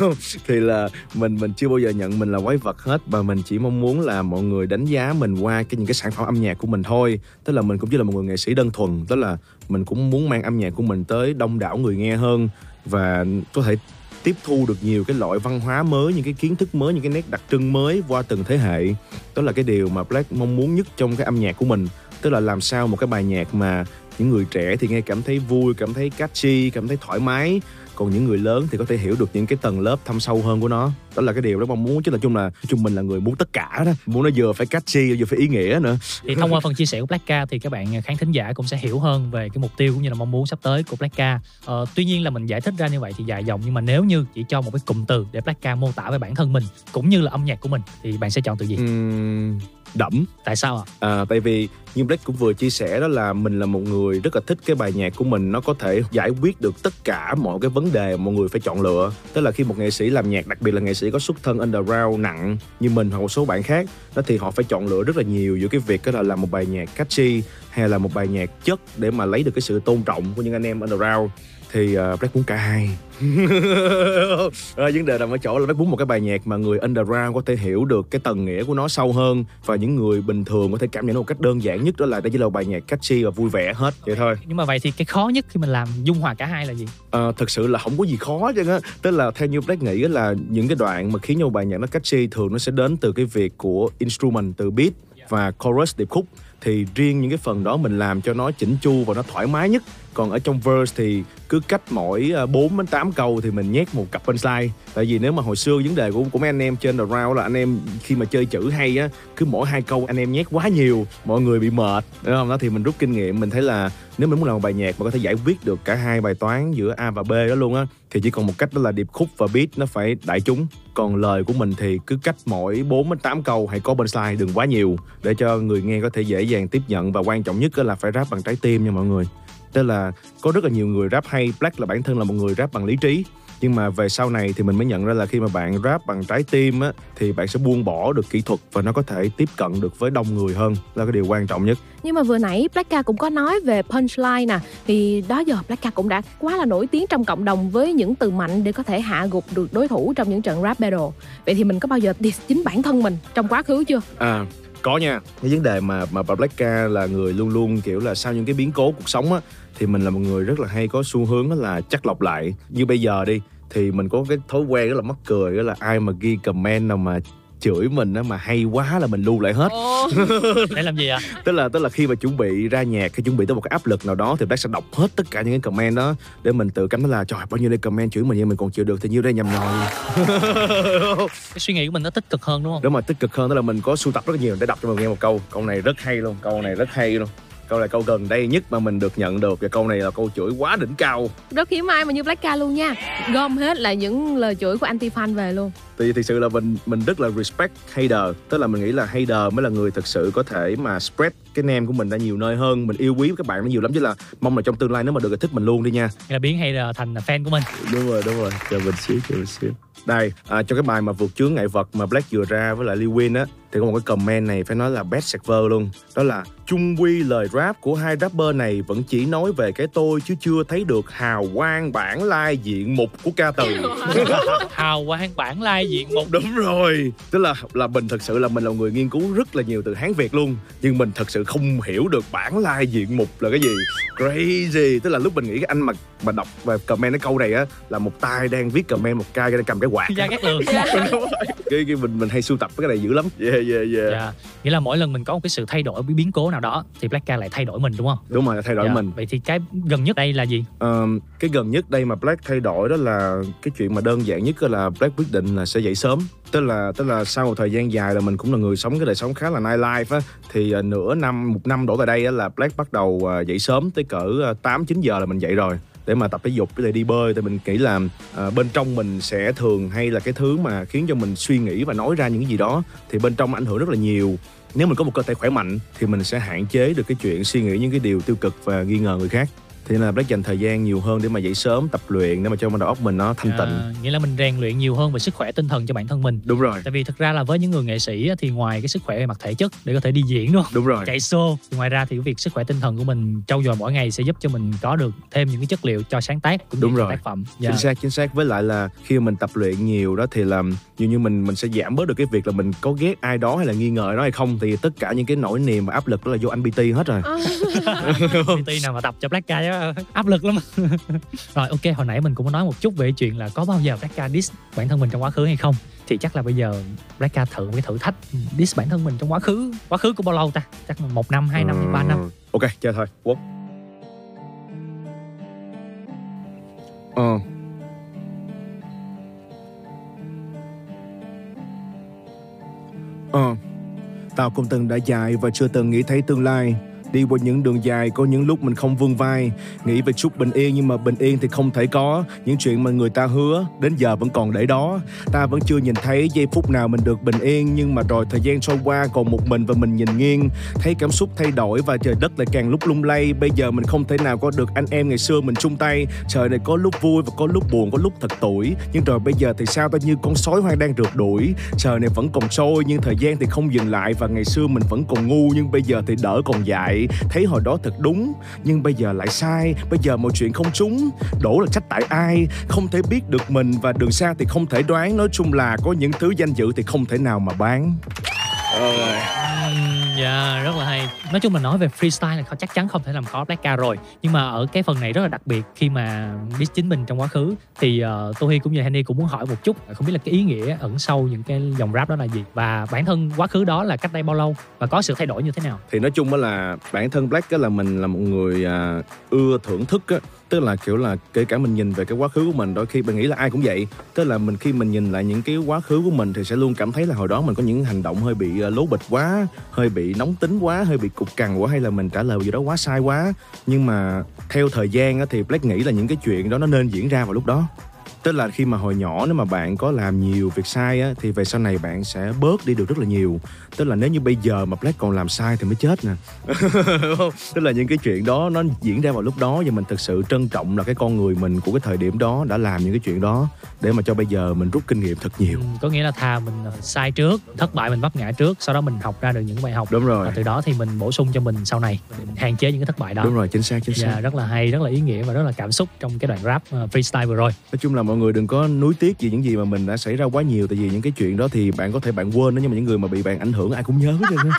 [laughs] Thì là mình mình chưa bao giờ nhận mình là quái vật hết mà mình chỉ mong muốn là mọi người đánh giá mình qua cái những cái sản phẩm âm nhạc của mình thôi. Tức là mình cũng chỉ là một người nghệ sĩ đơn thuần tức là mình cũng muốn mang âm nhạc của mình tới đông đảo người nghe hơn và có thể tiếp thu được nhiều cái loại văn hóa mới, những cái kiến thức mới, những cái nét đặc trưng mới qua từng thế hệ. Đó là cái điều mà Black mong muốn nhất trong cái âm nhạc của mình. Tức là làm sao một cái bài nhạc mà những người trẻ thì nghe cảm thấy vui, cảm thấy catchy, cảm thấy thoải mái. Còn những người lớn thì có thể hiểu được những cái tầng lớp thâm sâu hơn của nó đó là cái điều đó mong muốn chứ là chung là chung mình là người muốn tất cả đó. Muốn nó vừa phải catchy vừa phải ý nghĩa nữa. Thì thông qua phần chia sẻ của Black Cat thì các bạn khán thính giả cũng sẽ hiểu hơn về cái mục tiêu cũng như là mong muốn sắp tới của Black Cat ờ, tuy nhiên là mình giải thích ra như vậy thì dài dòng nhưng mà nếu như chỉ cho một cái cụm từ để Black Cat mô tả về bản thân mình cũng như là âm nhạc của mình thì bạn sẽ chọn từ gì? Ừm, đẫm. Tại sao ạ? À, tại vì như Black cũng vừa chia sẻ đó là mình là một người rất là thích cái bài nhạc của mình. Nó có thể giải quyết được tất cả mọi cái vấn đề mà mọi người phải chọn lựa. Tức là khi một nghệ sĩ làm nhạc đặc biệt là nghệ sĩ có xuất thân underground nặng như mình hoặc một số bạn khác, đó thì họ phải chọn lựa rất là nhiều giữa cái việc đó là làm một bài nhạc catchy hay là một bài nhạc chất để mà lấy được cái sự tôn trọng của những anh em underground thì uh, Black muốn cả hai. [laughs] À, vấn đề nằm ở chỗ là Black muốn một cái bài nhạc mà người underground có thể hiểu được cái tầng nghĩa của nó sâu hơn và những người bình thường có thể cảm nhận nó một cách đơn giản nhất đó là đây chỉ là một bài nhạc catchy và vui vẻ hết vậy thôi. Nhưng mà vậy thì cái khó nhất khi mình làm dung hòa cả hai là gì? À, thực sự là không có gì khó chứ á. Tức là theo như Black nghĩ á là những cái đoạn mà khiến cho một bài nhạc nó catchy thường nó sẽ đến từ cái việc của instrument từ beat và chorus điệp khúc. Thì riêng những cái phần đó mình làm cho nó chỉnh chu và nó thoải mái nhất còn ở trong verse thì cứ cách mỗi ờ, 4 đến 8 câu thì mình nhét một cặp punchline. Tại vì nếu mà hồi xưa vấn đề của của mấy anh em trên the round là anh em khi mà chơi chữ hay á, cứ mỗi hai câu anh em nhét quá nhiều, mọi người bị mệt, đúng không? Đó thì mình rút kinh nghiệm, mình thấy là nếu mình muốn làm một bài nhạc mà có thể giải quyết được cả hai bài toán giữa A và B đó luôn á, thì chỉ còn một cách đó là điệp khúc và beat nó phải đại chúng. Còn lời của mình thì cứ cách mỗi 4 đến 8 câu hãy có punchline, đừng quá nhiều, để cho người nghe có thể dễ dàng tiếp nhận và quan trọng nhất là phải rap bằng trái tim nha mọi người tức là có rất là nhiều người rap hay. Black là bản thân là một người rap bằng lý trí. Nhưng mà về sau này thì mình mới nhận ra là khi mà bạn rap bằng trái tim á thì bạn sẽ buông bỏ được kỹ thuật và nó có thể tiếp cận được với đông người hơn. Là cái điều quan trọng nhất. Nhưng mà vừa nãy Black Cat cũng có nói về punchline nè. Thì đó giờ Black Cat cũng đã quá là nổi tiếng trong cộng đồng với những từ mạnh để có thể hạ gục được đối thủ trong những trận rap battle. Vậy thì mình có bao giờ diss chính bản thân mình trong quá khứ chưa? À có nha. Cái vấn đề mà mà bà Black Ca là người luôn luôn, kiểu là, sau những cái biến cố cuộc sống á, thì mình là một người rất là hay có xu hướng là chắc lọc lại. Như bây giờ đi, thì mình có cái thói quen rất là mắc cười, đó là ai mà ghi comment nào mà chửi mình á mà hay quá là mình lưu lại hết. [laughs] Để làm gì ạ? Tức là tức là khi mà chuẩn bị ra nhạc khi chuẩn bị tới một cái áp lực nào đó thì bác sẽ đọc hết tất cả những cái comment đó để mình tự cảm thấy là trời bao nhiêu đây comment chửi mình nhưng mình còn chịu được thì nhiêu đây nhầm nhòi. [laughs] Cái suy nghĩ của mình nó tích cực hơn đúng không? Nếu mà tích cực hơn tức là mình có sưu tập rất nhiều để đọc cho mọi người nghe một câu. Câu này rất hay luôn câu này rất hay luôn câu này câu gần đây nhất mà mình được nhận được. Và câu này là câu chửi quá đỉnh cao. Rất hiếm ai mà như Black Cat luôn nha. Gom hết là những lời chửi của anti fan về luôn. Thì thực sự là mình mình rất là respect hater tức là mình nghĩ là hater mới là người thực sự có thể mà spread cái name của mình ra nhiều nơi hơn mình yêu quý các bạn nó nhiều lắm chứ là mong là trong tương lai nếu mà được thì thích mình luôn đi nha. Là biến hay là thành fan của mình. Đúng rồi đúng rồi. Chờ mình xíu chờ mình xíu. Đây à, cho cái bài mà vượt chướng ngại vật mà Black vừa ra với lại Wayne á thì có một cái comment này phải nói là best server luôn. Đó là chung quy lời rap của hai rapper này vẫn chỉ nói về cái tôi chứ chưa thấy được hào quang bản lai diện mục của ca từ. [laughs] Hào quang bản lai diện mục. Đúng rồi. Tức là là mình thật sự là mình là người nghiên cứu rất là nhiều từ hán việt luôn nhưng mình thật sự không hiểu được bản lai diện mục là cái gì crazy tức là lúc mình nghĩ cái anh mà mà đọc và comment cái câu này á là một tay đang viết comment một tay đang cầm cái quạt Gia Cát Lượng. cái, cái mình mình hay sưu tập cái này dữ lắm yeah yeah yeah Dạ. Nghĩa là mỗi lần mình có một cái sự thay đổi biến cố nào đó thì Black Cat lại thay đổi mình đúng không? đúng rồi thay đổi Dạ. mình Vậy thì cái gần nhất đây là gì? Ờ, cái gần nhất đây mà Black thay đổi đó là cái chuyện mà đơn giản nhất là Black quyết định là sẽ dậy sớm tức là tức là sau một thời gian dài là mình cũng là người sống cái đời sống khá là night life á thì à, nửa năm một năm đổ tại đây là Black bắt đầu ờ, dậy sớm tới cỡ à, tám chín giờ là mình dậy rồi để mà tập thể dục để đi bơi. Thì mình nghĩ là à, bên trong mình sẽ thường hay là cái thứ mà khiến cho mình suy nghĩ và nói ra những gì đó thì bên trong ảnh hưởng rất là nhiều. Nếu mình có một cơ thể khỏe mạnh thì mình sẽ hạn chế được cái chuyện suy nghĩ những cái điều tiêu cực và nghi ngờ người khác thì nên là Black dành thời gian nhiều hơn để mà dậy sớm tập luyện để mà cho đầu óc mình nó thanh tịnh À, nghĩa là mình rèn luyện nhiều hơn về sức khỏe tinh thần cho bản thân mình. đúng rồi Tại vì thực ra là với những người nghệ sĩ á, thì ngoài cái sức khỏe về mặt thể chất để có thể đi diễn đúng không? đúng rồi Chạy show thì ngoài ra thì cái việc sức khỏe tinh thần của mình trau dồi mỗi ngày sẽ giúp cho mình có được thêm những cái chất liệu cho sáng tác cũng Đúng rồi. tác phẩm. Dạ. chính xác chính xác với lại là khi mình tập luyện nhiều đó thì là dường như mình mình sẽ giảm bớt được cái việc là mình có ghét ai đó hay là nghi ngờ đó hay không thì tất cả những cái nỗi niềm và áp lực đó là vô anh BT hết rồi [laughs] PT nào mà tập cho Black á, [laughs] áp lực lắm. [laughs] Rồi ok hồi nãy mình cũng có nói một chút về chuyện là có bao giờ Black Cat diss bản thân mình trong quá khứ hay không? Thì chắc là bây giờ Black Cat thử một cái thử thách diss bản thân mình trong quá khứ quá khứ của bao lâu ta? Chắc là một năm hai năm hay ba năm. Ừ. ok chơi thôi. Quốc. Ờ. Ờ. Tao cũng từng đã dài và chưa từng nghĩ thấy tương lai đi qua những đường dài, có những lúc mình không vươn vai. Nghĩ về chút bình yên, nhưng mà bình yên thì không thể có. Những chuyện mà người ta hứa, đến giờ vẫn còn để đó. Ta vẫn chưa nhìn thấy giây phút nào mình được bình yên, nhưng mà rồi thời gian trôi qua còn một mình và mình nhìn nghiêng. Thấy cảm xúc thay đổi và trời đất lại càng lúc lung lay. Bây giờ mình không thể nào có được anh em ngày xưa mình chung tay. Trời này có lúc vui và có lúc buồn, có lúc thật tuổi nhưng rồi bây giờ thì sao ta như con sói hoang đang rượt đuổi. Trời này vẫn còn trôi, nhưng thời gian thì không dừng lại. Và ngày xưa mình vẫn còn ngu, nhưng bây giờ thì đỡ còn dại thấy hồi đó thật đúng, nhưng bây giờ lại sai. Bây giờ mọi chuyện không trúng. Đổ là trách tại ai? Không thể biết được mình và đường xa thì không thể đoán. Nói chung là có những thứ danh dự thì không thể nào mà bán. Oh. Dạ rất là hay. Nói chung là nói về freestyle là chắc chắn không thể làm khó Black Ca rồi. Nhưng mà ở cái phần này rất là đặc biệt Khi mà biết chính mình trong quá khứ. Thì uh, Tô Hi cũng như Henny cũng muốn hỏi một chút Không biết là cái ý nghĩa ẩn sâu những cái dòng rap đó là gì? Và bản thân quá khứ đó là cách đây bao lâu Và có sự thay đổi như thế nào? Thì nói chung là bản thân Black là mình là một người uh, ưa thưởng thức á tức là, kiểu là, kể cả mình nhìn về cái quá khứ của mình, đôi khi mình nghĩ là ai cũng vậy. Tức là mình khi mình nhìn lại những cái quá khứ của mình thì sẽ luôn cảm thấy là hồi đó mình có những hành động hơi bị ờ, lố bịch quá, hơi bị nóng tính quá, hơi bị cục cằn quá, hay là mình trả lời gì đó quá sai quá. Nhưng mà theo thời gian thì Black nghĩ là những cái chuyện đó nó nên diễn ra vào lúc đó tức là khi mà hồi nhỏ nếu mà bạn có làm nhiều việc sai á thì về sau này bạn sẽ bớt đi được rất là nhiều. Tức là nếu như bây giờ mà Black còn làm sai thì mới chết nè. [laughs] Tức là những cái chuyện đó nó diễn ra vào lúc đó và mình thực sự trân trọng là cái con người mình của cái thời điểm đó đã làm những cái chuyện đó để mà cho bây giờ mình rút kinh nghiệm thật nhiều. Có nghĩa là thà mình ờ, sai trước Thất bại mình vấp ngã trước Sau đó mình học ra được những bài học. Đúng rồi. Và từ đó thì mình bổ sung cho mình sau này mình hạn chế những cái thất bại đó. Đúng rồi chính xác chính xác. Dạ rất là hay, rất là ý nghĩa và rất là cảm xúc trong cái đoạn rap ờ, freestyle vừa rồi. nói chung là mọi người đừng có nuối tiếc gì những gì mà mình đã xảy ra quá nhiều tại vì những cái chuyện đó thì bạn có thể bạn quên đó nhưng mà những người mà bị bạn ảnh hưởng ai cũng nhớ hết trơn á.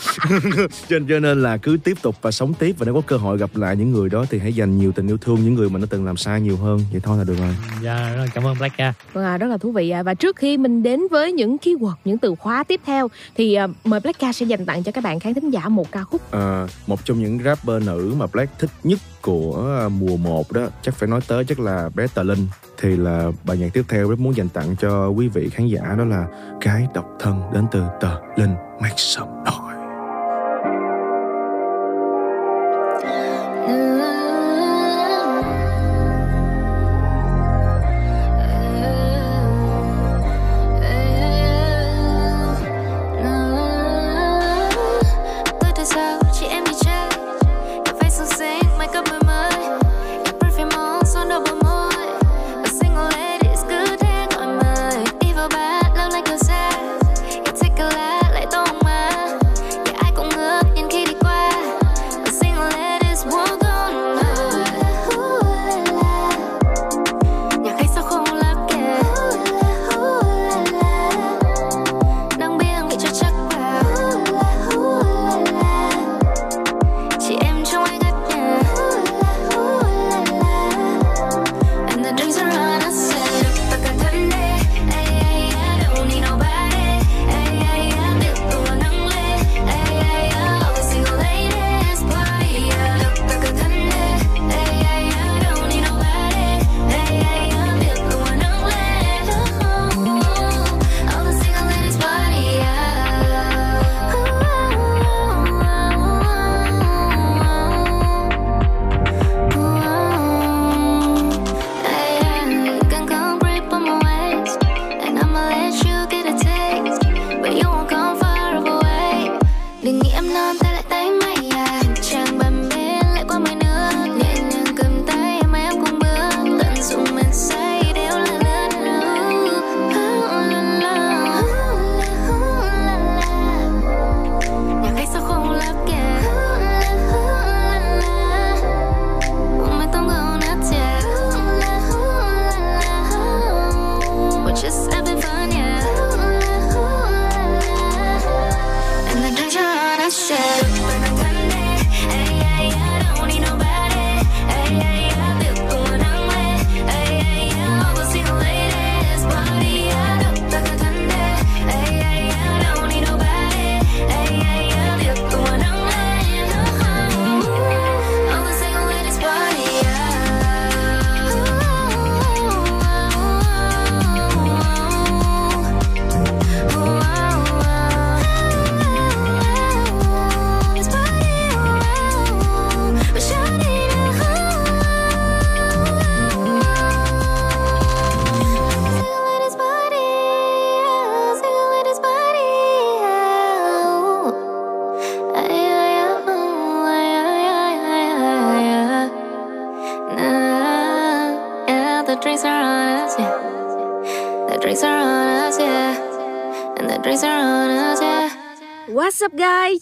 cho, cho nên là cứ tiếp tục và sống tiếp và nếu có cơ hội gặp lại những người đó thì hãy dành nhiều tình yêu thương những người mà nó từng làm sai nhiều hơn vậy thôi là được rồi Dạ rất là cảm ơn Black Cat. Vâng à, rất là thú vị à. Và trước khi mình đến với những keyword, những từ khóa tiếp theo thì à, mời Black Cat sẽ dành tặng cho các bạn khán thính giả một ca khúc. à, một trong những rapper nữ mà Black thích nhất của à, mùa 1 đó, chắc phải nói tới chắc là bé Tờ Linh. Thì là bài nhạc tiếp theo rất muốn dành tặng cho quý vị khán giả đó là cái độc thân đến từ Tờ Linh Make some noise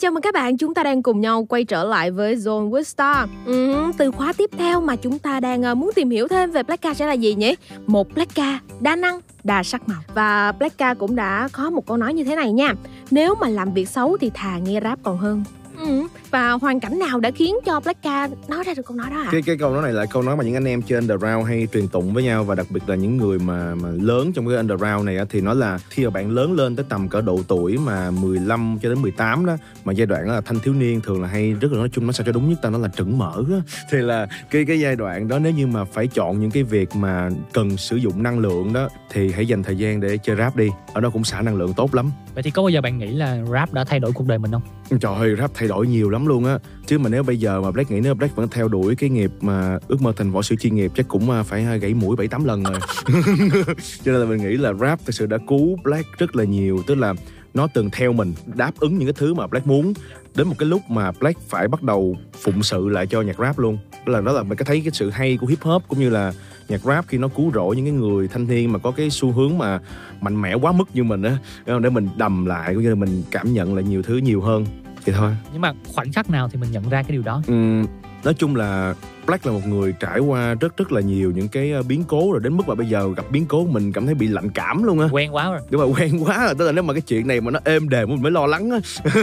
Chào mừng các bạn, chúng ta đang cùng nhau quay trở lại với Zone with Star. Ừ, từ khóa tiếp theo mà chúng ta đang ờ, muốn tìm hiểu thêm về black ca sẽ là gì nhỉ? Một black ca đa năng, đa sắc màu. Và black ca cũng đã có một câu nói như thế này nha. Nếu mà làm việc xấu thì thà nghe rap còn hơn. Ừ. Và hoàn cảnh nào đã khiến cho Blackka nói ra được câu nói đó ạ? cái cái câu nói này là câu nói mà những anh em trên underground hay truyền tụng với nhau và đặc biệt là những người mà mà lớn trong cái underground này á, thì nó là khi mà bạn lớn lên tới tầm cỡ độ tuổi mà 15 cho đến 18 đó mà giai đoạn đó là thanh thiếu niên thường là hay rất là nói chung nó sao cho đúng nhất ta nó là trứng mở á. [laughs] Thì là cái cái giai đoạn đó nếu như mà phải chọn những cái việc mà cần sử dụng năng lượng đó thì hãy dành thời gian để chơi rap đi ở đó cũng xả năng lượng tốt lắm. Vậy thì có bao giờ bạn nghĩ là rap đã thay đổi cuộc đời mình không? Trời ơi, rap thay đổi nhiều lắm luôn á. Chứ mà nếu bây giờ mà Black nghĩ nếu Black vẫn theo đuổi cái nghiệp mà ước mơ thành võ sư chuyên nghiệp, chắc cũng à, phải à, gãy mũi 7-8 lần rồi. [laughs] Cho nên là mình nghĩ là rap thực sự đã cứu Black rất là nhiều. Tức là nó từng theo mình, đáp ứng những cái thứ mà Black muốn, đến một cái lúc mà Black phải bắt đầu phụng sự lại cho nhạc rap luôn. Đó là đó là mình có thấy cái sự hay của hip hop, cũng như là nhạc rap khi nó cứu rỗi những cái người thanh niên mà có cái xu hướng mà mạnh mẽ quá mức như mình á. Để mình đầm lại, cũng như là mình cảm nhận lại nhiều thứ nhiều hơn vậy thôi. Nhưng mà khoảnh khắc nào thì mình nhận ra cái điều đó? Ừm, nói chung là Black là một người trải qua rất rất là nhiều những cái ờ, biến cố rồi đến mức mà bây giờ gặp biến cố mình cảm thấy bị lạnh cảm luôn á. Quen quá rồi. Đúng mà quen quá rồi tức là nếu mà cái chuyện này mà nó êm đềm mình mới lo lắng á. [laughs]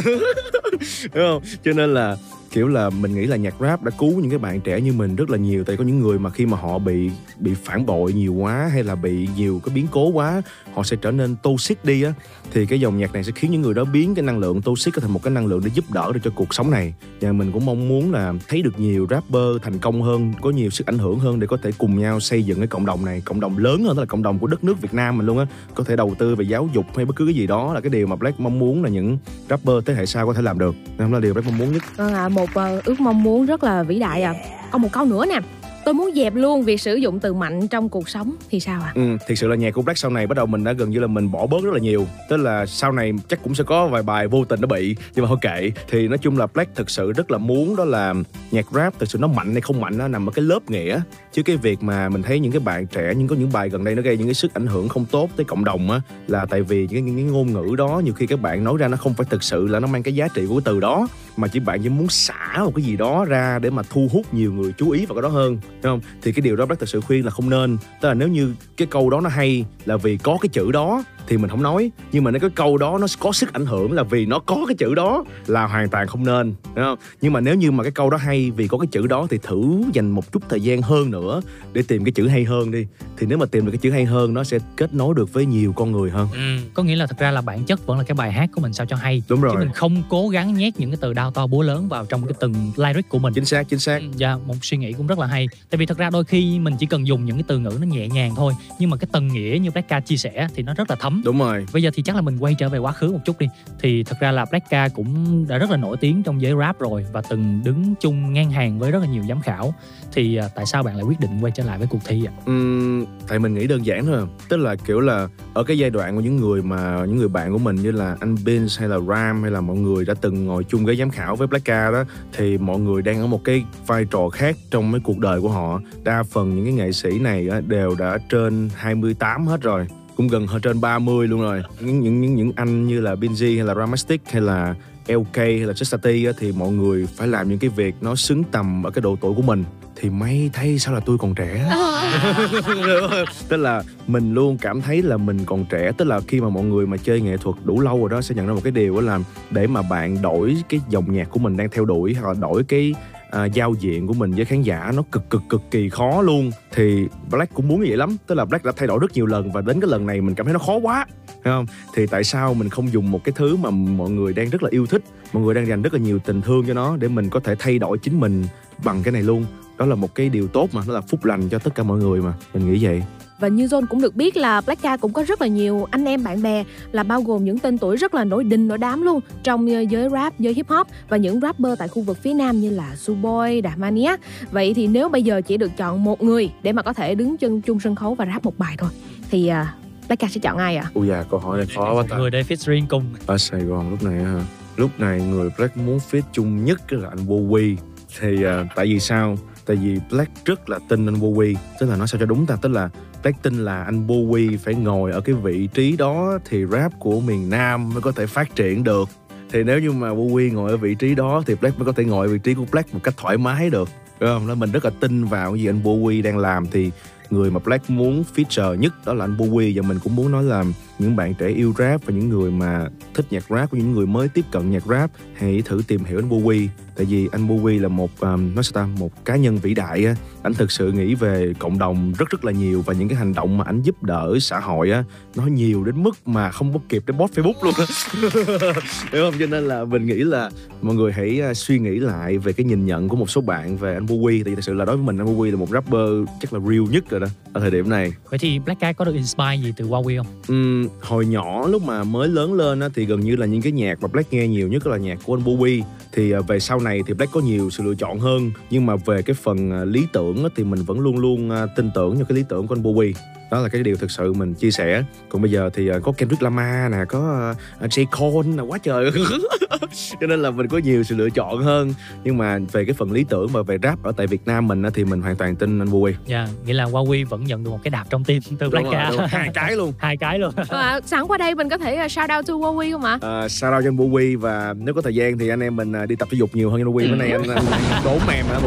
Đúng không? Cho nên là kiểu là mình nghĩ là nhạc rap đã cứu những cái bạn trẻ như mình rất là nhiều. Tại có những người mà khi mà họ bị bị phản bội nhiều quá hay là bị nhiều cái biến cố quá họ sẽ trở nên toxic đi á thì cái dòng nhạc này sẽ khiến những người đó biến cái năng lượng toxic thành một cái năng lượng để giúp đỡ được cho cuộc sống này. Và mình cũng mong muốn là thấy được nhiều rapper thành công hơn, có nhiều sức ảnh hưởng hơn để có thể cùng nhau xây dựng cái cộng đồng này, cộng đồng lớn hơn, tức là cộng đồng của đất nước Việt Nam mình luôn á. Có thể đầu tư về giáo dục hay bất cứ cái gì đó là cái điều mà Black mong muốn là những rapper thế hệ sau có thể làm được. Đó là điều Black mong muốn nhất. Vâng một ờ, ước mong muốn rất là vĩ đại à Còn một câu nữa nè. Tôi muốn dẹp luôn việc sử dụng từ mạnh trong cuộc sống thì sao ạ? Ừ, thực sự là nhạc của Black sau này bắt đầu mình đã gần như là mình bỏ bớt rất là nhiều. Tức là sau này chắc cũng sẽ có vài bài vô tình nó bị nhưng mà thôi kệ. Thì nói chung là Black thực sự rất là muốn đó là nhạc rap thực sự nó mạnh hay không mạnh nó nằm ở cái lớp nghĩa chứ cái việc mà mình thấy những cái bạn trẻ nhưng có những bài gần đây nó gây những cái sức ảnh hưởng không tốt tới cộng đồng á là tại vì những cái, những cái ngôn ngữ đó nhiều khi các bạn nói ra nó không phải thực sự là nó mang cái giá trị của cái từ đó mà chỉ bạn chỉ muốn xả một cái gì đó ra để mà thu hút nhiều người chú ý vào cái đó hơn đúng không? Thì cái điều đó bác thực sự khuyên là không nên. Tức là nếu như cái câu đó nó hay là vì có cái chữ đó thì mình không nói. Nhưng mà nếu cái câu đó nó có sức ảnh hưởng là vì nó có cái chữ đó là hoàn toàn không nên đúng không? Nhưng mà nếu như mà cái câu đó hay vì có cái chữ đó thì thử dành một chút thời gian hơn nữa để tìm cái chữ hay hơn đi. Thì nếu mà tìm được cái chữ hay hơn nó sẽ kết nối được với nhiều con người hơn. Ừ. có nghĩa là thật ra là bản chất vẫn là cái bài hát của mình sao cho hay. Đúng rồi. chứ mình không cố gắng nhét những cái từ đao to búa lớn vào trong cái từng lyric của mình. Chính xác chính xác. Dạ một suy nghĩ cũng rất là hay. Tại vì thật ra đôi khi mình chỉ cần dùng những cái từ ngữ nó nhẹ nhàng thôi nhưng mà cái tầng nghĩa như Blackka chia sẻ thì nó rất là thấm đúng. Rồi. Bây giờ thì chắc là mình quay trở về quá khứ một chút đi. Thì thật ra là Blackka cũng đã rất là nổi tiếng trong giới rap rồi và từng đứng chung ngang hàng với rất là nhiều giám khảo. Thì à, tại sao bạn lại quyết định quay trở lại với cuộc thi ạ? Ừm, tại mình nghĩ đơn giản thôi tức là kiểu là ở cái giai đoạn của những người mà những người bạn của mình như là anh Vince hay là Ram hay là mọi người đã từng ngồi chung với giám khảo với Blackka đó thì mọi người đang ở một cái vai trò khác trong mấy cuộc đời của họ. Đa phần những cái nghệ sĩ này á, đều đã trên 28 hết rồi cũng gần hơn trên 30 luôn rồi. Những những những những anh như là Binzy hay là Ramastic hay là LK hay là Chastity thì mọi người phải làm những cái việc nó xứng tầm ở cái độ tuổi của mình thì may thay sao là tôi còn trẻ. [laughs] Tức là mình luôn cảm thấy là mình còn trẻ tức là khi mà mọi người mà chơi nghệ thuật đủ lâu rồi đó sẽ nhận ra một cái điều đó là để mà bạn đổi cái dòng nhạc của mình đang theo đuổi hoặc là đổi cái à, giao diện của mình với khán giả nó cực cực cực kỳ khó luôn. Thì Black cũng muốn như vậy lắm tức là Black đã thay đổi rất nhiều lần và đến cái lần này mình cảm thấy nó khó quá Thấy không? Thì tại sao mình không dùng một cái thứ mà mọi người đang rất là yêu thích mọi người đang dành rất là nhiều tình thương cho nó để mình có thể thay đổi chính mình bằng cái này luôn đó là một cái điều tốt mà nó là phúc lành cho tất cả mọi người mà mình nghĩ vậy. Và như John cũng được biết là Blackka cũng có rất là nhiều anh em bạn bè là bao gồm những tên tuổi rất là nổi đình nổi đám luôn trong ờ, giới rap, giới hip hop và những rapper tại khu vực phía Nam như là Suboy, Damania. Vậy thì nếu bây giờ chỉ được chọn một người để mà có thể đứng chân chung sân khấu và rap một bài thôi thì uh, Blackka sẽ chọn ai ạ? ui da câu hỏi này khó quá ta. người đây featuring cùng ở Sài Gòn lúc này hả? Lúc này người Black muốn fit chung nhất là anh Bowie thì à, tại vì sao tại vì Black rất là tin anh Bowie, tức là nói sao cho đúng ta? Tức là Black tin là anh Bowie phải ngồi ở cái vị trí đó thì rap của miền Nam mới có thể phát triển được. Thì nếu như mà Bowie ngồi ở vị trí đó thì Black mới có thể ngồi ở vị trí của Black một cách thoải mái được. Đúng không? Nên mình rất là tin vào cái gì anh Bowie đang làm. Thì người mà Black muốn feature nhất đó là anh Bowie. Và mình cũng muốn nói là những bạn trẻ yêu rap và những người mà thích nhạc rap của những người mới tiếp cận nhạc rap hãy thử tìm hiểu anh Bowie tại vì anh Bowie là một um, nói sao ta một cá nhân vĩ đại á. Anh thực sự nghĩ về cộng đồng rất rất là nhiều và những cái hành động mà anh giúp đỡ xã hội á nó nhiều đến mức mà không có kịp để post Facebook luôn á. [laughs] Hiểu không? Cho nên là mình nghĩ là mọi người hãy à, suy nghĩ lại về cái nhìn nhận của một số bạn về anh Bowie tại vì thực sự là đối với mình anh Bowie là một rapper chắc là real nhất rồi đó ở thời điểm này. Vậy thì Black Cat có được inspire gì từ Huawei không? Ừm, hồi nhỏ lúc mà mới lớn lên á, thì gần như là những cái nhạc mà Black nghe nhiều nhất là nhạc của anh Bowie. Thì à, về sau này thì Black có nhiều sự lựa chọn hơn. Nhưng mà về cái phần à, lý tưởng á, thì mình vẫn luôn luôn à, tin tưởng vào cái lý tưởng của anh Bowie đó là cái điều thực sự mình chia sẻ. Còn bây giờ thì à, có Kendrick Lamar nè có à, J. Cole nè quá trời. [laughs] Cho nên là mình có nhiều sự lựa chọn hơn. Nhưng mà về cái phần lý tưởng và về rap ở tại Việt Nam mình á, thì mình hoàn toàn tin anh Bowie dạ nghĩa là Huawei vẫn nhận được một cái đạp trong tim từ Black rồi. hai cái luôn. [laughs] Hai cái luôn. À, sẵn qua đây mình có thể shout out to Huawei không ạ? uh, shout out cho anh Bowie và nếu có thời gian thì anh em mình à, đi tập thể dục nhiều hơn anh Bowie bữa nay anh, anh, đốn mềm hả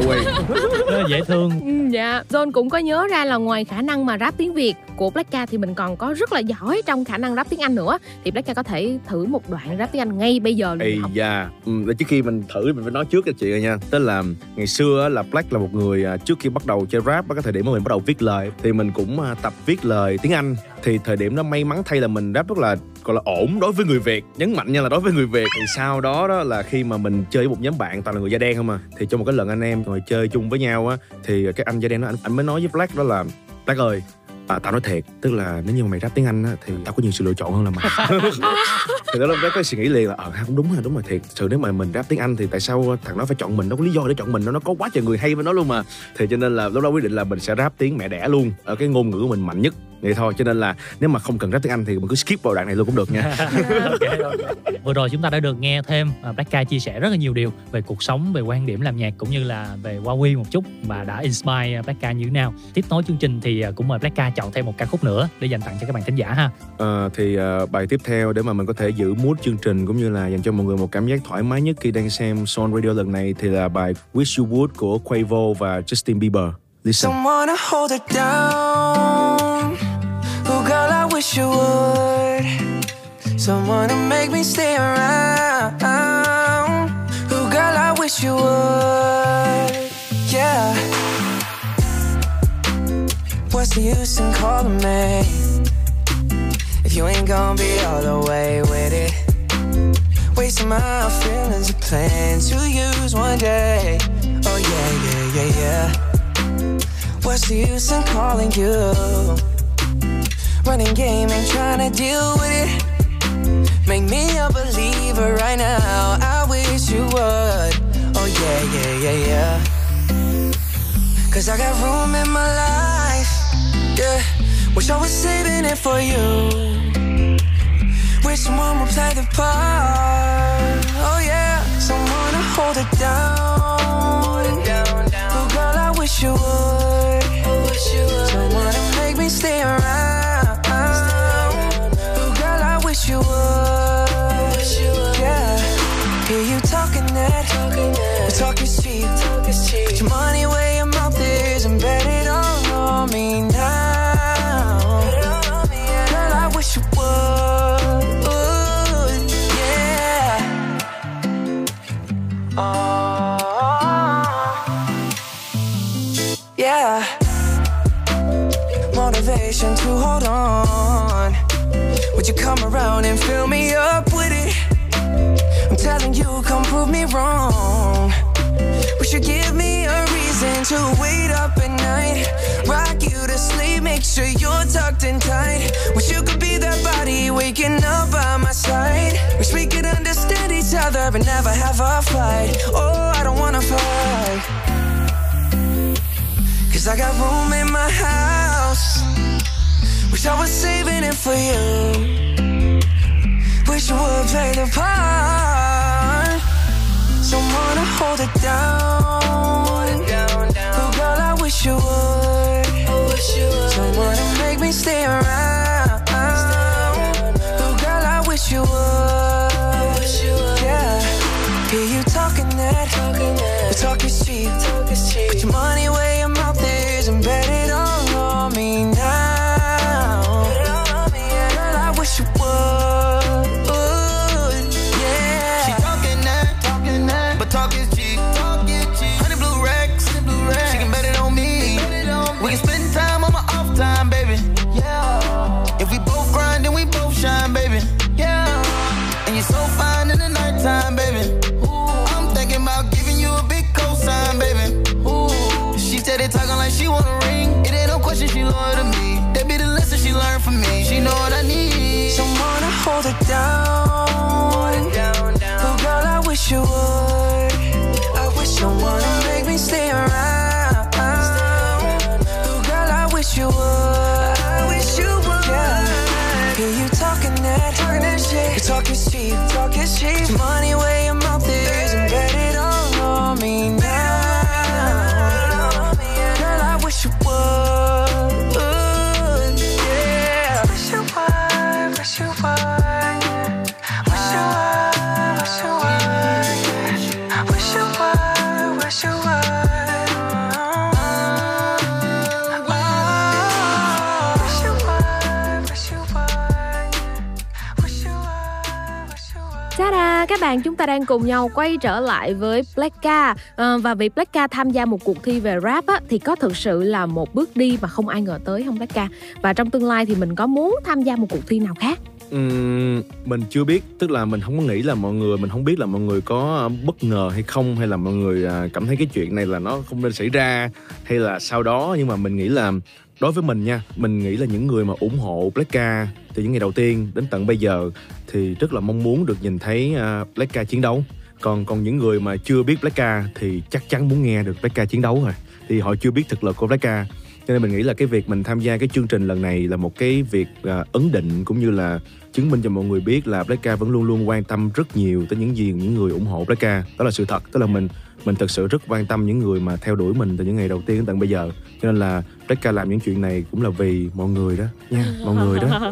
là dễ thương. Ừ, dạ, John cũng có nhớ ra là ngoài khả năng mà rap tiếng Việt của Black Cat thì mình còn có rất là giỏi trong khả năng rap tiếng Anh nữa. Thì Black Cat có thể thử một đoạn rap tiếng Anh ngay bây giờ luôn học. da, ừ, trước khi mình thử mình phải nói trước cho chị rồi nha Tức là ngày xưa là Black là một người à, trước khi bắt đầu chơi rap cái thời điểm mà mình bắt đầu viết lời Thì mình cũng à, tập viết lời tiếng Anh Thì thời điểm đó may mắn thay là mình rap rất là gọi là ổn đối với người Việt Nhấn mạnh nha là đối với người Việt Thì sau đó đó là khi mà mình chơi với một nhóm bạn toàn là người da đen không à Thì trong một cái lần anh em ngồi chơi chung với nhau á Thì cái anh da đen đó anh, anh mới nói với Black đó là Black ơi À, tao nói thiệt tức là nếu như mà mày rap tiếng anh á thì tao có nhiều sự lựa chọn hơn là mày. [laughs] thì đó là cái cái suy nghĩ liền là ờ ha, cũng đúng là đúng là thiệt. Sự nếu mà mình rap tiếng anh thì tại sao thằng đó phải chọn mình? Nó có lý do để chọn mình nó nó có quá trời người hay với nó luôn mà. Thì cho nên là lúc đó quyết định là mình sẽ rap tiếng mẹ đẻ luôn ở cái ngôn ngữ của mình mạnh nhất. Vậy thôi cho nên là nếu mà không cần rap tiếng anh thì mình cứ skip vào đoạn này luôn cũng được nha. [laughs] Vừa rồi chúng ta đã được nghe thêm à, Black Cat chia sẻ rất là nhiều điều về cuộc sống về quan điểm làm nhạc cũng như là về Huawei một chút và đã inspire à, Black Cat như thế nào. Tiếp nối chương trình thì à, cũng mời Black Cat chọn thêm một ca khúc nữa để dành tặng cho các bạn thính giả ha. Ờ, thì ờ, bài tiếp theo để mà mình có thể giữ mood chương trình cũng như là dành cho mọi người một cảm giác thoải mái nhất khi đang xem Son Radio lần này thì là bài Wish You Would của Quavo và Justin Bieber. Listen. Someone to hold it down. Oh, girl, I wish you would. Someone to make me stay around. Oh, girl, I wish you would. Yeah. What's the use in calling me if you ain't gonna be all the way with it? Wasting my feelings and plan to use one day. Oh yeah, yeah, yeah, yeah. What's the use in calling you? Running game and trying to deal with it. Make me a believer right now. I wish you would. Oh yeah, yeah, yeah, yeah. Cause I got room in my life. Yeah. Wish I was saving it for you. Wish someone would play the part. Oh yeah. Someone to hold it down. Oh girl, I wish you would. Someone to make me stay around. Oh girl, I wish you would. Yeah. Hear you talking that. We're talking To hold on. Would you come around and fill me up with it? I'm telling you, come prove me wrong. Would you give me a reason to wait up at night. Rock you to sleep, make sure you're tucked in tight. Wish you could be that body waking up by my side. Wish we could understand each other but never have a fight. Oh, I don't wanna fight. Cause I got room in my house. Wish I was saving it for you. Wish you would play the part. Someone to hold it down. Oh, girl, I wish you would. Someone to make me stay around. Oh, girl, I wish you would. Yeah. Hear you talking that, talking that. Talk is cheap. Talk. Put your money where your fine in the nighttime, baby. I'm thinking about giving you a big cosign, baby. She said they talking like she want a ring. It ain't no question she loyal to me. That be the lesson she learned from me. She know what I need. Someone to hold it down. Các bạn chúng ta đang cùng nhau quay trở lại với Blackka à, ờ, và vì Blackka tham gia một cuộc thi về rap á, thì có thực sự là một bước đi mà không ai ngờ tới không Blackka và trong tương lai thì mình có muốn tham gia một cuộc thi nào khác? Uhm, mình chưa biết. Tức là mình không có nghĩ là mọi người mình không biết là mọi người có ờ, bất ngờ hay không hay là mọi người à, cảm thấy cái chuyện này là nó không nên xảy ra hay là sau đó. Nhưng mà mình nghĩ là đối với mình nha mình nghĩ là những người mà ủng hộ Blackka từ những ngày đầu tiên đến tận bây giờ thì rất là mong muốn được nhìn thấy uh, chiến đấu. Còn còn những người mà chưa biết Blackka thì chắc chắn muốn nghe được Blackka chiến đấu rồi. Thì họ chưa biết thực lực của Blackka cho nên mình nghĩ là cái việc mình tham gia cái chương trình lần này là một cái việc uh, ấn định cũng như là chứng minh cho mọi người biết là Blackka vẫn luôn luôn quan tâm rất nhiều tới những gì những người ủng hộ Blackka đó là sự thật tức là mình mình thật sự rất quan tâm những người mà theo đuổi mình từ những ngày đầu tiên đến tận bây giờ. Cho nên là Blackka làm những chuyện này cũng là vì mọi người đó. Nha mọi người đó. [laughs]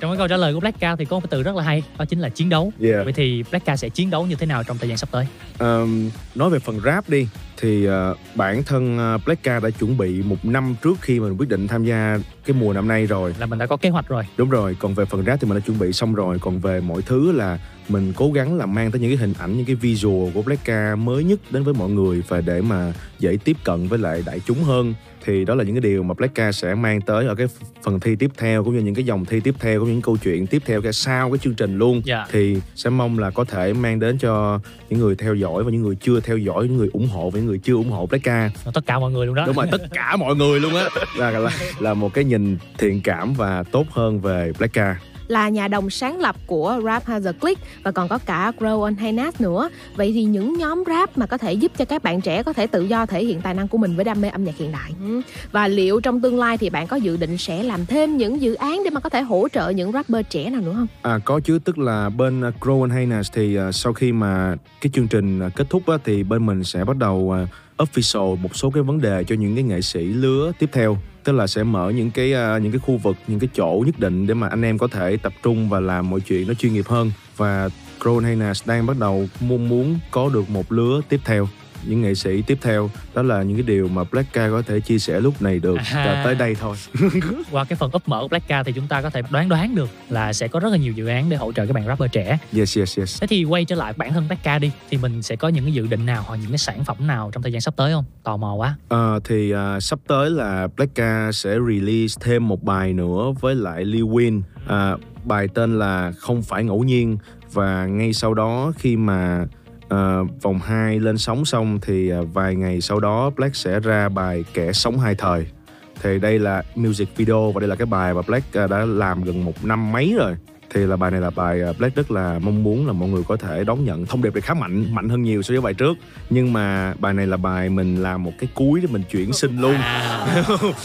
Trong cái câu trả lời của Blackka thì có một từ rất là hay đó chính là chiến đấu. Yeah. vậy thì Blackka sẽ chiến đấu như thế nào trong thời gian sắp tới? Ờm, nói về phần rap đi thì ờ, bản thân uh, Blackka đã chuẩn bị một năm trước khi mình quyết định tham gia cái mùa năm nay rồi. Là mình đã có kế hoạch rồi. Đúng rồi còn về phần rap thì mình đã chuẩn bị xong rồi. Còn về mọi thứ là mình cố gắng là mang tới những cái hình ảnh những cái visual của Blackka mới nhất đến với mọi người và để mà dễ tiếp cận với lại đại chúng hơn thì đó là những cái điều mà Blackka sẽ mang tới ở cái phần thi tiếp theo cũng như những cái dòng thi tiếp theo cũng như những câu chuyện tiếp theo cái sau cái chương trình luôn. Dạ. thì sẽ mong là có thể mang đến cho những người theo dõi và những người chưa theo dõi những người ủng hộ và những người chưa ủng hộ Blackka tất cả mọi người luôn đó. Đúng rồi tất cả mọi người luôn á. [laughs] Là, là là một cái nhìn thiện cảm và tốt hơn về Blackka là nhà đồng sáng lập của Rap Has a Click và còn có cả Grow on Haynas nữa. Vậy thì những nhóm rap mà có thể giúp cho các bạn trẻ có thể tự do thể hiện tài năng của mình với đam mê âm nhạc hiện đại. Ừ. Và liệu trong tương lai thì bạn có dự định sẽ làm thêm những dự án để mà có thể hỗ trợ những rapper trẻ nào nữa không? À có chứ tức là bên uh, Grow and Haynes thì uh, sau khi mà cái chương trình uh, kết thúc á, thì bên mình sẽ bắt đầu uh, official một số cái vấn đề cho những cái nghệ sĩ lứa tiếp theo tức là sẽ mở những cái uh, những cái khu vực những cái chỗ nhất định để mà anh em có thể tập trung và làm mọi chuyện nó chuyên nghiệp hơn. Và Grow Hainas đang bắt đầu mong muốn có được một lứa tiếp theo những nghệ sĩ tiếp theo. Đó là những cái điều mà Blackka có thể chia sẻ lúc này được. À. và tới đây thôi. [laughs] Qua cái phần úp mở của Blackka thì chúng ta có thể đoán đoán được là sẽ có rất là nhiều dự án để hỗ trợ các bạn rapper trẻ. Yes yes yes. Thế thì quay trở lại bản thân Blackka đi thì mình sẽ có những cái dự định nào hoặc những cái sản phẩm nào trong thời gian sắp tới không? Tò mò quá. Ờ, thì à, sắp tới là Blackka sẽ release thêm một bài nữa với lại Lil Wayne À, bài tên là không phải ngẫu nhiên. Và ngay sau đó khi mà à, vòng 2 lên sóng xong thì à, vài ngày sau đó Black sẽ ra bài kẻ sống hai thời. Thì đây là music video và đây là cái bài mà Black ờ, đã làm gần một năm mấy rồi thì là bài này là bài à, Black rất là mong muốn là mọi người có thể đón nhận. Thông điệp này khá mạnh mạnh hơn nhiều so với bài trước. Nhưng mà bài này là bài mình làm một cái cuối để mình chuyển sinh luôn. [laughs]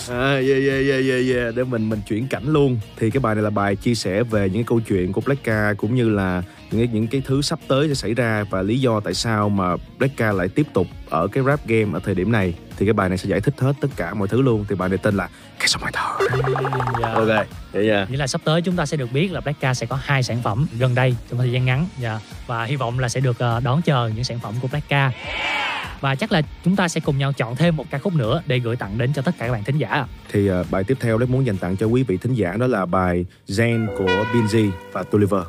À, yeah, yeah, yeah, yeah, yeah. để mình mình chuyển cảnh luôn. Thì cái bài này là bài chia sẻ về những cái câu chuyện của Blackka cũng như là những cái, những cái thứ sắp tới sẽ xảy ra và lý do tại sao mà Blackka lại tiếp tục ở cái rap game ở thời điểm này thì cái bài này sẽ giải thích hết tất cả mọi thứ luôn. Thì bài này tên là cái sông bài thơ Dạ. ok vậy nha. Nghĩa là sắp tới chúng ta sẽ được biết là Blackka sẽ có hai sản phẩm gần đây trong thời gian ngắn. Dạ. và hy vọng là sẽ được ờ, đón chờ những sản phẩm của Blackka và chắc là chúng ta sẽ cùng nhau chọn thêm một ca khúc nữa để gửi tặng đến cho tất cả các bạn thính giả. Thì ờ, bài tiếp theo Lết muốn dành tặng cho quý vị thính giả đó là bài Zen của Binz và Tulliver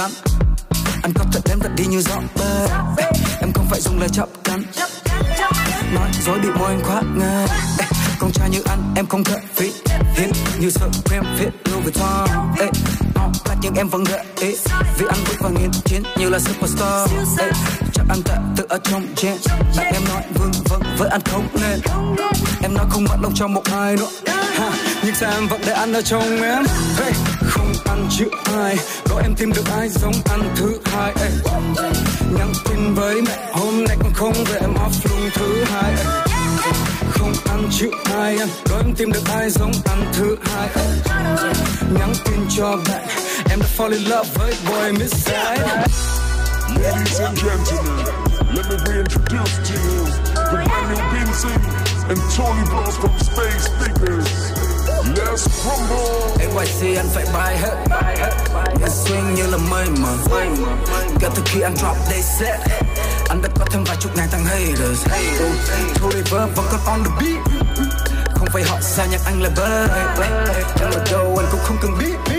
lắm. Ăn cắp thật đếm thật đi như gió bê Em không phải dùng lời chọc cắn. Nói dối bị môi anh khoác ngay Con trai như anh em không thợ phí Hiến như sợ em fit Louis Vuitton Ê, all nhưng em vẫn gợi ý. Vì anh bước vào nghiên chiến như là superstar. Ê, Chắc anh tệ tự ở trong gen Bạn em nói vương vâng với anh không nên. Em nói không mất lòng cho một ai nữa. Ha, Nhưng sao em vẫn để anh ở trong em? Hey, Không ăn chữ ai em tìm được ai giống anh thứ hai ấy. Nhắn tin với mẹ hôm nay con không về em off luôn thứ hai ấy. Không ăn chữ ai em Có em tìm được ai giống anh thứ hai ấy. Nhắn tin cho bạn Em đã fall in love với boy miss Ladies and gentlemen, let me reintroduce to you the brand new Binzy and Tony Blows from Space Figures. Let's rumble. NYC anh phải bay hết. Em swing như là mây mà. Kể từ khi anh drop they set Anh đã có thêm vài chục ngàn thằng haters. Thu reverb vẫn còn on the beat. Không phải họ sao nhạc anh là bơi Em ở đâu, anh cũng không cần biết.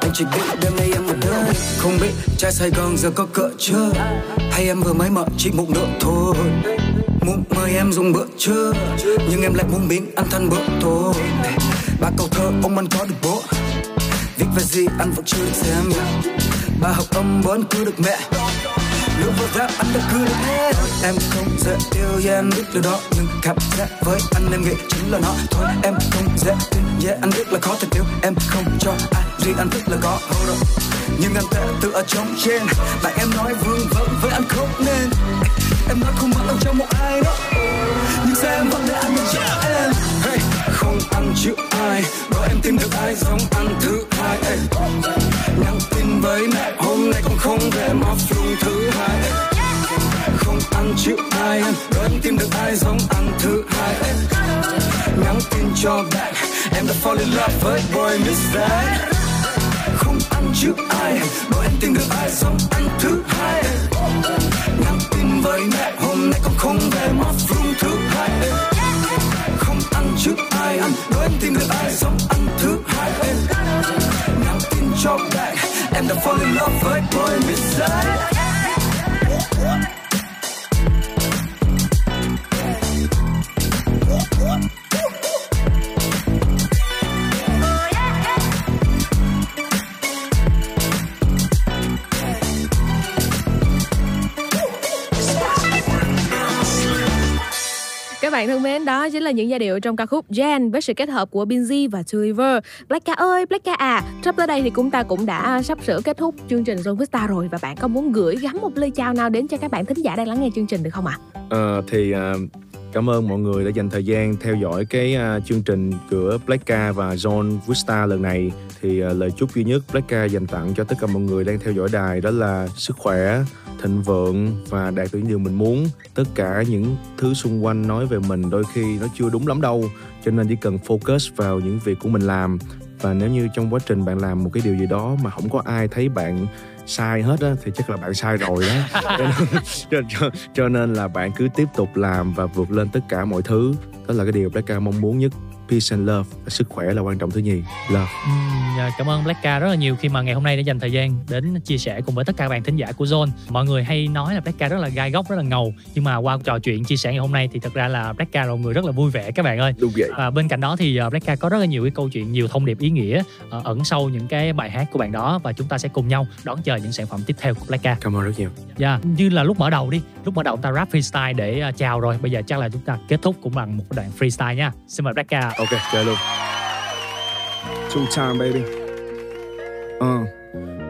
Anh chỉ biết đêm nay em ở đây. Không biết trai Sài Gòn giờ có cỡ chưa? Hay em vừa mới mở chỉ một nữa thôi? Muốn mời em dùng bữa trưa. Nhưng em lại muốn biến ăn thân bữa tối. Ba câu thơ, ông ăn có được bố. Viết về gì, anh vẫn chưa được xem. Ba học âm vẫn cứ được mẹ. Lúc vừa rap anh đã cứ được hết. Em không dễ yêu yeah em biết điều đó. Nhưng cảm giác với anh, em nghĩ chính là nó. Thôi, em không dễ tin yeah, anh biết là khó tình yêu Em không cho ai riêng anh thích là có. Hold up Nhưng anh tệ tự ở trong trên. Bạn em nói vương vấn với anh không nên. Em nói không mất lòng trong một ai đó. Nhưng sao em vẫn để anh ở yeah. em? Không chữ ai? Đó em tìm được ai? Giống ăn thứ hai ey. Nhắn tin với mẹ, hôm nay con không về, mà off thứ hai ey. Không ăn chữ ai Đó em tìm được ai? Giống ăn thứ hai ey. Nhắn tin cho bạn Em đã fall in love với boy miss that Không ăn chữ ai Đó em tìm được ai? Giống ăn thứ hai Nhắn tin với mẹ, hôm nay con không về, mà off thứ hai Không ăn chữ ai ăn sống ăn thứ hai Nhắn tin cho bạn. Em đã fall in love với boy miss that bạn thân mến, đó chính là những giai điệu trong ca khúc Jen với sự kết hợp của Binz và Tulliver. Blacka ơi, Blacka à, sắp tới đây thì chúng ta cũng đã sắp sửa kết thúc chương trình Zone Vista rồi và bạn có muốn gửi gắm một lời chào nào đến cho các bạn thính giả đang lắng nghe chương trình được không ạ? Ờ, thì à, cảm ơn mọi người đã dành thời gian theo dõi cái à, chương trình của Blacka và John Vista lần này thì à, lời chúc duy nhất Blackka dành tặng cho tất cả mọi người đang theo dõi đài đó là sức khỏe thịnh vượng và đạt được những điều mình muốn. Tất cả những thứ xung quanh nói về mình đôi khi nó chưa đúng lắm đâu cho nên chỉ cần focus vào những việc của mình làm. Và nếu như trong quá trình bạn làm một cái điều gì đó mà không có ai thấy bạn sai hết á thì chắc là bạn sai rồi đó [laughs] cho nên, cho, cho, cho nên là bạn cứ tiếp tục làm và vượt lên tất cả mọi thứ. Đó là cái điều Blackka mong muốn nhất peace and love sức khỏe là quan trọng thứ nhì love Uhm, dạ, cảm ơn Blackka rất là nhiều khi mà ngày hôm nay đã dành thời gian đến chia sẻ cùng với tất cả các bạn thính giả của Zone. Mọi người hay nói là Blackka rất là gai góc, rất là ngầu, nhưng mà qua trò chuyện chia sẻ ngày hôm nay thì thật ra là Blackka là một người rất là vui vẻ các bạn ơi. Đúng vậy. Và bên cạnh đó thì uh, Blackka có rất là nhiều cái câu chuyện, nhiều thông điệp ý nghĩa uh, ẩn sâu những cái bài hát của bạn đó và chúng ta sẽ cùng nhau đón chờ những sản phẩm tiếp theo của Blackka. Cảm ơn rất nhiều. Dạ, như là lúc mở đầu đi, lúc mở đầu chúng ta rap freestyle để uh, chào rồi, bây giờ chắc là chúng ta kết thúc cũng bằng một đoạn freestyle nha. Xin mời Blackka. Ok, chơi luôn. Two time baby. Uh.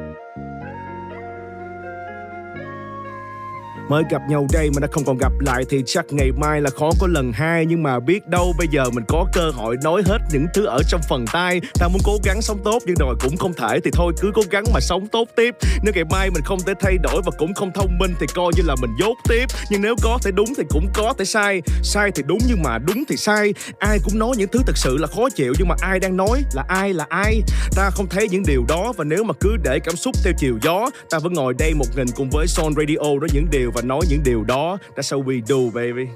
Mới gặp nhau đây mà đã không còn gặp lại Thì chắc ngày mai là khó có lần hai. Nhưng mà biết đâu bây giờ mình có cơ hội nói hết những thứ ở trong phần tay. Ta muốn cố gắng sống tốt nhưng rồi cũng không thể. Thì thôi cứ cố gắng mà sống tốt tiếp. Nếu ngày mai mình không thể thay đổi và cũng không thông minh Thì coi như là mình dốt tiếp. Nhưng nếu có thể đúng thì cũng có thể sai. Sai thì đúng nhưng mà đúng thì sai. Ai cũng nói những thứ thật sự là khó chịu Nhưng mà ai đang nói là ai là ai? Ta không thấy những điều đó Và nếu mà cứ để cảm xúc theo chiều gió, Ta vẫn ngồi đây một mình cùng với Son Radio Đó những điều và nói những điều đó That's how we do baby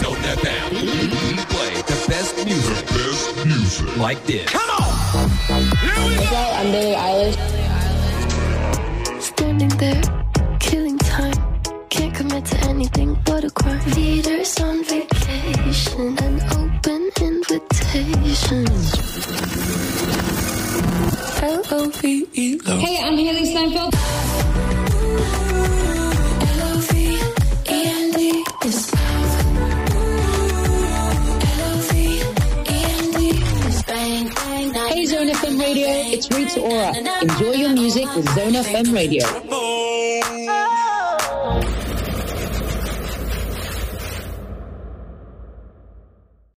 Zone FM. We play the best music. The best music. Like this. Come on! Okay, I'm Billie Eilish. Standing there, killing time. Can't commit to anything but a crime. Leaders on vacation, an open invitation. L O V E. Hey, I'm Haley Steinfeld. Hey, Zone FM Radio. It's Rita Ora. Enjoy your music with Zone FM Radio.